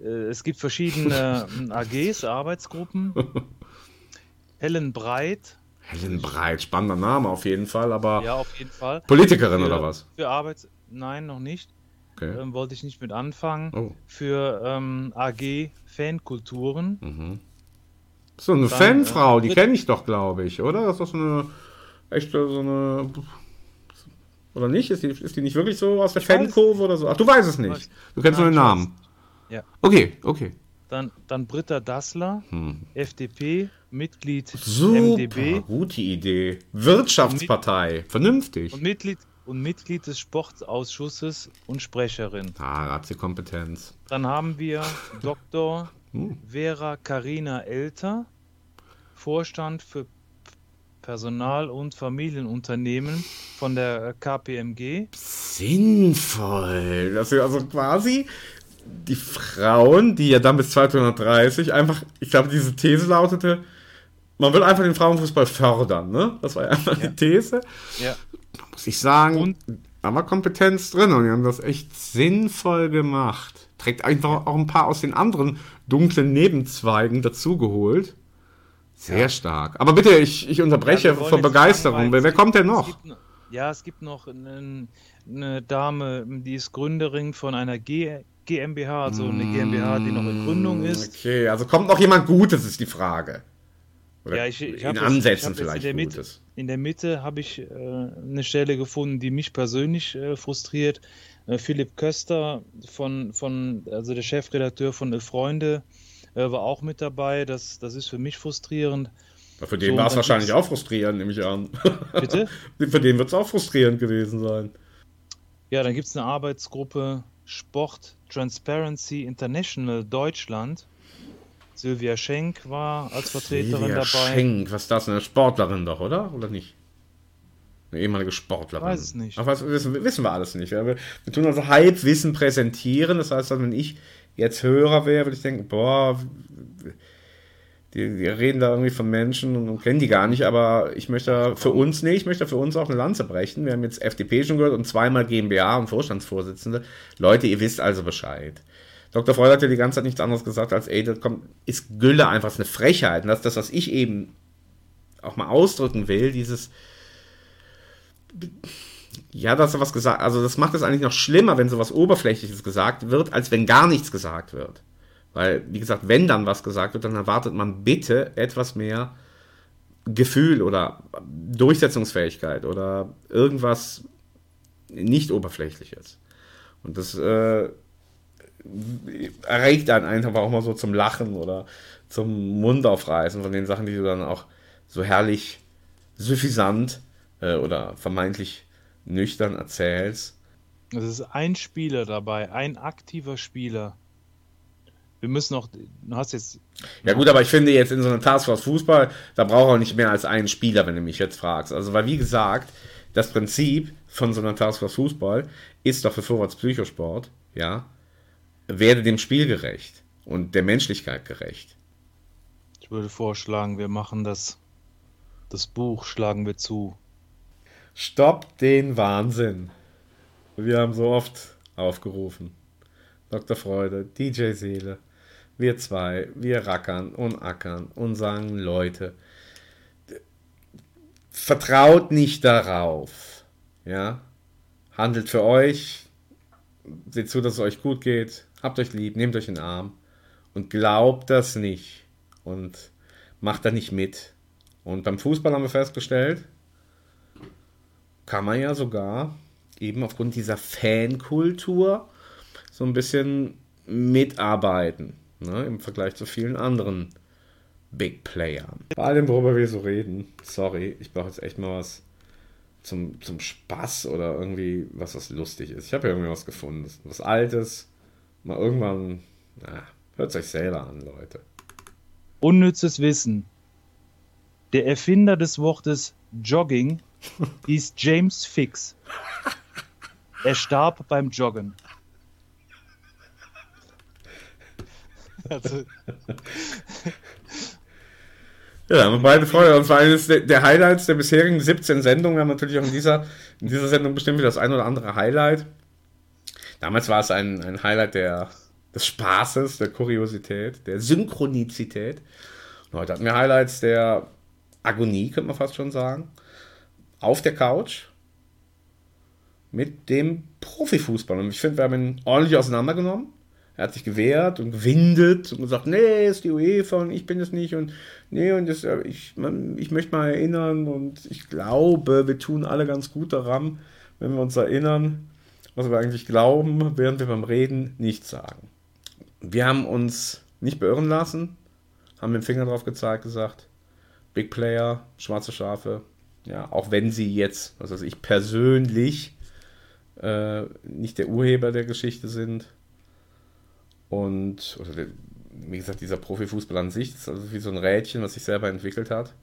Äh, Es gibt verschiedene AGs, Arbeitsgruppen. Helen Breit,
Helen Breit, spannender Name auf jeden Fall, aber
ja, auf jeden Fall.
Politikerin
Für-
oder was?
Für Arbeits... Nein, noch nicht.
Okay.
Ähm, wollte ich nicht mit anfangen.
Oh.
Für ähm, AG Fankulturen.
Mhm. So eine
Dann,
Fanfrau,
äh,
die kenne ich doch, glaube ich, oder? Das ist doch so eine echte, so eine. Oder nicht? Ist die, ist die nicht wirklich so aus der Fankurve oder so? Ach, du weißt es nicht. Du kennst nur den Namen.
Ja.
Okay, okay.
Dann, dann Britta Dassler,
Hm.
FDP, Mitglied
Super,
MdB.
gute Idee. Wirtschaftspartei, vernünftig.
Und Mitglied, und Mitglied des Sportausschusses und Sprecherin.
Ah, Ratiokompetenz.
Dann haben wir Dr.
Hm.
Vera Karina Elter, Vorstand für Personal- und Familienunternehmen von der KPMG.
Sinnvoll. Das ist also quasi die Frauen, die ja dann bis 2030 einfach, ich glaube, diese These lautete, man will einfach den Frauenfußball fördern, ne? Das war ja einfach die These.
Ja.
Muss ich sagen, da war Kompetenz drin und die haben das echt sinnvoll gemacht. Trägt einfach auch ein paar aus den anderen dunklen Nebenzweigen dazugeholt. Sehr ja. stark. Aber bitte, ich, ich unterbreche ja, vor Begeisterung. Wer, wer kommt denn noch?
Es gibt, ja, es gibt noch eine, eine, Dame, die ist Gründerin von einer G GmbH, also eine GmbH, die noch in Gründung ist.
Okay, also kommt noch jemand Gutes, ist die Frage.
Oder ja, ich, ich
in Ansätzen vielleicht
in der Mitte,
Gutes.
In der Mitte habe ich äh, eine Stelle gefunden, die mich persönlich äh, frustriert. Äh, Philipp Köster von, von, also der Chefredakteur von Freunde, äh, war auch mit dabei. Das, das ist für mich frustrierend.
Ja, für den so, war es wahrscheinlich auch frustrierend, nehme ich an.
Bitte?
für den wird es auch frustrierend gewesen sein.
Ja, dann gibt es eine Arbeitsgruppe Sport Transparency International Deutschland. Sylvia Schenk war als Vertreterin Sylvia dabei.
Schenk, was ist das? Eine Sportlerin doch, oder? Oder nicht? Eine ehemalige Sportlerin.
Weiß es nicht.
Ach, was, wissen, wissen wir alles nicht. Wir, wir tun also Halbwissen präsentieren. Das heißt, wenn ich jetzt Hörer wäre, würde ich denken, boah, die, die, reden da irgendwie von Menschen und, kennen die gar nicht, aber ich möchte für uns, nee, ich möchte für uns auch eine Lanze brechen. Wir haben jetzt FDP schon gehört und zweimal GmbH und Vorstandsvorsitzende. Leute, ihr wisst also Bescheid. Dr. Freud hat ja die ganze Zeit nichts anderes gesagt als, ey, das kommt, ist Gülle einfach ist eine Frechheit. Und das ist das, was ich eben auch mal ausdrücken will, dieses, ja, dass er was gesagt, also das macht es eigentlich noch schlimmer, wenn sowas Oberflächliches gesagt wird, als wenn gar nichts gesagt wird. Weil, wie gesagt, wenn dann was gesagt wird, dann erwartet man bitte etwas mehr Gefühl oder Durchsetzungsfähigkeit oder irgendwas nicht Oberflächliches. Und das äh, erregt dann einfach auch mal so zum Lachen oder zum Mund aufreißen von den Sachen, die du dann auch so herrlich suffisant äh, oder vermeintlich nüchtern erzählst.
Es ist ein Spieler dabei, ein aktiver Spieler. Wir müssen noch, du hast jetzt.
Ja, gut, aber ich finde jetzt in so einer Taskforce Fußball, da braucht er nicht mehr als einen Spieler, wenn du mich jetzt fragst. Also, weil wie gesagt, das Prinzip von so einer Taskforce Fußball ist doch für Vorwärts Psychosport, ja, werde dem Spiel gerecht und der Menschlichkeit gerecht.
Ich würde vorschlagen, wir machen das, das Buch schlagen wir zu.
Stopp den Wahnsinn. Wir haben so oft aufgerufen. Dr. Freude, DJ Seele, wir zwei, wir rackern und ackern und sagen, Leute, vertraut nicht darauf. Ja? Handelt für euch, seht zu, dass es euch gut geht, habt euch lieb, nehmt euch in den Arm und glaubt das nicht und macht da nicht mit. Und beim Fußball haben wir festgestellt, kann man ja sogar eben aufgrund dieser Fankultur so ein bisschen mitarbeiten, ne, im Vergleich zu vielen anderen Big Playern. Bei allem, worüber wir so reden, sorry, ich brauche jetzt echt mal was zum, zum Spaß oder irgendwie was, was lustig ist. Ich habe ja irgendwie was gefunden, was Altes, mal irgendwann, na, hört es euch selber an, Leute.
Unnützes Wissen. Der Erfinder des Wortes Jogging hieß James Fix. Er starb beim Joggen.
Also. Ja, haben wir beide Freude. Und zwar eines der Highlights der bisherigen 17 Sendungen. Wir haben natürlich auch in dieser, in dieser Sendung bestimmt wieder das ein oder andere Highlight. Damals war es ein, ein Highlight der, des Spaßes, der Kuriosität, der Synchronizität. Und heute hatten wir Highlights der Agonie, könnte man fast schon sagen auf der Couch mit dem Profifußball. Und ich finde, wir haben ihn ordentlich auseinandergenommen. Er hat sich gewehrt und gewindet und gesagt, nee, ist die UEFA und ich bin es nicht und nee, und das, ich, man, ich möchte mal erinnern und ich glaube, wir tun alle ganz gut daran, wenn wir uns erinnern, was wir eigentlich glauben, während wir beim Reden nichts sagen. Wir haben uns nicht beirren lassen, haben den Finger drauf gezeigt, gesagt, Big Player, schwarze Schafe, ja, auch wenn sie jetzt, was weiß ich, persönlich äh, nicht der Urheber der Geschichte sind. Und, der, wie gesagt, dieser Profifußball an sich ist also wie so ein Rädchen, was sich selber entwickelt hat.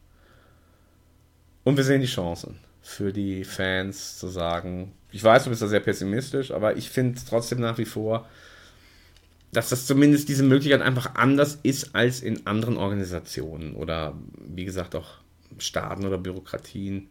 Und wir sehen die Chancen für die Fans zu sagen, ich weiß, du bist da sehr pessimistisch, aber ich finde trotzdem nach wie vor, dass das zumindest diese Möglichkeit einfach anders ist als in anderen Organisationen oder wie gesagt auch Staaten oder Bürokratien.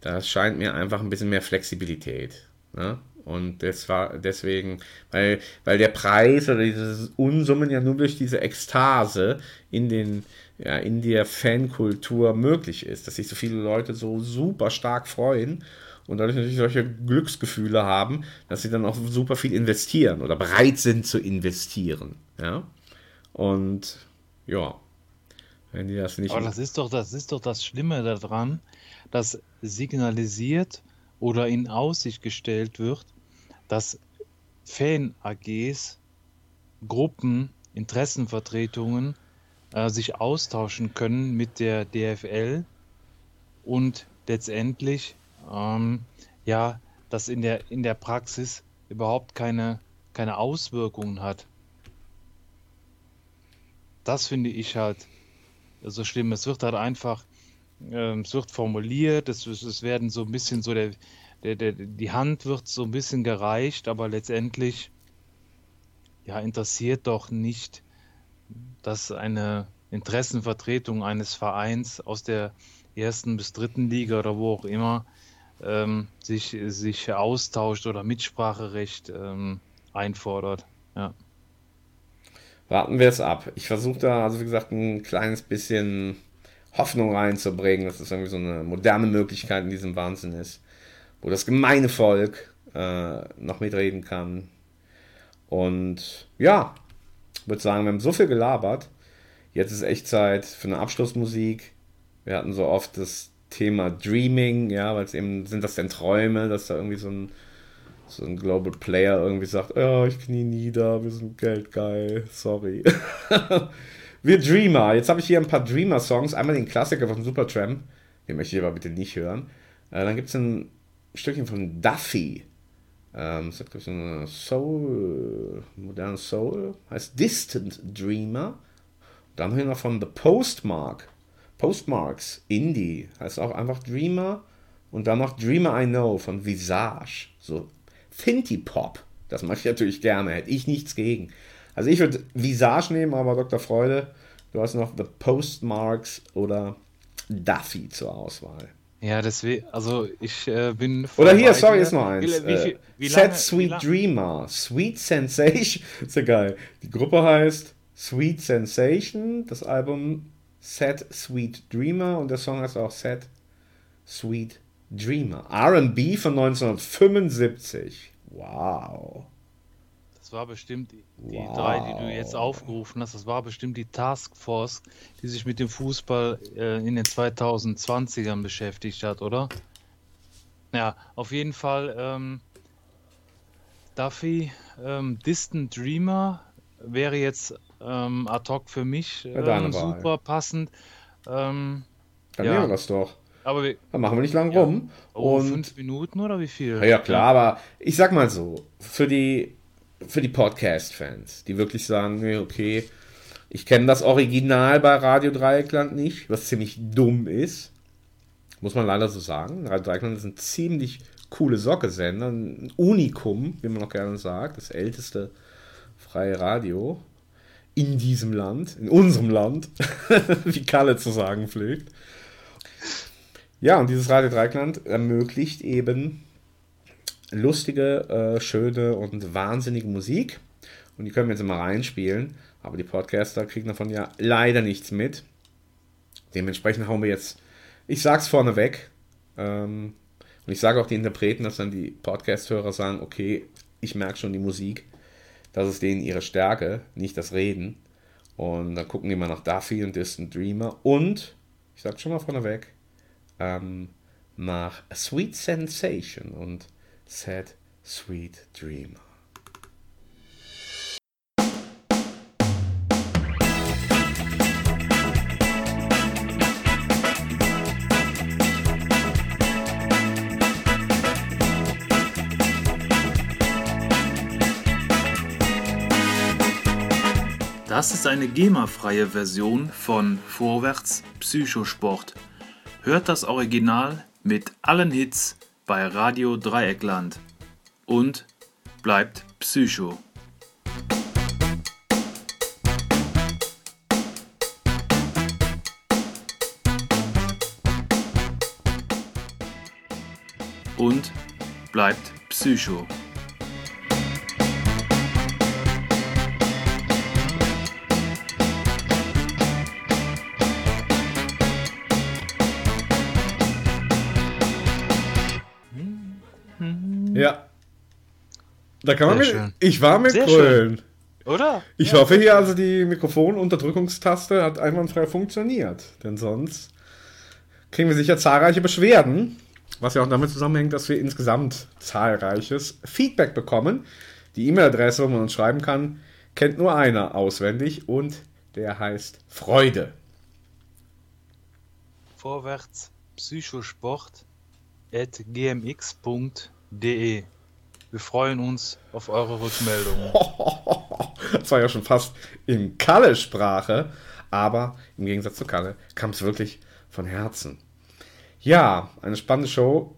Da scheint mir einfach ein bisschen mehr Flexibilität. Ne? Und das war deswegen, weil, weil der Preis oder diese Unsummen ja nur durch diese Ekstase in den, ja, in der Fankultur möglich ist, dass sich so viele Leute so super stark freuen und dadurch natürlich solche Glücksgefühle haben, dass sie dann auch super viel investieren oder bereit sind zu investieren. Ja. Und ja, wenn die das nicht.
Aber das ist doch, das ist doch das Schlimme daran, dass signalisiert oder in Aussicht gestellt wird, dass Fan-AGs, Gruppen, Interessenvertretungen äh, sich austauschen können mit der DFL und letztendlich ähm, ja, das in der, in der Praxis überhaupt keine, keine Auswirkungen hat. Das finde ich halt so schlimm. Es wird halt einfach, äh, es wird formuliert, es, es werden so ein bisschen so der, der, der, die Hand wird so ein bisschen gereicht, aber letztendlich ja, interessiert doch nicht, dass eine Interessenvertretung eines Vereins aus der ersten bis dritten Liga oder wo auch immer ähm, sich, sich austauscht oder Mitspracherecht ähm, einfordert. Ja.
Warten wir es ab. Ich versuche da, also wie gesagt, ein kleines bisschen Hoffnung reinzubringen, dass es irgendwie so eine moderne Möglichkeit in diesem Wahnsinn ist, wo das gemeine Volk äh, noch mitreden kann. Und ja, ich würde sagen, wir haben so viel gelabert. Jetzt ist echt Zeit für eine Abschlussmusik. Wir hatten so oft das Thema Dreaming, ja, weil es eben, sind das denn Träume, dass da irgendwie so ein, so ein Global Player irgendwie sagt, ja, ich knie nieder, wir sind geldgeil, sorry. wir Dreamer, jetzt habe ich hier ein paar Dreamer-Songs, einmal den Klassiker von Supertramp, den möchte ich aber bitte nicht hören. Äh, dann gibt es ein Stückchen von Duffy, ähm, das hat, so eine Soul, moderne Soul, heißt Distant Dreamer. Dann haben wir noch von The Postmark, Postmarks, Indie, heißt auch einfach Dreamer. Und dann noch Dreamer I Know von Visage. So Thinty-Pop. Das mache ich natürlich gerne, hätte ich nichts gegen. Also ich würde Visage nehmen, aber Dr. Freude, du hast noch The Postmarks oder Duffy zur Auswahl.
Ja, deswegen, also ich äh, bin.
Oder hier, sorry, ist noch eins. Wie, wie, wie Set lange, Sweet Dreamer. Sweet Sensation. ist ja geil. Die Gruppe heißt Sweet Sensation. Das Album Sad Sweet Dreamer und der Song heißt auch Sad Sweet Dreamer. RB von 1975. Wow.
Das war bestimmt die, die wow. drei, die du jetzt aufgerufen hast. Das war bestimmt die Taskforce, die sich mit dem Fußball äh, in den 2020ern beschäftigt hat, oder? Ja, auf jeden Fall. Ähm, Duffy, ähm, Distant Dreamer wäre jetzt ähm, ad hoc für mich ähm, super passend. Ähm,
Dann ja. nehmen wir das doch.
Aber wir,
Dann machen wir nicht lang ja. rum.
Oh, und fünf Minuten oder wie viel?
Ja, klar, aber ich sag mal so, für die, für die Podcast-Fans, die wirklich sagen, okay, ich kenne das Original bei Radio Dreieckland nicht, was ziemlich dumm ist. Muss man leider so sagen. Radio Dreieckland ist ein ziemlich coole Socke-Sender, ein Unikum, wie man auch gerne sagt, das älteste freie Radio in diesem Land, in unserem Land, wie Kalle zu sagen pflegt. Ja, und dieses Radio Dreikland ermöglicht eben lustige, äh, schöne und wahnsinnige Musik. Und die können wir jetzt mal reinspielen. Aber die Podcaster kriegen davon ja leider nichts mit. Dementsprechend hauen wir jetzt, ich sag's vorneweg, ähm, und ich sage auch die Interpreten, dass dann die Podcast-Hörer sagen, okay, ich merke schon die Musik, das ist denen ihre Stärke, nicht das Reden. Und dann gucken die mal nach Duffy und Distant Dreamer und, ich sag schon mal vorneweg, ähm, nach Sweet Sensation und Sad Sweet Dreamer.
Das ist eine GEMA-freie Version von Vorwärts Psychosport. Hört das Original mit allen Hits bei Radio Dreieckland und bleibt Psycho. Und bleibt Psycho.
Ja. Da kann man mit,
schön.
ich war mit
Sehr
Grölen.
Oder?
Ich
Ja,
hoffe hier
schön.
also die Mikrofonunterdrückungstaste hat einwandfrei funktioniert. Denn sonst kriegen wir sicher zahlreiche Beschwerden. Was ja auch damit zusammenhängt, dass wir insgesamt zahlreiches Feedback bekommen. Die E-Mail-Adresse, wo man uns schreiben kann, kennt nur einer auswendig und der heißt Freude.
Vorwärts Psychosport gmx.de. Wir freuen uns auf eure Rückmeldungen.
Das war ja schon fast in Kalle-Sprache, aber im Gegensatz zu Kalle kam es wirklich von Herzen. Ja, eine spannende Show.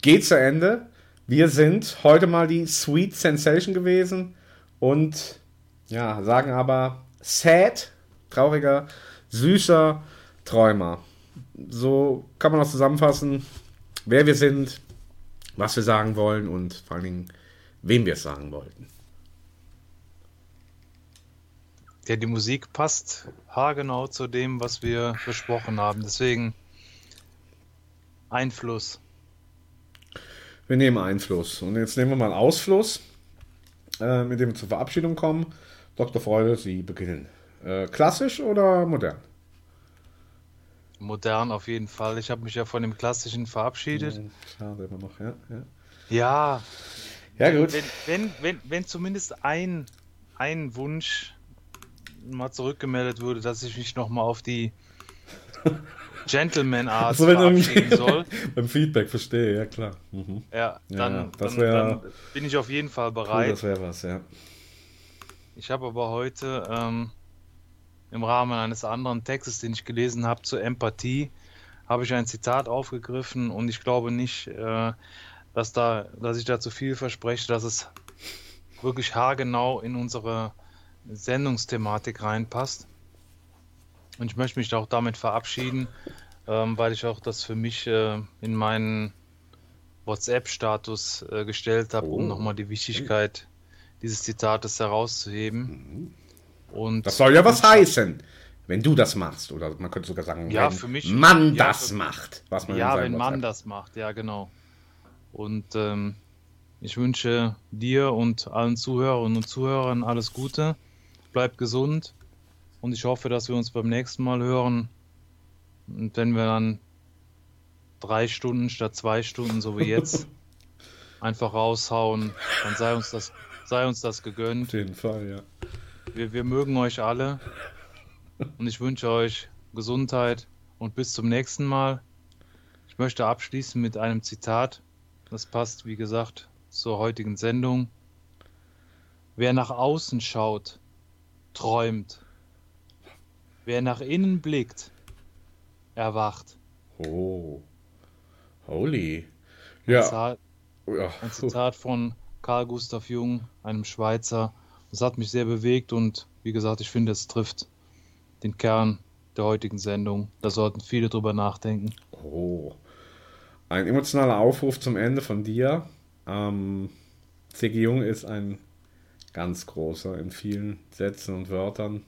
Geht zu Ende. Wir sind heute mal die Sweet Sensation gewesen und ja, sagen aber sad, trauriger, süßer Träumer. So kann man auch zusammenfassen, wer wir sind, was wir sagen wollen und vor allen Dingen, wem wir es sagen wollten.
Ja, die Musik passt haargenau zu dem, was wir besprochen haben. Deswegen Einfluss.
Wir nehmen Einfluss. Und jetzt nehmen wir mal einen Ausfluss, äh, mit dem wir zur Verabschiedung kommen. Dr. Freude, Sie beginnen. Äh, klassisch oder modern?
Modern auf jeden Fall. Ich habe mich ja von dem Klassischen verabschiedet.
Schade immer noch, ja. Ja,
Ja.
ja gut.
Wenn, wenn, wenn, wenn zumindest ein, ein Wunsch mal zurückgemeldet würde, dass ich mich nochmal auf die Gentleman-Art
Also
verabschieden soll.
beim Feedback verstehe, ja klar. Mhm.
Ja, dann,
ja, das
dann,
wäre
dann bin ich auf jeden Fall
cool,
bereit.
das wäre was, ja.
Ich habe aber heute ähm, im Rahmen eines anderen Textes, den ich gelesen habe, zur Empathie, habe ich ein Zitat aufgegriffen und ich glaube nicht, äh, dass, da, dass ich da zu viel verspreche, dass es wirklich haargenau in unsere Sendungsthematik reinpasst. Und ich möchte mich da auch damit verabschieden, ähm, weil ich auch das für mich äh, in meinen WhatsApp-Status äh, gestellt habe,
Oh.
um nochmal die Wichtigkeit dieses Zitates herauszuheben. Und
Das soll ja was heißen, wenn du das machst. Oder man könnte sogar sagen,
Ja,
wenn
für mich.
man
ja,
das
für-
macht. Was man
ja, wenn man
WhatsApp-
das macht, ja, genau. Und ähm, ich wünsche dir und allen Zuhörerinnen und Zuhörern alles Gute. Bleib gesund und ich hoffe, dass wir uns beim nächsten Mal hören. Und wenn wir dann drei Stunden statt zwei Stunden, so wie jetzt, einfach raushauen, dann sei uns das, sei uns das gegönnt.
Auf jeden Fall, ja.
Wir, wir mögen euch alle und ich wünsche euch Gesundheit und bis zum nächsten Mal. Ich möchte abschließen mit einem Zitat. Das passt, wie gesagt, zur heutigen Sendung. Wer nach außen schaut, träumt. Wer nach innen blickt, erwacht.
Oh. Holy.
Ein,
Ja.
Zitat,
ja.
ein Zitat von Carl Gustav Jung, einem Schweizer. Das hat mich sehr bewegt und wie gesagt, ich finde, es trifft den Kern der heutigen Sendung. Da sollten viele drüber nachdenken.
Oh. Ein emotionaler Aufruf zum Ende von dir. Ähm, C.G. Jung ist ein ganz großer in vielen Sätzen und Wörtern.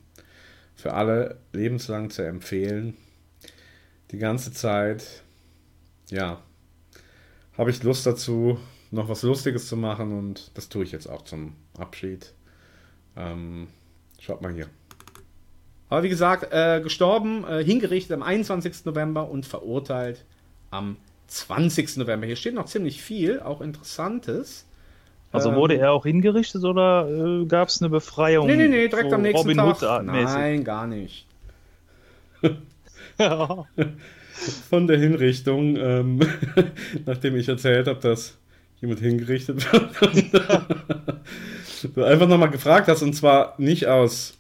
Für alle lebenslang zu empfehlen. Die ganze Zeit, ja, habe ich Lust dazu, noch was Lustiges zu machen und das tue ich jetzt auch zum Abschied. Ähm, schaut mal hier. Aber wie gesagt, äh, gestorben, äh, hingerichtet am 21. November und verurteilt am 20. November. Hier steht noch ziemlich viel, auch Interessantes.
Also
Ähm,
wurde er auch hingerichtet oder äh, gab es eine Befreiung?
Nee, nee, nee, direkt
so
am nächsten
Robin
Tag. Nein, gar nicht. Von der Hinrichtung, ähm, nachdem ich erzählt habe, dass jemand hingerichtet wird. du einfach nochmal gefragt hast, und zwar nicht aus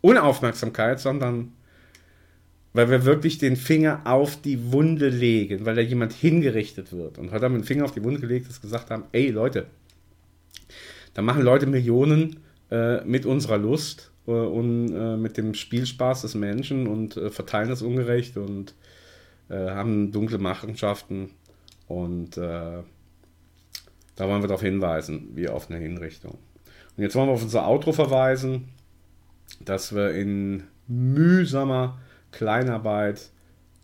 Unaufmerksamkeit, sondern weil wir wirklich den Finger auf die Wunde legen, weil da jemand hingerichtet wird. Und heute haben wir den Finger auf die Wunde gelegt, dass gesagt haben, ey Leute, da machen Leute Millionen äh, mit unserer Lust äh, und äh, mit dem Spielspaß des Menschen und äh, verteilen das ungerecht und äh, haben dunkle Machenschaften. Und äh, da wollen wir darauf hinweisen, wie auf eine Hinrichtung. Und jetzt wollen wir auf unser Outro verweisen, dass wir in mühsamer Kleinarbeit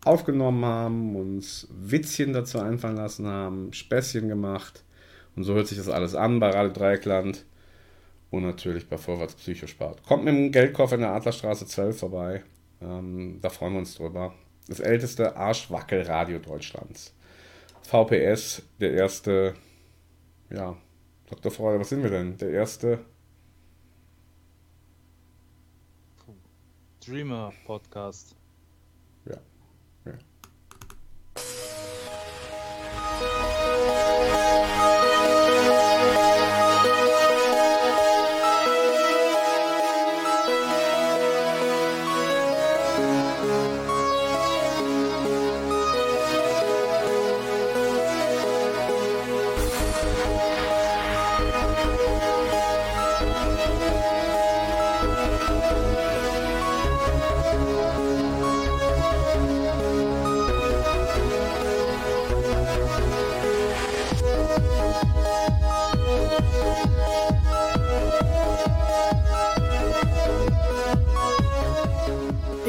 aufgenommen haben, uns Witzchen dazu einfallen lassen haben, Späßchen gemacht Und so hört sich das alles an bei Radio Dreieckland und natürlich bei Vorwärts Psychosport. Kommt mit dem Geldkoffer in der Adlerstraße 12 vorbei. Ähm, da freuen wir uns drüber. Das älteste Arschwackelradio Deutschlands. VPS, der erste, ja, Dr. Freude, was sind wir denn? Der erste
Dreamer Podcast.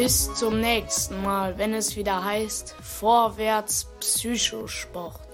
Bis zum nächsten Mal, wenn es wieder heißt Vorwärts Psychosport.